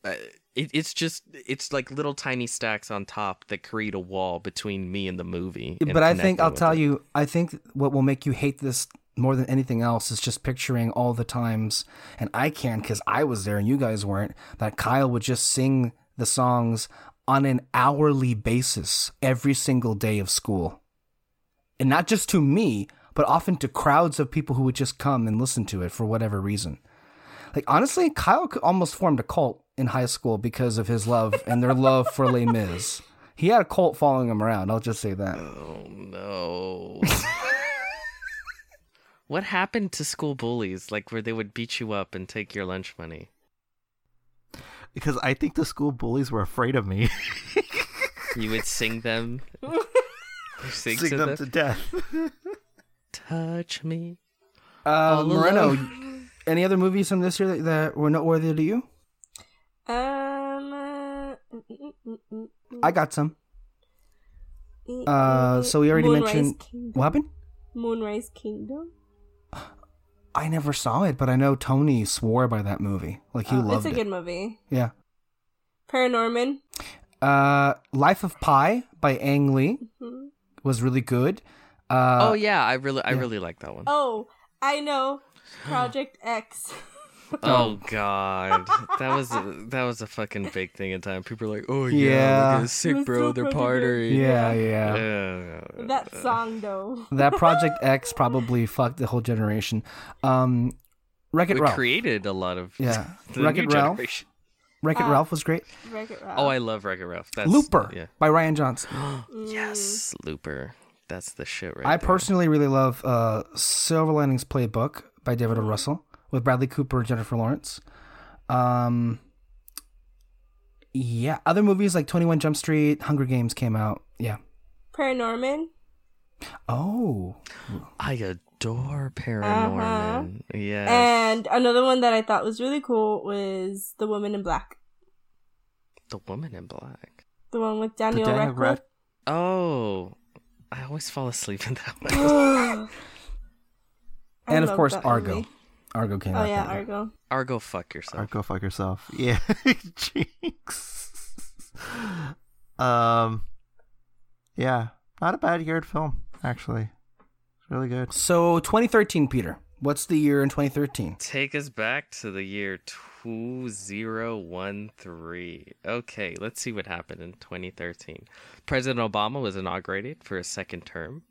Uh, it it's just it's like little tiny stacks on top that create a wall between me and the movie. and but I think I'll tell it. you, I think what will make you hate this more than anything else is just picturing all the times, and I can because I was there and you guys weren't. That Kyle would just sing the songs on an hourly basis every single day of school, and not just to me, but often to crowds of people who would just come and listen to it for whatever reason. Like honestly, Kyle almost formed a cult in high school because of his love and their love for Les Mis. He had a cult following him around. I'll just say that. Oh no. [LAUGHS] what happened to school bullies? Like where they would beat you up and take your lunch money? because I think the school bullies were afraid of me. You would sing them. [LAUGHS] You sing, Sing to them them. to death. [LAUGHS] Touch me. Uh, Moreno, [LAUGHS] any other movies from this year that, that were noteworthy to you? Um. uh, I got some. Uh, so we already Moonrise mentioned Kingdom. what happened. Moonrise Kingdom. I never saw it, but I know Tony swore by that movie. Like he Oh, loved it. it's a it. good movie. Yeah. Paranorman. Uh, Life of Pi by Ang Lee Mhm. Was really good. Uh, oh yeah, I really I yeah. really like that one. Oh, I know. Project X. Oh god, that was a, that was a fucking big thing in time. People are like, "Oh yeah, Yeah. look at this sick bro, go they're partying." yeah, yeah. Yeah. that song though. that Project X probably fucked the whole generation. Um, Wreck It Ralph. created a lot of Yeah. [LAUGHS] Wreck-It Ralph. generation. Wreck It Uh, Ralph was great. Wreck-It Ralph. Oh, I love Wreck-It Ralph. That's Looper Yeah. by Rian Johnson. [GASPS] yes, Looper. That's the shit right I there. personally really love uh, Silver Linings Playbook by David O. Russell with Bradley Cooper and Jennifer Lawrence. Um, Yeah, other movies like Twenty One Jump Street, Hunger Games came out. Yeah. Paranorman. Oh, I adore Paranorman. Yes. And another one that I thought was really cool was The Woman in Black. the Woman in Black. The one with Daniel Daniel Radcliffe. Rad- Oh, I always fall asleep in that [SIGHS] one. [LAUGHS] And of course Argo. movie. Argo came Oh out. Oh yeah, that year. Argo. Argo, fuck yourself. Argo, fuck yourself. [LAUGHS] Yeah. Jinx. um Yeah. Not a bad year film, actually. It's really good. So 2013, Peter. What's the year in 2013? Take us back to the year 2013. Okay, let's see what happened in 2013. President Obama was inaugurated for a second term.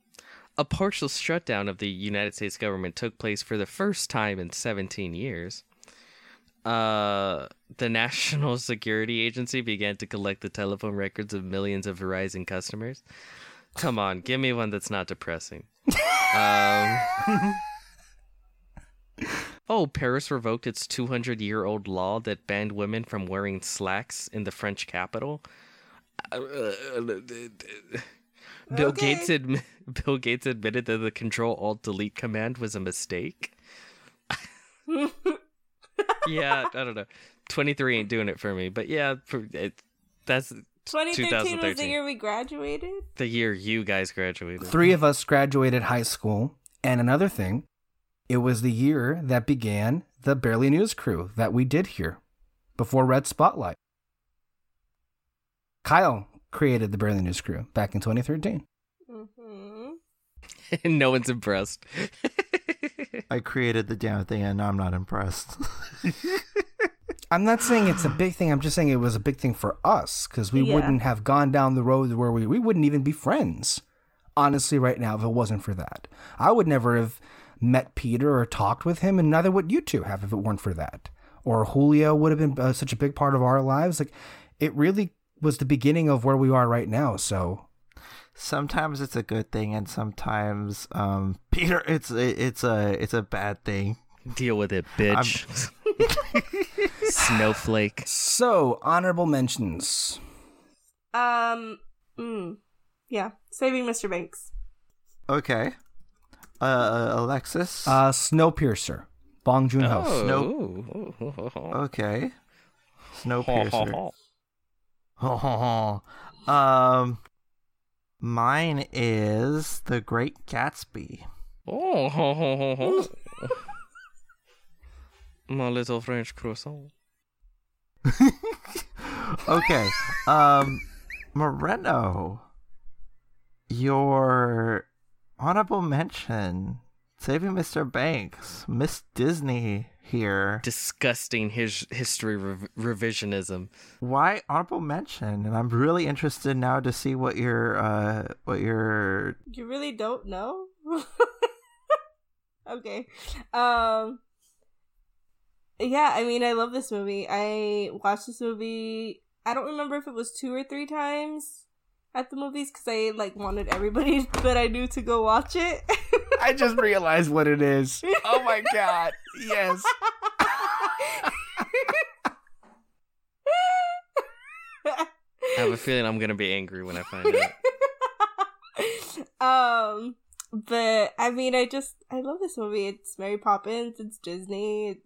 A partial shutdown of the United States government took place for the first time in 17 years. Uh, the National [LAUGHS] Security Agency began to collect the telephone records of millions of Verizon customers. Come on, give me one that's not depressing. Um, [LAUGHS] oh, Paris revoked its 200 year old law that banned women from wearing slacks in the French capital. Uh, Bill Okay. Gates admi- [LAUGHS] Bill Gates admitted that the Control Alt Delete command was a mistake. [LAUGHS] yeah, I don't know. 23 ain't doing it for me, but yeah, for- it, that's 2013 was the year we graduated. the year you guys graduated. Three of us graduated high school, and another thing, it was the year that began the Barely News crew that we did here before Red Spotlight. Kyle created the Barely News crew back in 2013. hmm [LAUGHS] no one's impressed. [LAUGHS] I created the damn thing and I'm not impressed. [LAUGHS] I'm not saying it's a [GASPS] big thing. I'm just saying it was a big thing for us because we Yeah. wouldn't have gone down the road where we we wouldn't even be friends. Honestly, right now, if it wasn't for that, I would never have met Peter or talked with him, and neither would you two have if it weren't for that. Or Julio would have been uh, such a big part of our lives. Like, it really was the beginning of where we are right now. So, sometimes it's a good thing and sometimes um [LAUGHS] Peter it's it's a it's a bad thing. Deal with it, bitch. [LAUGHS] Snowflake. so honorable mentions. Um. Mm, yeah, saving Mr. Banks. Okay. Uh Alexis. Uh, Snowpiercer, Bong Joon Ho. Oh. okay. Snowpiercer. um mine is The Great Gatsby. Oh. [LAUGHS] My little French croissant. [LAUGHS] Okay. um Moreno. Your honorable mention. Saving Mr. Banks. Miss Disney here. Disgusting his history rev- revisionism. Why honorable mention? And I'm really interested now to see what your uh what your You really don't know? [LAUGHS] okay. Um Yeah, I mean I love this movie. I watched this movie I don't remember if it was two or three times at the movies cuz I like wanted everybody [LAUGHS] that I knew to go watch it. I just realized what it is. [LAUGHS] Oh my god! Yes. [LAUGHS] I have a feeling I'm gonna be angry when I find out. um but i mean i just i love this movie it's mary poppins it's disney it, it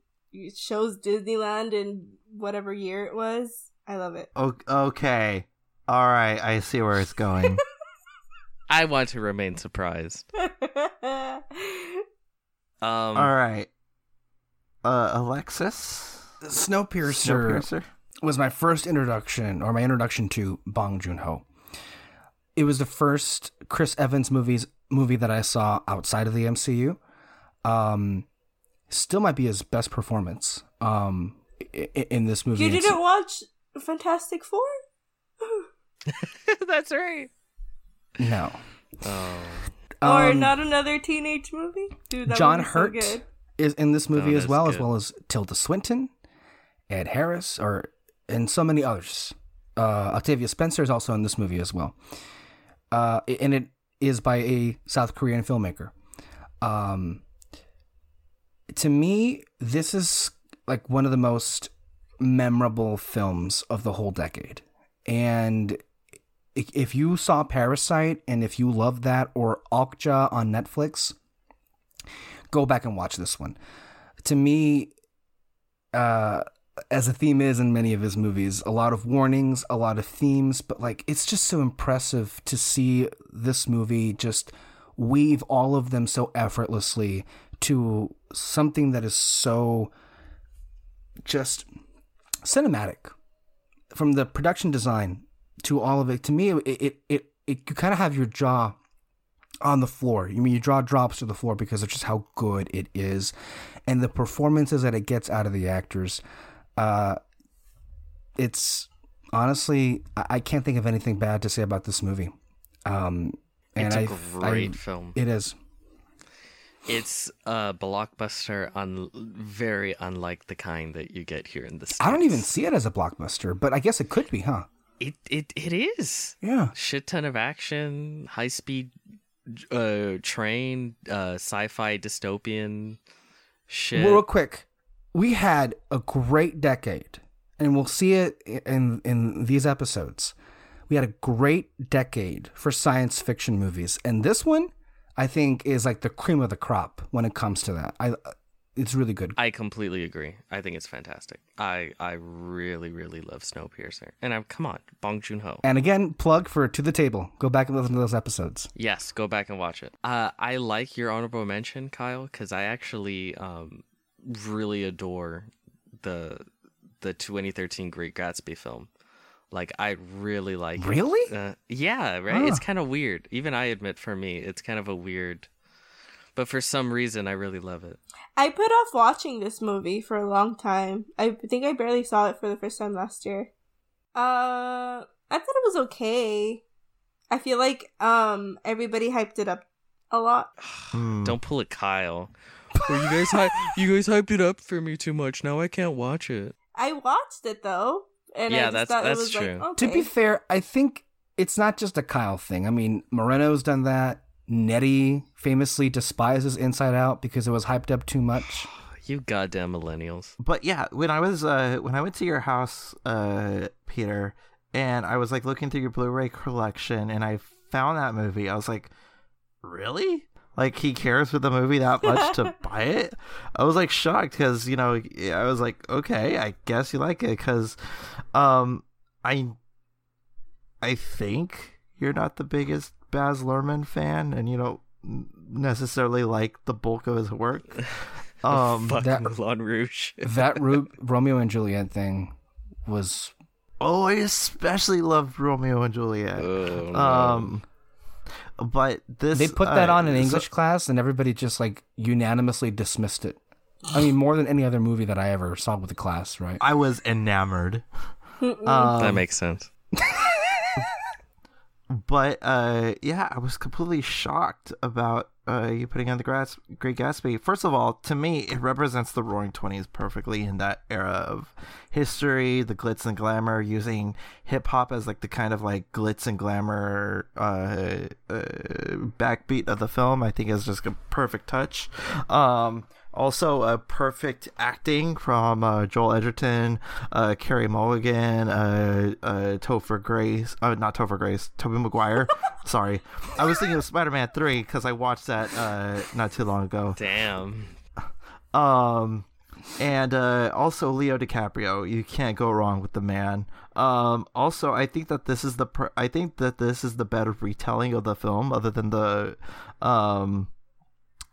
shows disneyland in whatever year it was i love it o- okay. All right, I see where it's going. [LAUGHS] I want to remain surprised. [LAUGHS] Um, All right. Uh Alexis Snowpiercer, Snowpiercer. was my first introduction, or my introduction to Bong Joon Ho. It was the first Chris Evans movies movie that I saw outside of the MCU. Um, still might be his best performance. Um, i- i- in this movie. you didn't watch fantastic four [SIGHS] [LAUGHS] That's right. No. Oh, or Um, not another teenage movie dude that John would be so Hurt good. is in this movie Oh, as that's well, as well as Tilda Swinton, Ed Harris, or and so many others. Uh, Octavia Spencer is also in this movie as well, uh, and it is by a South Korean filmmaker. Um, to me, this is like one of the most memorable films of the whole decade. And if you saw Parasite and if you love that or Okja on Netflix, go back and watch this one. To me, uh, as the theme is in many of his movies, a lot of warnings, a lot of themes, but like it's just so impressive to see this movie just weave all of them so effortlessly to something that is so just cinematic from the production design to all of it to me it it it, it you kind of have your jaw on the floor. You mean you draw drops to the floor because of just how good it is. And the performances that it gets out of the actors uh it's honestly i, I can't think of anything bad to say about this movie. Um and it's a I- great I- film. it is It's a blockbuster, un- very unlike the kind that you get here in the States. i don't even see it as a blockbuster but i guess it could be huh It it it is. yeah Shit ton of action, high speed, uh, train, uh, sci-fi dystopian shit. Real quick, we had a great decade, and we'll see it in in these episodes. We had a great decade for science fiction movies, and this one, I think, is like the cream of the crop when it comes to that. I, it's really good. I completely agree. I think it's fantastic. I I really really love Snowpiercer, and I'm come on, Bong Joon Ho. And again, plug for To the Table. Go back and listen to those episodes. Yes, go back and watch it. Uh, I like your honorable mention, Kyle, because I actually um really adore the the 2013 Great Gatsby film. Like I really like. it. Really? Uh, yeah, right. It's kind of weird. Even I admit, for me, it's kind of a weird. But for some reason, I really love it. I put off watching this movie for a long time. I think I barely saw it for the first time last year. Uh, I thought it was okay. I feel like um everybody hyped it up a lot. [SIGHS] Hmm. Don't pull a Kyle. [LAUGHS] Well, you guys, hy- you guys hyped it up for me too much. Now I can't watch it. I watched it though, and I Yeah, just that's- thought that's it was true. like To be fair, I think it's not just a Kyle thing. I mean, Moreno's done that. Nettie famously despises Inside Out because it was hyped up too much. [SIGHS] You goddamn millennials. But yeah, when I was uh when I went to your house, uh Peter, and I was like looking through your Blu-ray collection and I found that movie, I was like, Really? Like he cares for the movie that much to [LAUGHS] buy it? I was like shocked because you know I was like, okay, I guess you like it because, um, I, I think you're not the biggest Baz Luhrmann fan, and you don't necessarily like the bulk of his work. [LAUGHS] Um, Fuck that- Moulin Rouge. [LAUGHS] that Ru- Romeo and Juliet thing was Oh, I especially loved Romeo and Juliet. Oh, no. Um, but this they put that uh, on in so- English class and everybody just like unanimously dismissed it. I mean, more than any other movie that I ever saw with the class, right? I was enamored. Um, that makes sense. [LAUGHS] but uh, yeah, I was completely shocked about uh, you putting on the Gras- Great Gatsby. First of all, to me, it represents the Roaring Twenties perfectly in that era of history, the glitz and glamour, using hip hop as like the kind of like glitz and glamour uh, uh, backbeat of the film. I think is just a perfect touch. Um, also, uh, perfect acting from uh, Joel Edgerton, uh, Carey Mulligan, uh, uh, Topher Grace, uh, not Topher Grace, Tobey Maguire. [LAUGHS] Sorry, I was thinking of Spider-Man Three because I watched that uh, not too long ago. Damn. Um, and uh, also Leo DiCaprio. You can't go wrong with the man. Um, also, I think that this is the per- I think that this is the better retelling of the film, other than the um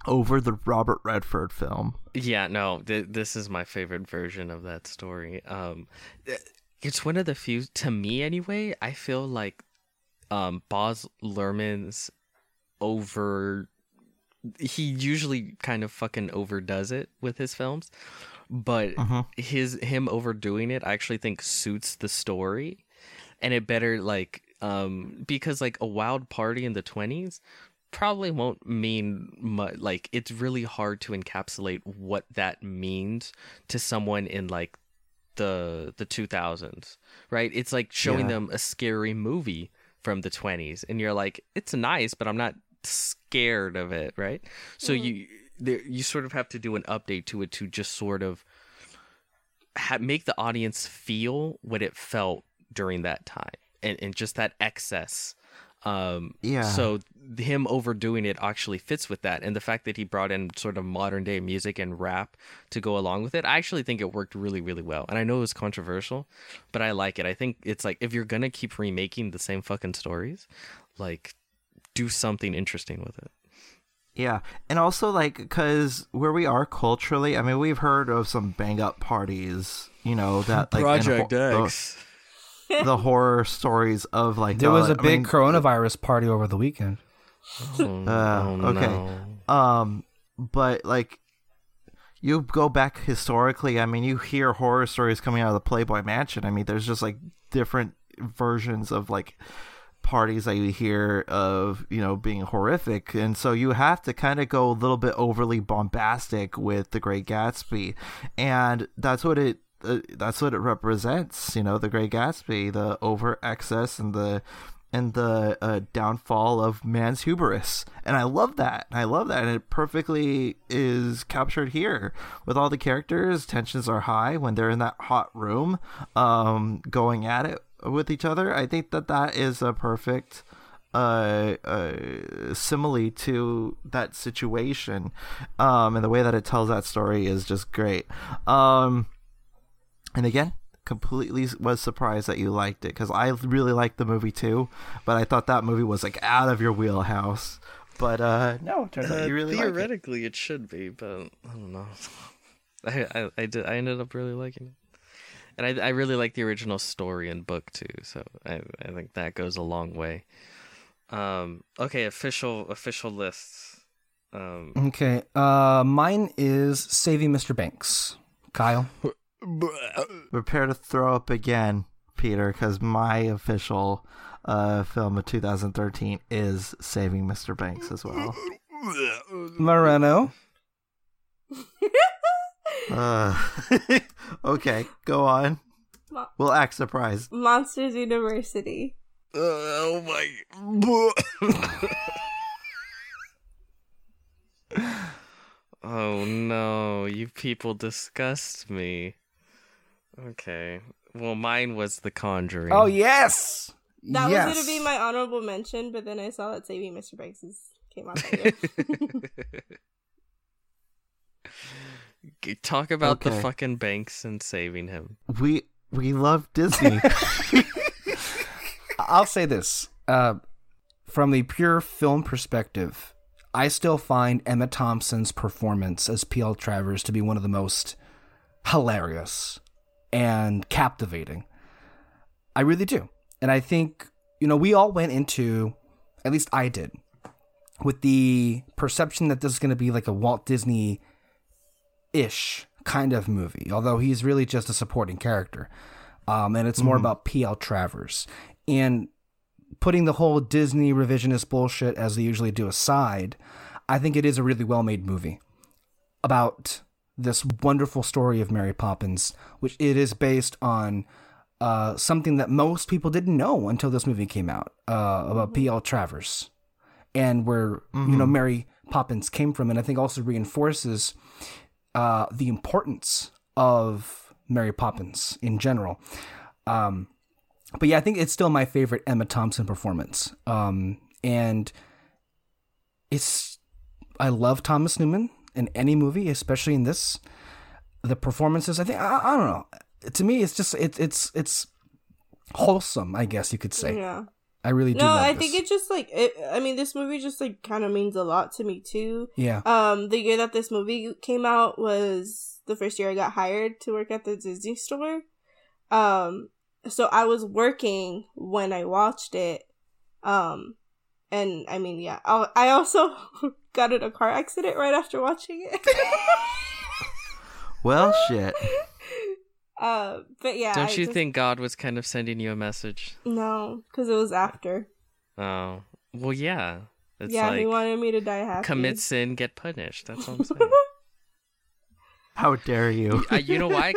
over the Robert Redford film. Yeah, no, th- this is my favorite version of that story. Um, it's one of the few, to me anyway. I feel like, um, Baz Luhrmann's over. He usually kind of fucking overdoes it with his films, but Mhm. his him overdoing it, I actually think suits the story, and it better like um because like a wild party in the twenties probably won't mean much like it's really hard to encapsulate what that means to someone in like the the 2000s right it's like showing Yeah. them a scary movie from the 20s and you're like it's nice but i'm not scared of it right so Mhm. you there, you sort of have to do an update to it to just sort of ha- make the audience feel what it felt during that time and, and just that excess um Yeah. so him overdoing it actually fits with that. And the fact that he brought in sort of modern day music and rap to go along with it i actually think it worked really really well. And i know it was controversial but i like it. I think it's like if you're gonna keep remaking the same fucking stories like do something interesting with it. Yeah, and also like because where we are culturally, I mean, we've heard of some bang up parties, you know, that like in ho- the, the horror stories of like There was uh, a I big mean, coronavirus party over the weekend. Oh, Uh, oh, okay. no. Um, but like you go back historically, I mean, you hear horror stories coming out of the Playboy Mansion. I mean, there's just like different versions of like parties that you hear of, you know, being horrific. And so you have to kind of go a little bit overly bombastic with The Great Gatsby. And that's what it that's what it represents, you know, The Great Gatsby, the over excess and the and the uh, downfall of man's hubris. And I love that. I love that. And it perfectly is captured here with all the characters. Tensions are high when they're in that hot room, um, going at it with each other. I think that that is a perfect uh, uh, simile to that situation. Um, and the way that it tells that story is just great. Um, and again, completely was surprised that you liked it because I really liked the movie too, but I thought that movie was like out of your wheelhouse. But uh, no, it turns out Uh, you really like it. theoretically it. should be, but I don't know. [LAUGHS] I, I I did I ended up really liking it, and I I really like the original story and book too. So I I think that goes a long way. Um. Okay. Official official lists. Um. Okay. Uh, mine is Saving Mr. Banks. Kyle. Prepare to throw up again, Peter, because my official uh, film of 2013 is Saving Mr. Banks as well. Moreno. [LAUGHS] Uh, [LAUGHS] okay, go on. Mo- We'll act surprised. Monsters University. oh my. [LAUGHS] oh no! You people disgust me. Okay. Well, mine was The Conjuring. Oh yes. That yes. was gonna be my honorable mention, but then I saw that Saving Mr. Banks came out that year. G- [LAUGHS] Talk about the fucking banks and saving him. We we love Disney. [LAUGHS] I'll say this. Uh, from the pure film perspective, I still find Emma Thompson's performance as P.L. Travers to be one of the most hilarious and captivating. I really do. And I think, you know, we all went into, at least I did, with the perception that this is going to be like a Walt Disney ish kind of movie, although he's really just a supporting character. Um, and it's more about P.L. Travers. And putting the whole Disney revisionist bullshit as they usually do aside, I think it is a really well made movie about this wonderful story of Mary Poppins, which it is based on uh, something that most people didn't know until this movie came out uh, about P.L. Travers and where you know Mary Poppins came from, and I think also reinforces uh, the importance of Mary Poppins in general. Um, but yeah, I think it's still my favorite Emma Thompson performance. Um, and it's I love Thomas Newman in any movie, especially in this. The performances, I think, I, I don't know. To me, it's just it's it's it's wholesome, I guess you could say. yeah. I really do. No, I this. think it just like it, I mean, this movie just like kind of means a lot to me too. Yeah. Um, the year that this movie came out was the first year I got hired to work at the Disney store. Um, so I was working when I watched it. Um, and I mean, yeah, I, I also [LAUGHS] got in a car accident right after watching it. [LAUGHS] well, shit. [LAUGHS] uh, but yeah, Don't I you just- think God was kind of sending you a message? No, because it was after. Oh, well, yeah. It's yeah, like he wanted me to die happy. commit sin, get punished. That's what I'm saying. How dare you? uh, you know why?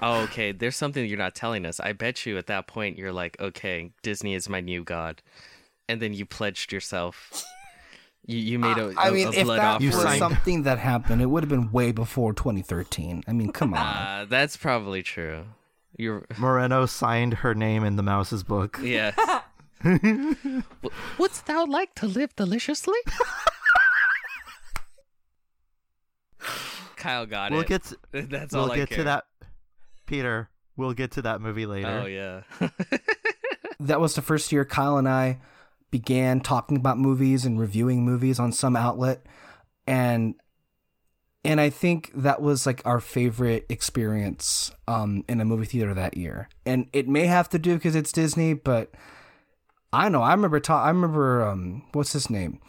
Oh, okay. There's something you're not telling us. I bet you at that point you're like, okay, Disney is my new god, and then you pledged yourself You you made a, I a- mean, a if blood that You was offering. signed- something that happened, it would have been way before 2013. I mean, come on. Uh, that's probably true. You're Moreno signed her name in the mouse's book. [LAUGHS] yes. [LAUGHS] Wouldst thou like to live deliciously? Kyle got We'll it. get to, [LAUGHS] That's we'll all I get care. to that. Peter, we'll get to that movie later. Oh yeah. that was the first year Kyle and I began talking about movies and reviewing movies on some outlet and and I think that was like our favorite experience um in a movie theater that year. And it may have to do because it's Disney, but I know. I remember ta- I remember um what's his name?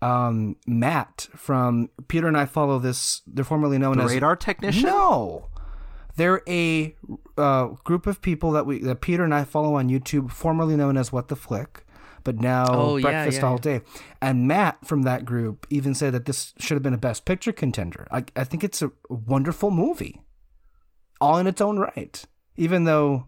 Um Matt from Peter and I follow this they're formerly known The as radar technician? no. They're a uh, group of people that we that Peter and I follow on YouTube, formerly known as What the Flick, but now Oh, yeah, Breakfast yeah, All yeah. Day. And Matt from that group even said that this should have been a Best Picture contender. I, I think it's a wonderful movie, all in its own right. Even though,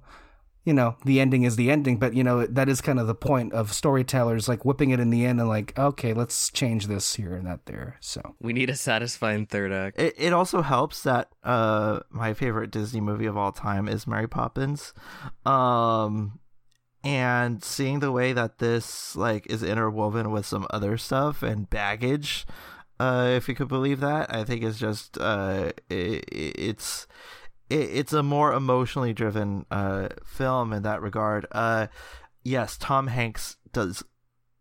you know, the ending is the ending, but you know that is kind of the point of storytellers like whipping it in the end and like, okay, let's change this here and that there. So we need a satisfying third act. It, it also helps that uh my favorite Disney movie of all time is Mary Poppins. Um and seeing the way that this like is interwoven with some other stuff and baggage uh if you could believe that i think it's just uh it, it's it, it's a more emotionally driven uh film in that regard. Uh yes tom hanks does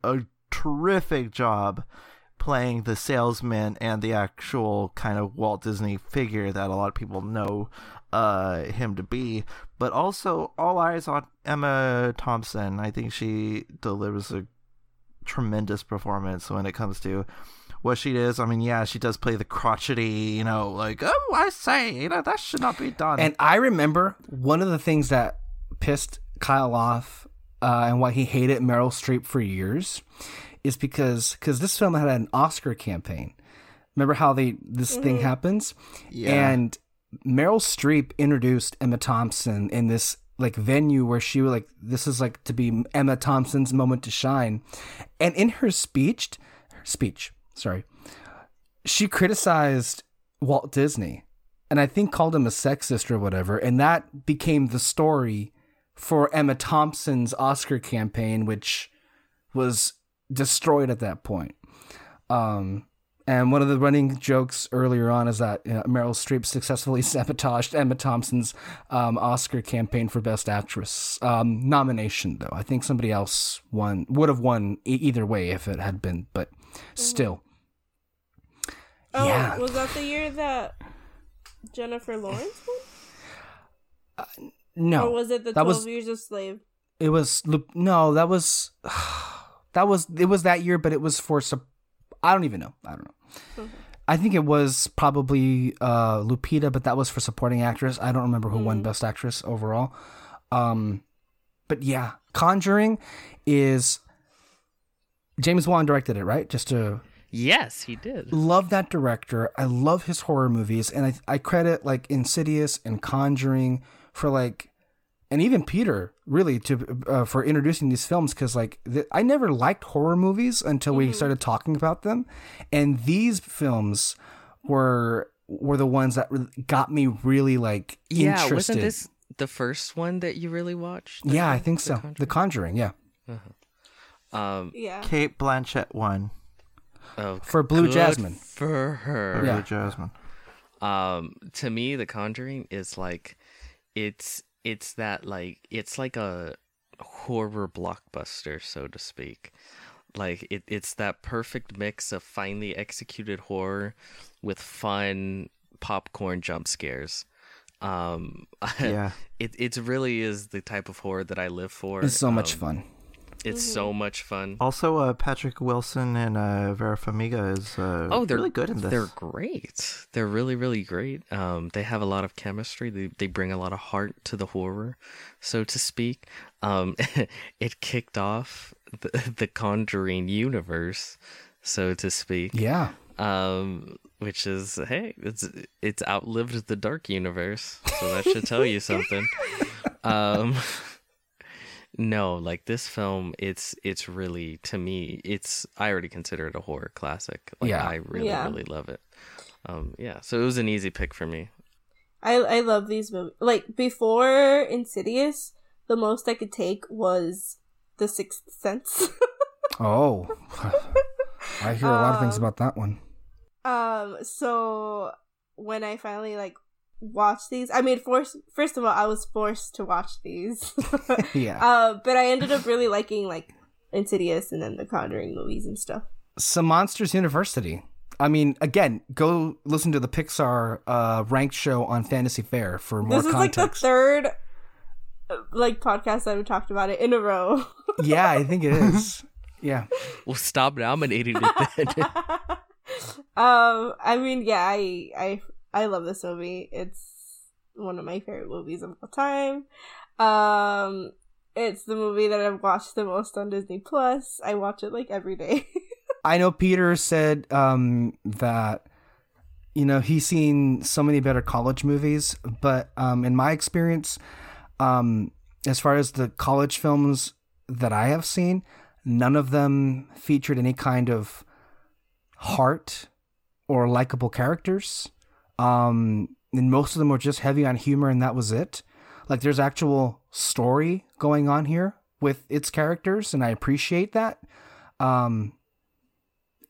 a terrific job playing the salesman and the actual kind of Walt Disney figure that a lot of people know uh, him to be. But also, all eyes on Emma Thompson. I think she delivers a tremendous performance when it comes to what she is. I mean, yeah, she does play the crotchety, you know, like, oh, I say, you know, that should not be done. And I remember one of the things that pissed Kyle off uh, and why he hated Meryl Streep for years is because cause this film had an Oscar campaign. Remember how they this thing happens? Yeah. And Meryl Streep introduced Emma Thompson in this like venue where she was like this is like to be Emma Thompson's moment to shine. And in her speech her speech, sorry, she criticized Walt Disney and I think called him a sexist or whatever. And that became the story for Emma Thompson's Oscar campaign, which was destroyed at that point. Um, and one of the running jokes earlier on is that you know, Meryl Streep successfully [LAUGHS] sabotaged Emma Thompson's um, Oscar campaign for Best Actress um, nomination. Though I think somebody else won, would have won e- either way if it had been, but still. Oh, Yeah. was that the year that Jennifer Lawrence won? No, or was it the 12 was Years a Slave? It was no, that was [SIGHS] that was it was that year, but it was for I don't even know. I don't know. I think it was probably uh, Lupita, but that was for supporting actress. I don't remember who won Best Actress overall. Um, but yeah, Conjuring is James Wan directed it, right? Just to Yes, he did. love that director. I love his horror movies, and I I credit like Insidious and Conjuring for like, and even Peter really to uh, for introducing these films because like th- I never liked horror movies until we started talking about them, and these films were were the ones that re- got me really like Yeah, wasn't this the first one that you really watched? The Yeah, I think The so. The Conjuring, yeah. Um, Yeah. Cate Blanchett won. oh, For Blue good Jasmine. For her. Yeah. Blue Jasmine. um to me the conjuring is like it's it's that like it's like a horror blockbuster so to speak like it, it's that perfect mix of finely executed horror with fun popcorn jump scares um [LAUGHS] Yeah. it it really is the type of horror that i live for It's so much Um, fun. It's so much fun Also, uh, Patrick Wilson and uh, Vera Farmiga is uh, Oh, they're really good in this. They're great. They're really, really great. Um, they have a lot of chemistry. They they bring a lot of heart to the horror, so to speak. Um, [LAUGHS] it kicked off the, [LAUGHS] the Conjuring universe, so to speak. Yeah. Um, which is hey, it's it's outlived the Dark universe, so that should tell you [LAUGHS] something. Um, No, like this film, it's it's really to me, it's I already consider it a horror classic. Like Yeah. I really Yeah. really love it. Um, yeah, so it was an easy pick for me. I I love these movies. Like before Insidious, the most I could take was The Sixth Sense. [LAUGHS] Oh, I hear a lot of things Um, about that one. um. So when I finally like watched these, I mean, forced. First of all, I was forced to watch these. [LAUGHS] [LAUGHS] Yeah. uh, but I ended up really liking like Insidious and then the Conjuring movies and stuff. Some Monsters University. I mean, again, go listen to the Pixar uh, ranked show on Fantasy Fair for more this is like the third uh, like podcast that we talked about it in a row. [LAUGHS] yeah, I think it is. Yeah. Well, stop nominating it then. um, I mean, yeah, I I I love this movie. It's one of my favorite movies of all time. Um, it's the movie that I've watched the most on Disney Plus. I watch it like every day. [LAUGHS] I know Peter said um, that you know he's seen so many better college movies, but um, in my experience, um, as far as the college films that I have seen, none of them featured any kind of heart or likable characters. Um, and most of them were just heavy on humor, and that was it. Like there's actual story going on here with its characters, and I appreciate that. Um,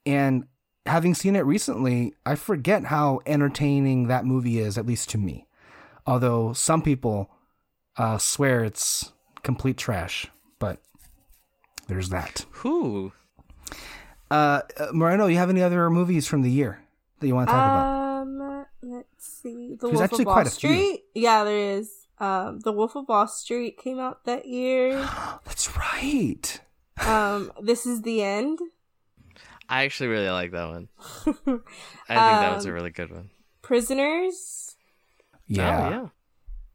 and having seen it recently, I forget how entertaining that movie is, at least to me. Although some people uh, swear it's complete trash, but there's that. Who? Uh, uh, Moreno, you have any other movies from the year that you want to talk about? Um, let's see. The There's Wolf actually of Wall quite a few. Street. Yeah, there is. Um, The Wolf of Wall Street came out that year. [GASPS] That's right. Um, This is the End. I actually really like that one. [LAUGHS] I think that was a Um, really good one. Prisoners. Yeah. Oh,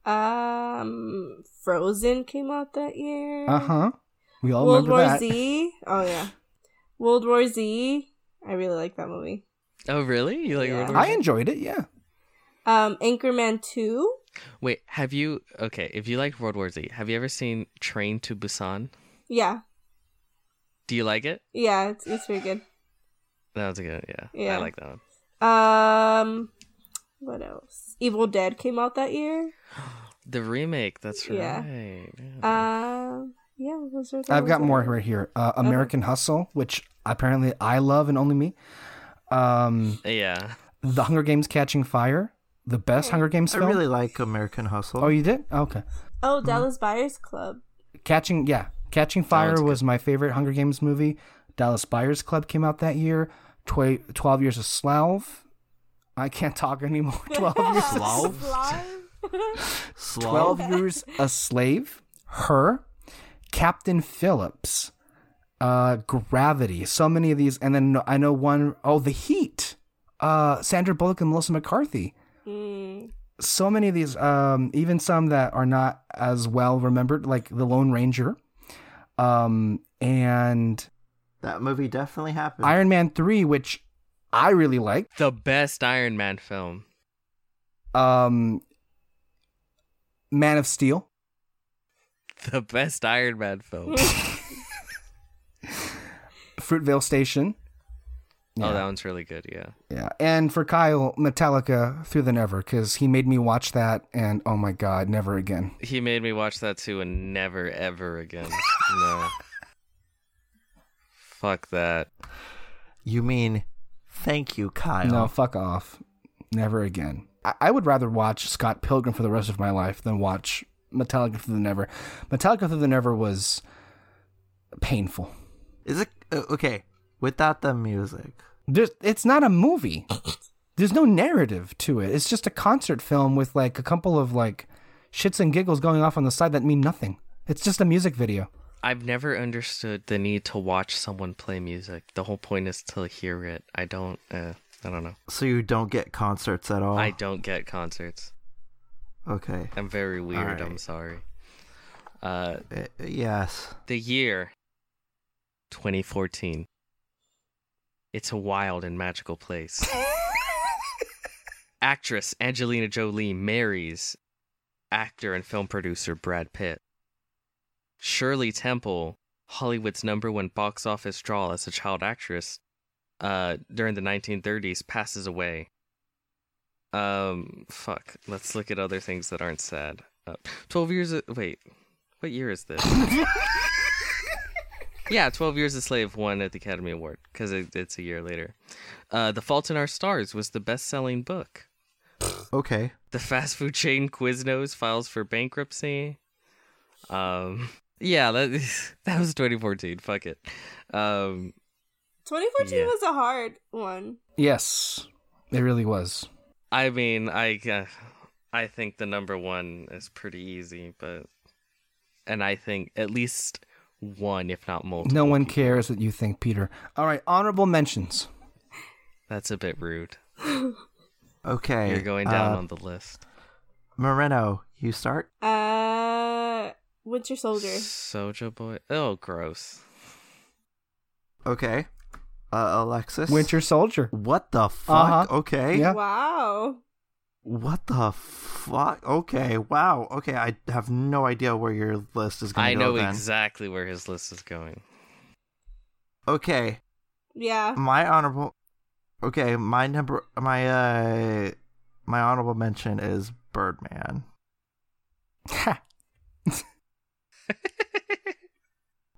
yeah. Um, Frozen came out that year. Uh huh. We all World remember War that. Z. Oh yeah, World War Z. I really like that movie. Oh, really? You like Yeah. World War I Z? enjoyed it. Yeah. Um, Anchorman Two. Wait, have you? Okay, if you like World War Z, have you ever seen Train to Busan? Yeah, Do you like it? yeah, it's it's very good. That was a good. Yeah, Yeah. I like that one. Um, what else? Evil Dead came out that year. [GASPS] The remake. That's right. Yeah. Yeah. Um, yeah, those are. I've got those more right here. Uh, American Hustle, which apparently I love and only me. Um, yeah. The Hunger Games Catching Fire, the best Hunger Games I really like American Hustle. Oh, you did? Okay. Oh, Dallas Buyers Club. Catching, yeah, Catching Fire one's was my favorite Hunger Games movie. Dallas Buyers Club came out that year. Tw- Twelve Years a Slave. I can't talk anymore. [LAUGHS] Twelve [LAUGHS] Years. a Slave? Slave? Twelve Years a Slave. Her. Captain Phillips. Uh, Gravity. So many of these, and then I know one oh The Heat. Uh, Sandra Bullock and Melissa McCarthy. Mm. so many of these, um, even some that are not as well remembered, like The Lone Ranger, um, and That movie definitely happened. Iron Man three, which I really liked. The best Iron Man film. Um, Man of Steel, [LAUGHS] The best Iron Man film. [LAUGHS] Fruitvale Station. Oh, that one's really good. Yeah. Yeah, and for Kyle, Metallica Through the Never, because he made me watch that, and oh my god, never again. He made me watch that too, and never ever again. [LAUGHS] no. Fuck that. you mean thank you, Kyle. No, fuck off, never again. I, I would rather watch Scott Pilgrim for the rest of my life than watch Metallica Through the Never. Metallica Through the Never was painful. Is it uh, okay without the music? There's, it's not a movie. There's no narrative to it. It's just a concert film with like a couple of like shits and giggles going off on the side that mean nothing. It's just a music video. I've never understood the need to watch someone play music. The whole point is to hear it. I don't. Uh, I don't know. So you don't get concerts at all? I don't get concerts. Okay. I'm very weird. I'm sorry. Uh, Uh, yes. the year 2014. It's a wild and magical place. [LAUGHS] Actress Angelina Jolie marries actor and film producer Brad Pitt. Shirley Temple, Hollywood's number one box office draw as a child actress, uh, during the 1930s, passes away. Um, fuck. Let's look at other things that aren't sad. Uh, Twelve years. A- wait, what year is this? [LAUGHS] yeah, Twelve Years a Slave won at the Academy Award because it, it's a year later. Uh, The Fault in Our Stars was the best-selling book. Okay. The fast food chain Quiznos files for bankruptcy. Um, yeah, that [LAUGHS] that was 2014. Fuck it. Um, 2014 Yeah. was a hard one. Yes, it really was. I mean, I uh, I think the number one is pretty easy, but and I think at least one, if not multiple. No one people. cares what you think, Peter. All right, honorable mentions. That's a bit rude. [LAUGHS] Okay. You're going down uh, on the list. Moreno, you start. Uh, Winter Soldier. Soja Boy. Oh, gross. Okay. Uh, Alexis. Winter Soldier. What the fuck? Uh-huh. Okay. Yeah. Wow. What the fuck? Okay. Wow. Okay. I have no idea where your list is going I go know then. exactly where his list is going. Okay. Yeah. My honorable. Okay. My number. My uh. My honorable mention is Birdman, Ha. [LAUGHS]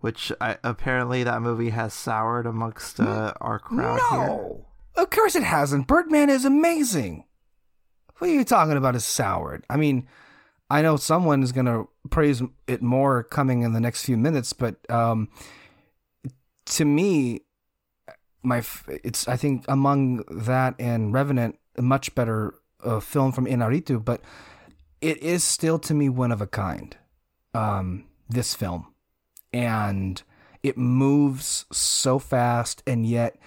which I, apparently that movie has soured amongst uh, our crowd here. no, of course it hasn't. Birdman is amazing. What are you talking about? Is soured? I mean, I know someone is going to praise it more coming in the next few minutes, but um, to me, my it's I think among that and Revenant, a much better uh, film from Inaritu, but it is still to me one of a kind. Um, this film, and it moves so fast, and yet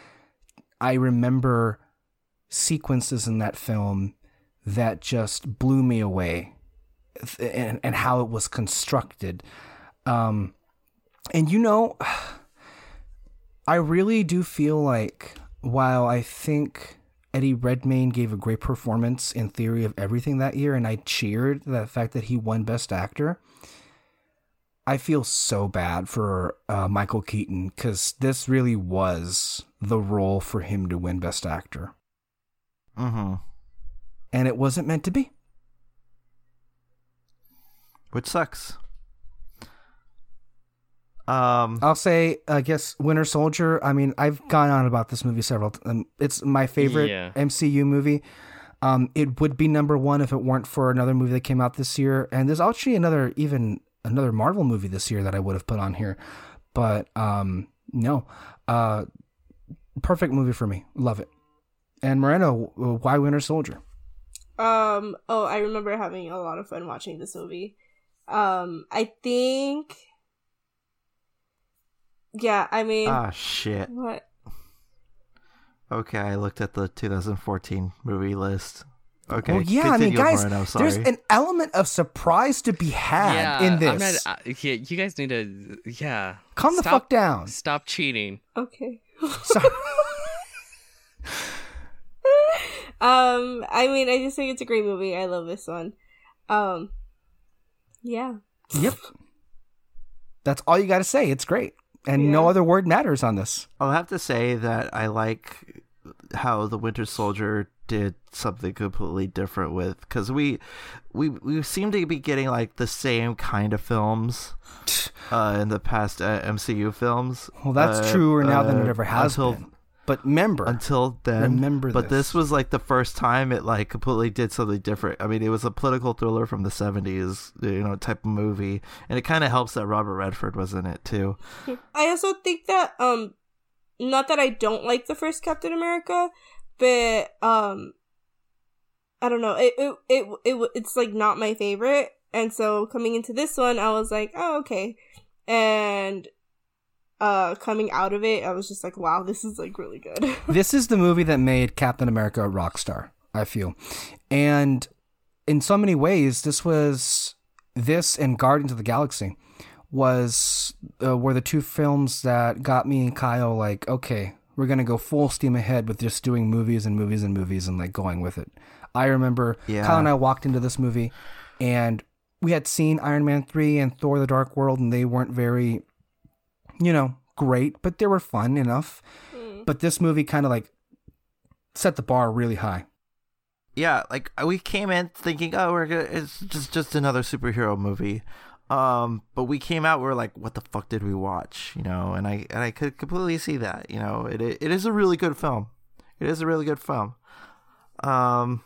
I remember sequences in that film that just blew me away and, and how it was constructed. Um, and you know, [SIGHS] I really do feel like while I think Eddie Redmayne gave a great performance in Theory of Everything that year, and I cheered the fact that he won Best Actor. I feel so bad for uh, Michael Keaton because this really was the role for him to win Best Actor, Mm-hmm. And it wasn't meant to be. Which sucks. Um. I'll say, I guess, Winter Soldier. I mean, I've gone on about this movie several. times. it's my favorite Yeah. MCU movie. Um, it would be number one if it weren't for another movie that came out this year, and there's actually another, even another Marvel movie this year that I would have put on here, but um, no, uh, perfect movie for me. Love it. And Moreno, why Winter Soldier? Um. Oh, I remember having a lot of fun watching this movie. Um. I think. Yeah. I mean. Ah, shit. what? Okay, I looked at the 2014 movie list. Okay. well, yeah, I mean, guys, Moreno, there's an element of surprise to be had in I'm this. not, uh, yeah, you guys need to. Yeah. Calm the fuck down. Stop cheating. Okay. [LAUGHS] Sorry. [LAUGHS] um. I mean, I just think it's a great movie. I love this one. Um. Yeah. Yep. That's all you got to say. It's great. And no other word matters on this. I'll have to say that I like how the Winter Soldier did something completely different with because we we we seem to be getting like the same kind of films [SIGHS] uh, in the past uh, MCU films. Well, that's uh, truer now than uh, it ever has until, been. But remember, Until then, Remember But this. this was like the first time it like completely did something different. I mean, it was a political thriller from the '70s, you know, type of movie, and it kind of helps that Robert Redford was in it too. [LAUGHS] I also think that um not that I don't like the first Captain America, but um I don't know. It it it, it it's like not my favorite. And so coming into this one, I was like, "Oh, okay." And uh coming out of it, I was just like, "Wow, this is like really good." [LAUGHS] this is the movie that made Captain America a rock star, I feel. And in so many ways, this was this and Guardians of the Galaxy was uh, were the two films that got me and Kyle like, okay, we're gonna go full steam ahead with just doing movies and movies and movies and like going with it. I remember Yeah. Kyle and I walked into this movie, and we had seen Iron Man 3 and Thor the Dark World, and they weren't very, you know, great, but they were fun enough. Mm. But this movie kind of like set the bar really high. yeah, like we came in thinking, oh, we're gonna, it's just just another superhero movie. Um, but we came out, we are like, what the fuck did we watch? You know, and I and I could completely see that. You know, it it is a really good film. It is a really good film. Um,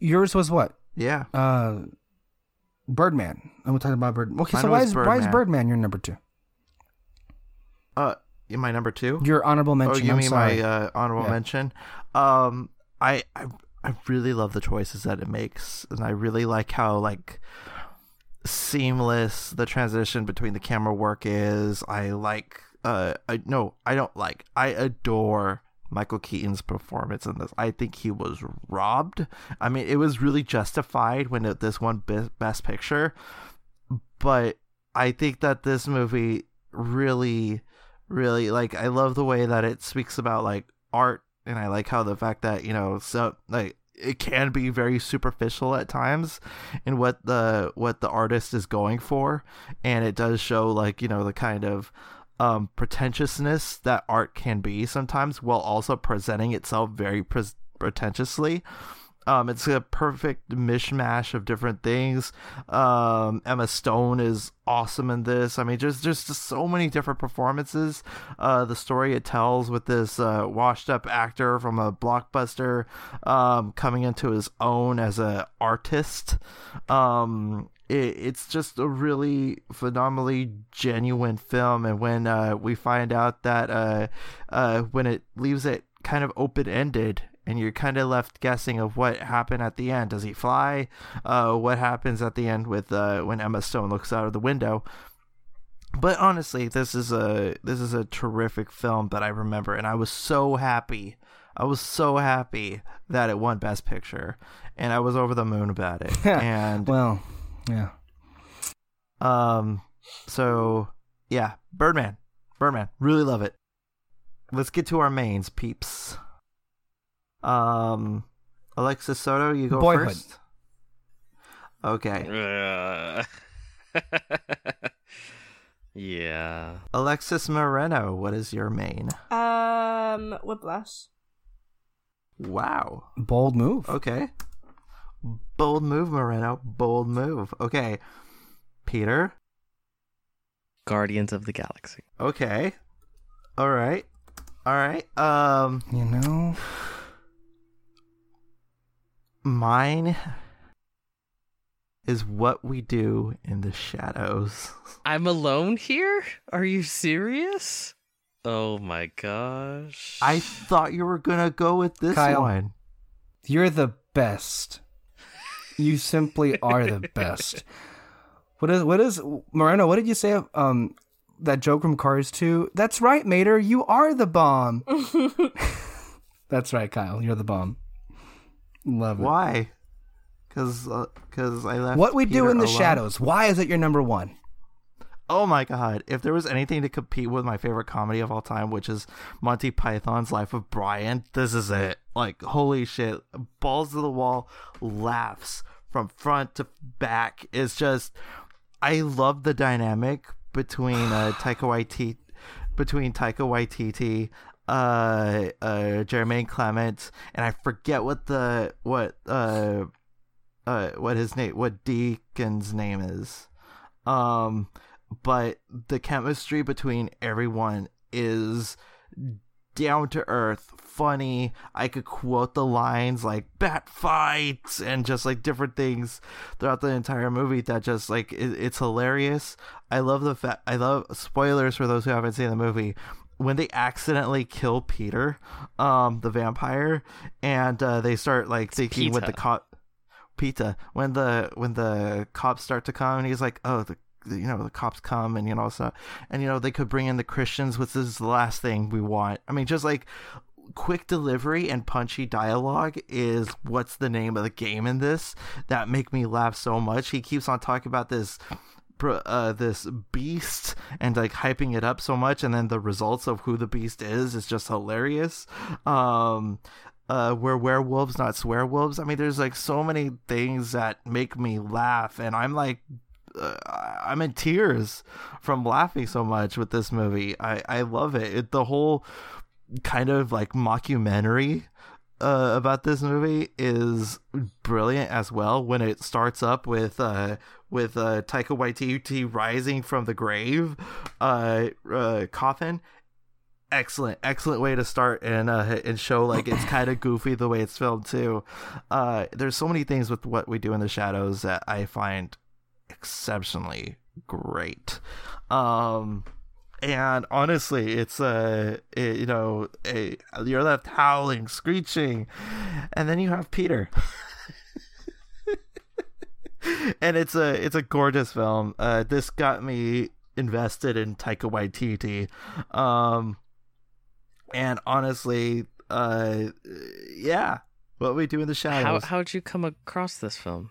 Yours was what? yeah, Uh, Birdman. I'm talking about Bird. Okay, so why was is why is Birdman. Birdman your number two? Uh, my number two. Your honorable mention. Oh, you I'm mean sorry. my uh, honorable Yeah. mention? Um, I, I I really love the choices that it makes, and I really like how like seamless the transition between the camera work is. I like. Uh, I no, I don't like. I adore Michael Keaton's performance in this. I think he was robbed. I mean, it was really justified when it, this one Be- Best Picture, but I think that this movie really really like I love the way that it speaks about like art and I like how the fact that, you know, so like it can be very superficial at times in what the what the artist is going for and it does show like, you know, the kind of um pretentiousness that art can be sometimes while also presenting itself very pres pretentiously. Um, it's a perfect mishmash of different things. Um, Emma Stone is awesome in this. I mean, just just, so many different performances. Uh, the story it tells with this uh, washed up actor from a blockbuster um, coming into his own as an artist. Um, it, it's just a really phenomenally genuine film, and when uh, we find out that uh, uh, when it leaves it kind of open ended and you're kind of left guessing of what happened at the end. Does he fly? Uh, what happens at the end with uh, when Emma Stone looks out of the window? But honestly, this is a this is a terrific film that I remember, and I was so happy. I was so happy that it won Best Picture, and I was over the moon about it. [LAUGHS] and well, yeah. um, so yeah, Birdman, Birdman, really love it. Let's get to our mains, peeps. Um, Alexis Soto, you go Boyhood. first. Okay, Uh, [LAUGHS] yeah. Alexis Moreno, what is your main? Um, Whiplash. Wow. Bold move. Okay. Bold move, Moreno. Bold move. Okay. Peter. Guardians of the Galaxy. Okay. All right. All right. Um, You know, mine is what we do in the shadows. [LAUGHS] I'm alone here? Are you serious? Oh my gosh. I thought you were gonna go with this Kyle. one. you're the best. You simply are the [LAUGHS] best. What is what is Moreno? What did you say? Um, that joke from Cars 2? That's right, Mater. You are the bomb. [LAUGHS] That's right, Kyle. You're the bomb. Love it. Why? Because because I left. What we do Peter in the alone. shadows. Why is it your number one? Oh my god! If there was anything to compete with my favorite comedy of all time, which is Monty Python's Life of Brian, this is it. Like holy shit! Balls to the wall, laughs from front to back. It's just, I love the dynamic between uh, [SIGHS] Taika Waititi, between Taika Waititi, uh, uh, Jermaine Clement, and I forget what the what uh, uh, what his name, what Deacon's name is. Um, but the chemistry between everyone is down to earth, funny. I could quote the lines like bat fights and just like different things throughout the entire movie that just like it, it's hilarious. I love the fact I love spoilers for those who haven't seen the movie when they accidentally kill Peter, um, the vampire, and uh, they start like thinking with the cop Pita when the when the cops start to come and he's like, oh the the- you know the cops come and you know so and you know they could bring in the Christians, which is the last thing we want. I mean, just like quick delivery and punchy dialogue is what's the name of the game in this that make me laugh so much. He keeps on talking about this uh, this beast and like hyping it up so much and then the results of who the beast is is just hilarious um uh, we're werewolves, not swearwolves. I mean, there's like so many things that make me laugh, and I'm like, uh, I'm in tears from laughing so much with this movie. I I love it. it the whole kind of like mockumentary uh, about this movie is brilliant as well. When it starts up with uh, with uh, Taika Waititi rising from the grave uh, uh, coffin. Excellent, excellent way to start and uh, and show like it's kind of [COUGHS] goofy the way it's filmed too. Uh, there's so many things with what we do in the shadows that I find exceptionally great. Um, and honestly, it's a, a you know a you're left howling, screeching, and then you have Peter. [LAUGHS] and it's a it's a gorgeous film. Uh, this got me invested in Taika Waititi, um, and honestly, uh, yeah, what we do in the How shadows. how'd you come across this film?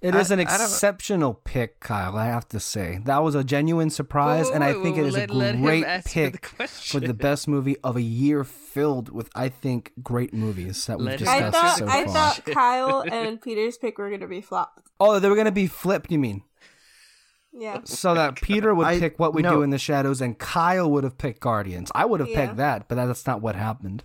It I- is an I don't- exceptional pick, Kyle. I have to say that was a genuine surprise, and I think it is a great pick for the best movie of a year filled with, I think, great movies that we've Let I discussed thought so I far. thought [LAUGHS] Kyle and Peter's pick were gonna be flopped. Oh, they were gonna be flipped. You mean Yeah. so that [LAUGHS] Peter would I- pick what we no. do in the shadows, and Kyle would have picked Guardians. I would have Yeah. picked that, but that's not what happened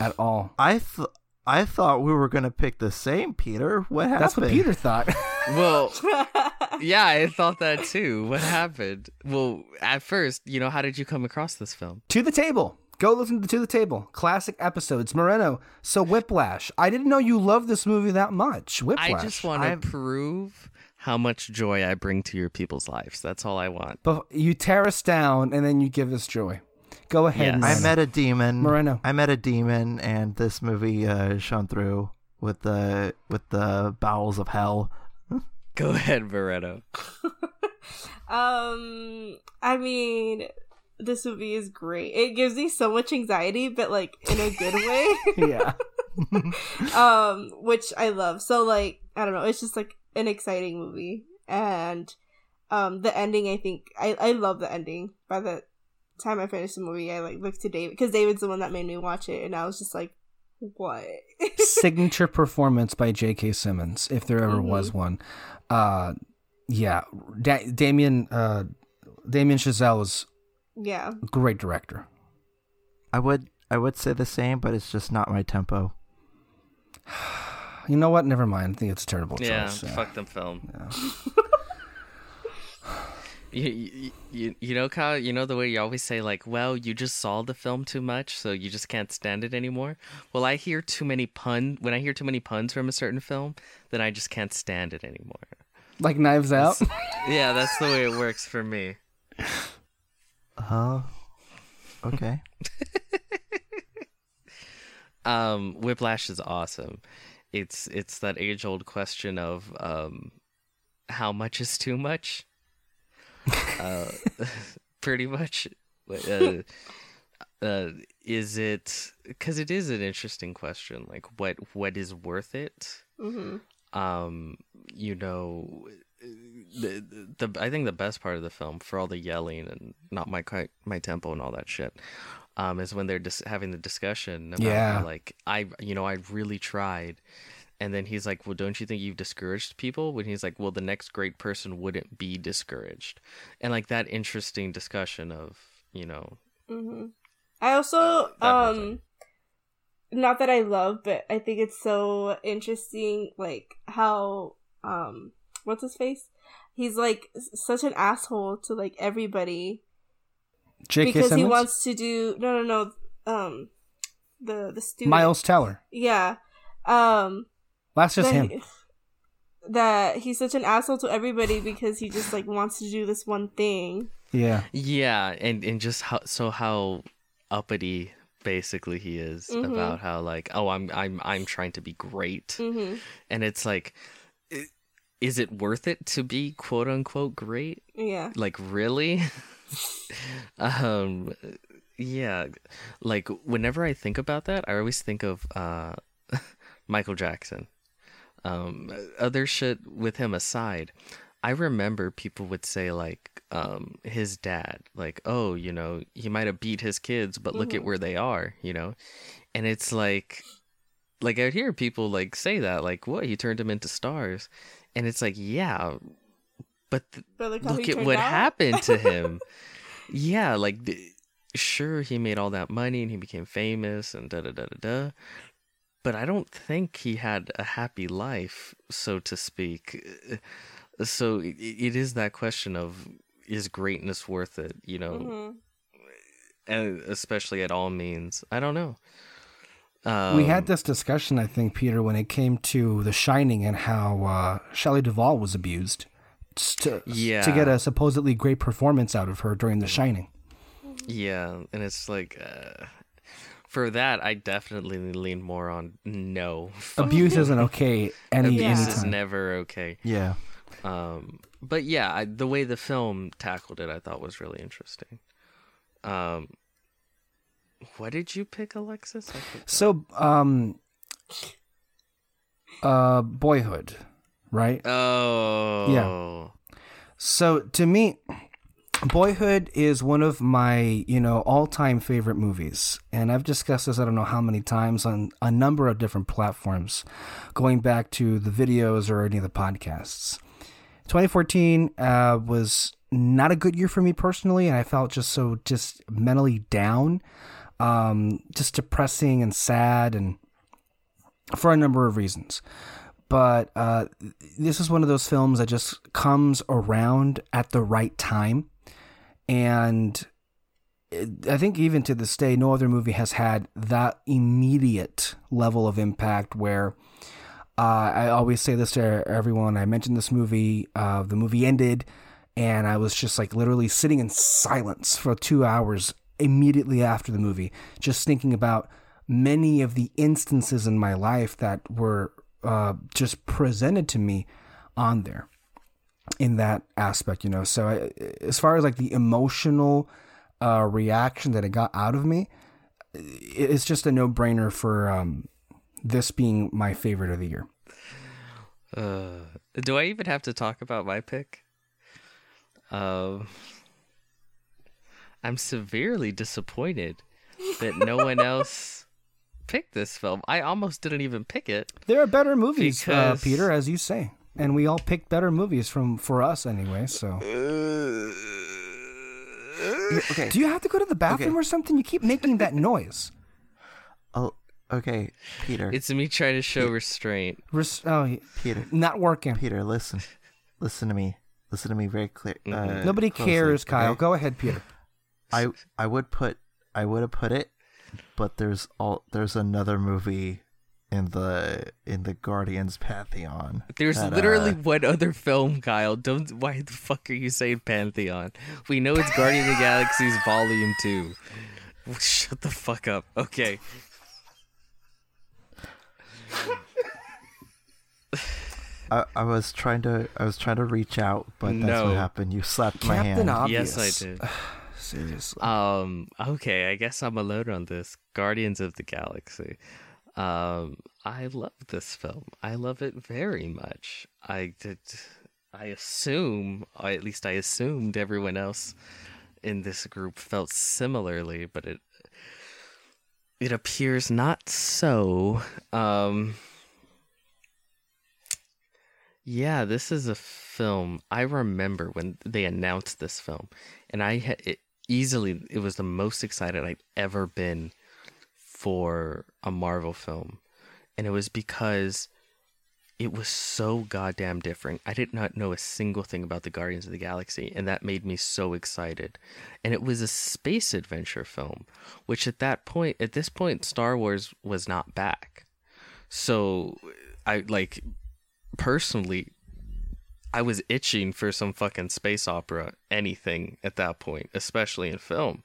at all. I th- I thought we were gonna pick the same Peter. What happened? That's what Peter thought. [LAUGHS] Well, [LAUGHS] yeah, I thought that too. What happened? Well, at first, you know, how did you come across this film? to the table. Go listen to To the Table. Classic episodes. Moreno. So Whiplash. I didn't know you loved this movie that much. Whiplash. I just want to I'm- prove how much joy I bring to your people's lives. That's all I want. But you tear us down and then you give us joy. Go ahead. Yes. I met a demon. Moreno. I met a demon, and this movie uh, shone through with the with the bowels of hell. [LAUGHS] Go ahead, Veretto. [LAUGHS] um, I mean, this movie is great. It gives me so much anxiety, but like in a good [LAUGHS] way. yeah. um, which I love. So like, I don't know, it's just like an exciting movie, and um, the ending. I think I I love the ending. By the time I finished the movie, I like looked to David because David's the one that made me watch it, and I was just like, what? [LAUGHS] Signature performance by J.K. Simmons, if there ever Mhm. was one. Uh, yeah. Da- Damien, uh, Damien Chazelle is yeah. great director. I would I would say the same, but it's just not my tempo. [SIGHS] You know what? Never mind. I think it's a terrible choice. Yeah, choice. fuck them film. Yeah. [LAUGHS] [LAUGHS] You, you, you, you know, Kyle, you know the way you always say, like, well, you just saw the film too much, so you just can't stand it anymore? Well, I hear too many pun when I hear too many puns from a certain film, then I just can't stand it anymore. Like Knives Out. [LAUGHS] Yeah, that's the way it works for me. Oh, okay. [LAUGHS] Um, Whiplash is awesome. It's it's that age old question of um, how much is too much. Uh, [LAUGHS] pretty much. Uh, uh, is it because it is an interesting question? Like, what what is worth it? hmm um you know the, the I think the best part of the film for all the yelling and not my my tempo and all that shit um is when they're just having the discussion about Yeah. how, like I you know I really tried and then he's like well don't you think you've discouraged people when he's like well the next great person wouldn't be discouraged and like that interesting discussion of you know hmm I also that whole um not that I love, but I think it's so interesting like how um what's his face? He's like such an asshole to like everybody J.K. because he wants to do no no no um the the student Miles Teller. yeah um That's just that him. he- that he's such an asshole to everybody because he just like wants to do this one thing Yeah. Yeah, and and just how so how uppity basically he is Mhm. about how like oh I'm I'm I'm trying to be great, hmm and it's like, i- is it worth it to be quote unquote great? yeah Like really? [LAUGHS] um, yeah, like whenever I think about that, I always think of uh [LAUGHS] Michael Jackson. Um, other shit with him aside, I remember people would say like um his dad, like, oh, you know, he might have beat his kids, but look at Mhm. where they are, you know, and it's like like I hear people like say that, like, what he turned him into stars, and it's like, yeah, but th- But look, look at what out. happened to him. [LAUGHS] yeah, like th- sure he made all that money and he became famous and da da da da da. But I don't think he had a happy life, so to speak. So it, it is that question of is greatness worth it, you know, Mhm. and especially at all means. I don't know. we Um, had this discussion, I think, Peter, when it came to The Shining and how uh, Shelley Duvall was abused s- to, to get a supposedly great performance out of her during The Shining. Yeah, and it's like uh, for that, I definitely lean more on no. [LAUGHS] Abuse isn't okay any Abuse is never okay. Yeah. Um, but yeah, I, the way the film tackled it, I thought was really interesting. Um, what did you pick, Alexis? So, um, uh, Boyhood, right? oh, yeah. So to me, Boyhood is one of my, you know, all-time favorite movies. And I've discussed this I don't know how many times on a number of different platforms, going back to the videos or any of the podcasts. 2014 uh, was not a good year for me personally, and I felt just so just mentally down, um, just depressing and sad, and for a number of reasons but uh, this is one of those films that just comes around at the right time. And I think even to this day, no other movie has had that immediate level of impact where uh, I always say this to everyone. I mentioned this movie, uh, the movie ended, and I was just like literally sitting in silence for two hours immediately after the movie, just thinking about many of the instances in my life that were uh, just presented to me on there in that aspect, you know. So, I, as far as like the emotional uh, reaction that it got out of me, it's just a no brainer for um, this being my favorite of the year. Uh, do I even have to talk about my pick? Um, I'm severely disappointed that no one [LAUGHS] else picked this film. I almost didn't even pick it. There are better movies, uh, Peter, as you say, and we all picked better movies from for us anyway. So, Okay. do you have to go to the bathroom Okay. or something? You keep making that noise. Oh, okay, Peter. It's me trying to show restraint. Res- oh, Peter. not working. Peter, listen. Listen to me. Listen to me very clear. Uh, Nobody closely, cares, Kyle. okay? Go ahead, Peter. I I would put I would have put it, but there's all there's another movie in the in the Guardians pantheon. There's that, literally uh, one other film, Kyle. Don't. Why the fuck are you saying Pantheon? We know it's Guardian of the Galaxy's Volume Two. Shut the fuck up. Okay. I, I was trying to I was trying to reach out, but that's No. what happened. You slapped my Captain hand. Obvious. Yes, I did. [SIGHS] Seriously. Um. Okay. I guess I'm alone on this. Guardians of the Galaxy. Um. I love this film. I love it very much. I did. I assume, at least I assumed, everyone else in this group felt similarly, but it it appears not so. Um. Yeah, this is a film. I remember when they announced this film, and I had it easily. It was the most excited I'd ever been for a Marvel film, and it was because it was so goddamn different. I did not know a single thing about the Guardians of the Galaxy, and that made me so excited. And it was a space adventure film, which at that point, at this point, Star Wars was not back. So, I like personally, I was itching for some fucking space opera, anything at that point, especially in film.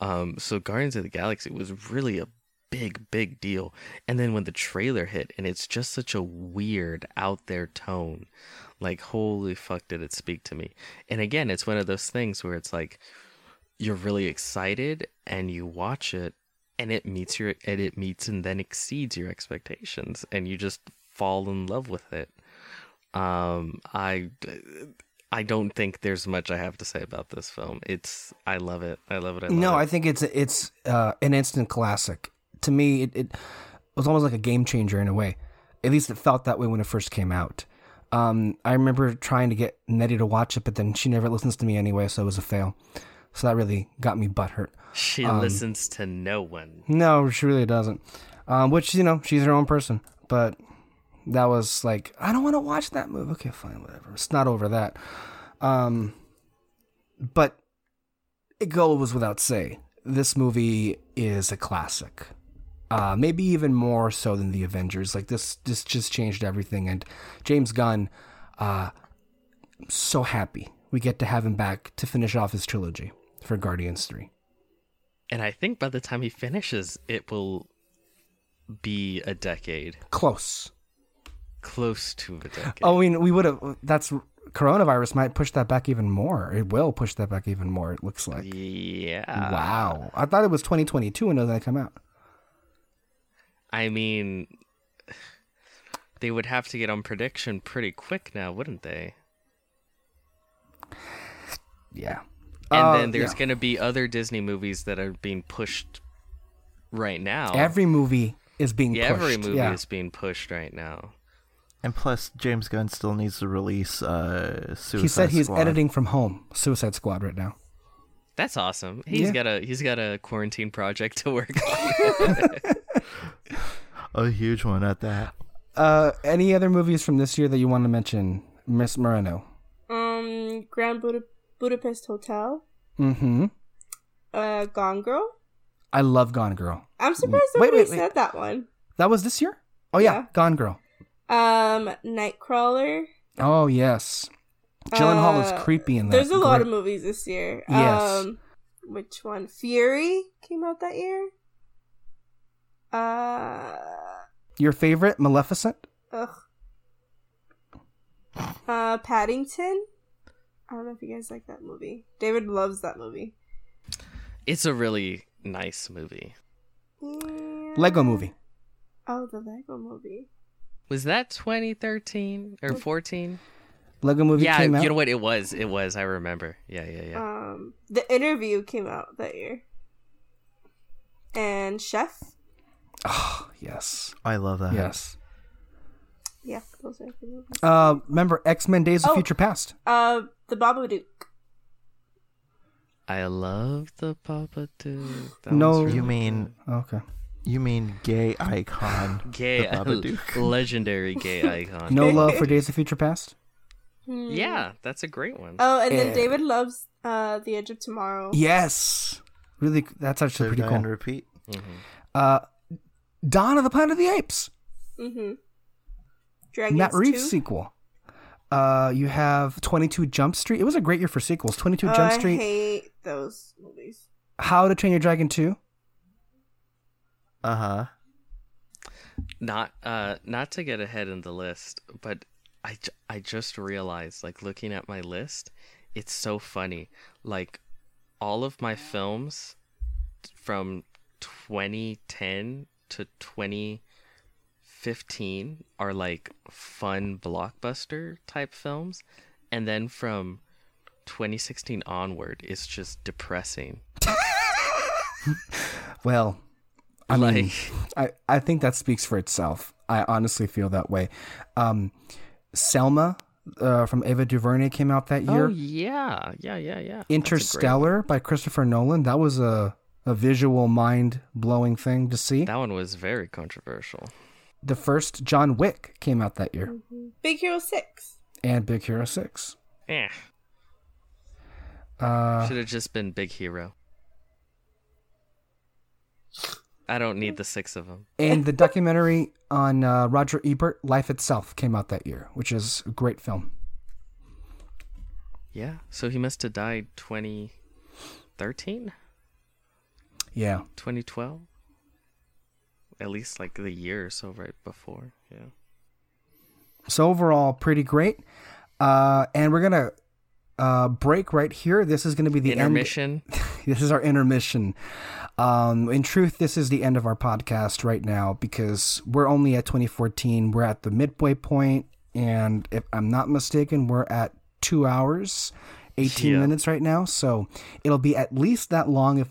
Um, so Guardians of the Galaxy was really a big, big deal. And then when the trailer hit, and it's just such a weird, out there tone, like holy fuck, did it speak to me? And again, it's one of those things where it's like you're really excited, and you watch it, and it meets your, and it meets and then exceeds your expectations, and you just fall in love with it. Um, I. I don't think there's much I have to say about this film. It's I love it. I love it. I love No, it. I think it's it's uh, an instant classic. To me, it, it was almost like a game changer in a way. At least it felt that way when it first came out. Um, I remember trying to get Nettie to watch it, but then she never listens to me anyway, so it was a fail. So that really got me butthurt. She Um, listens to no one. No, she really doesn't. Um, which you know, she's her own person. But that was like, I don't want to watch that movie. Okay, fine, whatever. It's not over that. Um, but it goes without say, this movie is a classic. Uh, maybe even more so than the Avengers. Like this, this just changed everything. And James Gunn, uh, I'm so happy we get to have him back to finish off his trilogy for Guardians Three. And I think by the time he finishes, it will be a decade. Close. Close to a decade. Oh, I mean, we would have. That's coronavirus might push that back even more. It will push that back even more. It looks like. yeah. wow, I thought it was 2022 when that come out. I mean, [SIGHS] they would have to get on prediction pretty quick now, wouldn't they? Yeah. And Uh, then there's yeah. going to be other Disney movies that are being pushed right now. every movie is being yeah, pushed. every movie yeah. is being pushed right now. And plus, James Gunn still needs to release uh, Suicide He said he's Squad. editing from home. Suicide Squad right now. That's awesome. He's Yeah. got a he's got a quarantine project to work on. [LAUGHS] a huge one at that. Uh, any other movies from this year that you want to mention, Miss Moreno? Um, Grand Buda- Budapest Hotel. Mm-hmm. Uh, Gone Girl. I love Gone Girl. I'm surprised Wait, nobody wait, wait. said that one. That was this year. Oh yeah, Yeah. Gone Girl. Um, Nightcrawler. Oh yes. Gyllenhaal Uh, is creepy in that. There's a lot of movies this year. Yes. Um, which one? Fury came out that year. Uh, Your favorite, Maleficent. ugh. Uh, Paddington. I don't know if you guys like that movie. David loves that movie. it's a really nice movie. Yeah. Lego Movie. Oh, the Lego movie. Was that 2013 or 14? Lego Movie Yeah, came out. you know what? It was. It was. I remember. Yeah, yeah, yeah. Um, The Interview came out that year. And Chef. Oh yes, I love that. yes. Yeah, those are the movies. Uh, remember X Men: Days of Oh. Future Past? Uh, The Babadook. I love the Papa Duke. That No. really You mean Okay. you mean gay icon? [LAUGHS] gay, the Babadook. [LAUGHS] legendary gay [LAUGHS] icon. No love for Days of Future Past. Hmm. Yeah, that's a great one. Oh, and then David loves uh The Edge of Tomorrow. Yes, really. That's actually Live, pretty cool. and repeat. Uh, Dawn of the Planet of the Apes. Mm-hmm. Dragons Matt Reeves 2. sequel. Uh, you have 22 Jump Street. It was a great year for sequels. 22 Oh, Jump Street. I hate those movies. How to Train Your Dragon 2. Uh huh. Not uh not to get ahead in the list, but I, I just realized like looking at my list, it's so funny. Like all of my films from 2010 to 2015 are like fun blockbuster type films and then from 2016 onward it's just depressing. [LAUGHS] Well, I mean, Like- I, I think that speaks for itself. I honestly feel that way. Um, Selma uh, from Ava DuVernay came out that year. Oh yeah, yeah, yeah, yeah. That's a great Interstellar by Christopher Nolan. That was a, a visual mind blowing thing to see. That one was very controversial. The first John Wick came out that year, Big Hero 6. and Big Hero 6. Eh, Uh, should have just been Big Hero. I don't need the six of them. and the documentary on uh, Roger Ebert, Life Itself, came out that year, which is a great film. Yeah, so he must have died 2013, Yeah. 2012. At least like the year or so right before. Yeah. So overall, pretty great. Uh, and we're gonna uh, break right here. This is gonna be the end. [LAUGHS] [LAUGHS] This is our intermission. Um, in truth, this is the end of our podcast right now because we're only at 2014. We're at the midway point, and if I'm not mistaken, we're at two hours, 18 Yeah. minutes right now. So it'll be at least that long, if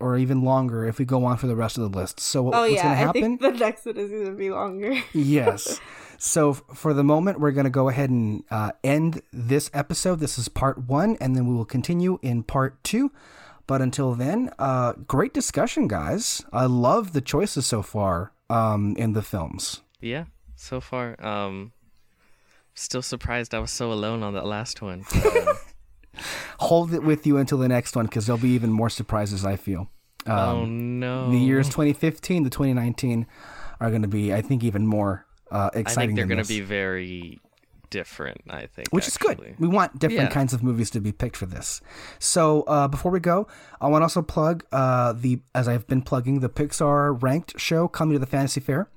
or even longer if we go on for the rest of the list. So what, Oh what's yeah, going to happen? I think the next one is gonna be longer. [LAUGHS] yes. So f- for the moment, we're going to go ahead and uh, end this episode. This is part one, and then we will continue in part two. But until then, uh, great discussion, guys. I love the choices so far um, in the films. Yeah, so far, um, still surprised I was so alone on that last one. [LAUGHS] Um, Hold it with you until the next one because there'll be even more surprises. I feel. Um, oh no, the years 2015 to 2019 are going to be, I think, even more uh, I exciting. think they're gonna be very different. I think, which is good. We want different Yeah. kinds of movies to be picked for this. So uh, before we go, I want to also plug uh, the as I've been plugging the Pixar ranked show coming to the Fantasy Fair,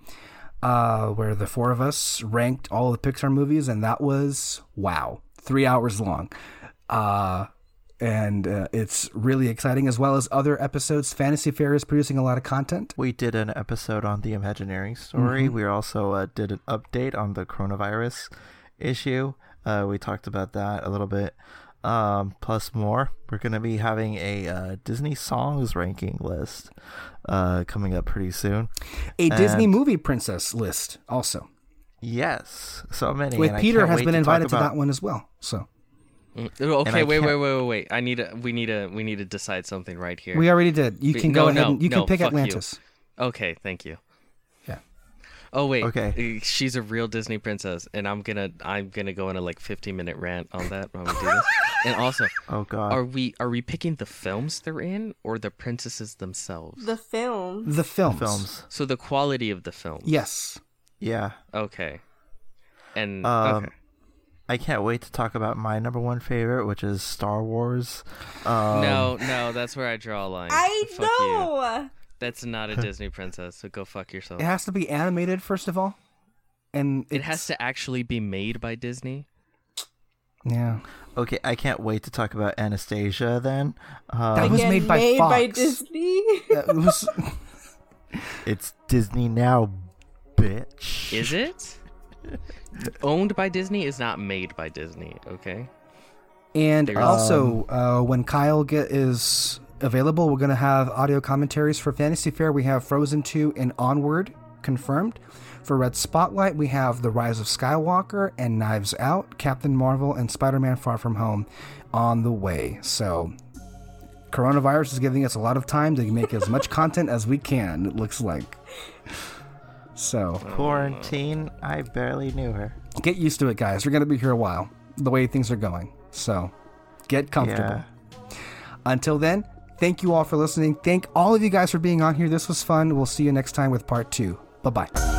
uh, where the four of us ranked all the Pixar movies, and that was wow, three hours long. Uh, and uh, it's really exciting as well as other episodes. Fantasy Fair is producing a lot of content. We did an episode on the Imagineering story. Mm-hmm. We also uh, did an update on the coronavirus issue. Uh, we talked about that a little bit. Um, plus more. We're gonna be having a uh, Disney songs ranking list uh, coming up pretty soon. A Disney movie princess list also. Yes, so many. With and Peter has been to talk invited to about- that one as well. So Mm, Okay, wait, wait, wait, wait, wait. I need to. We need to. We need to decide something right here. we already did. You Be- can no, go ahead no, and you can pick fuck you. Atlantis. Okay, thank you. Yeah. Oh wait. Okay. She's a real Disney princess, and I'm gonna I'm gonna go in a like 15 minute rant on that when we do this. [LAUGHS] and also, Oh God. are we are we picking the films they're in or the princesses themselves? The films. The films. films. so the quality of the film. Yes. Yeah. Okay. And Um, okay. I can't wait to talk about my number one favorite, which is Star Wars. Um, no, no, that's where I draw a line. I Fuck You. Know. That's not a Disney princess, so go fuck yourself. It has to be animated first of all. And It has to actually be made by Disney. Yeah. Okay, I can't wait to talk about Anastasia then. That Um, was made by made by Fox. Disney. That was [LAUGHS] it's Disney now, bitch. Is it? Owned by Disney is not made by Disney, okay? and There's- also uh, when Kyle get is available, we're gonna have audio commentaries for Fantasy Fair. We have Frozen 2 and Onward confirmed. For Red Spotlight, we have The Rise of Skywalker and Knives Out, Captain Marvel, and Spider Man Far From Home on the way. So, coronavirus is giving us a lot of time to make as much [LAUGHS] content as we can, it looks like. So, Quarantine, I barely knew her. get used to it, guys. We're going to be here a while, the way things are going. So, get comfortable. Yeah. Until then, thank you all for listening. Thank all of you guys for being on here. This was fun. We'll see you next time with part two. Bye bye.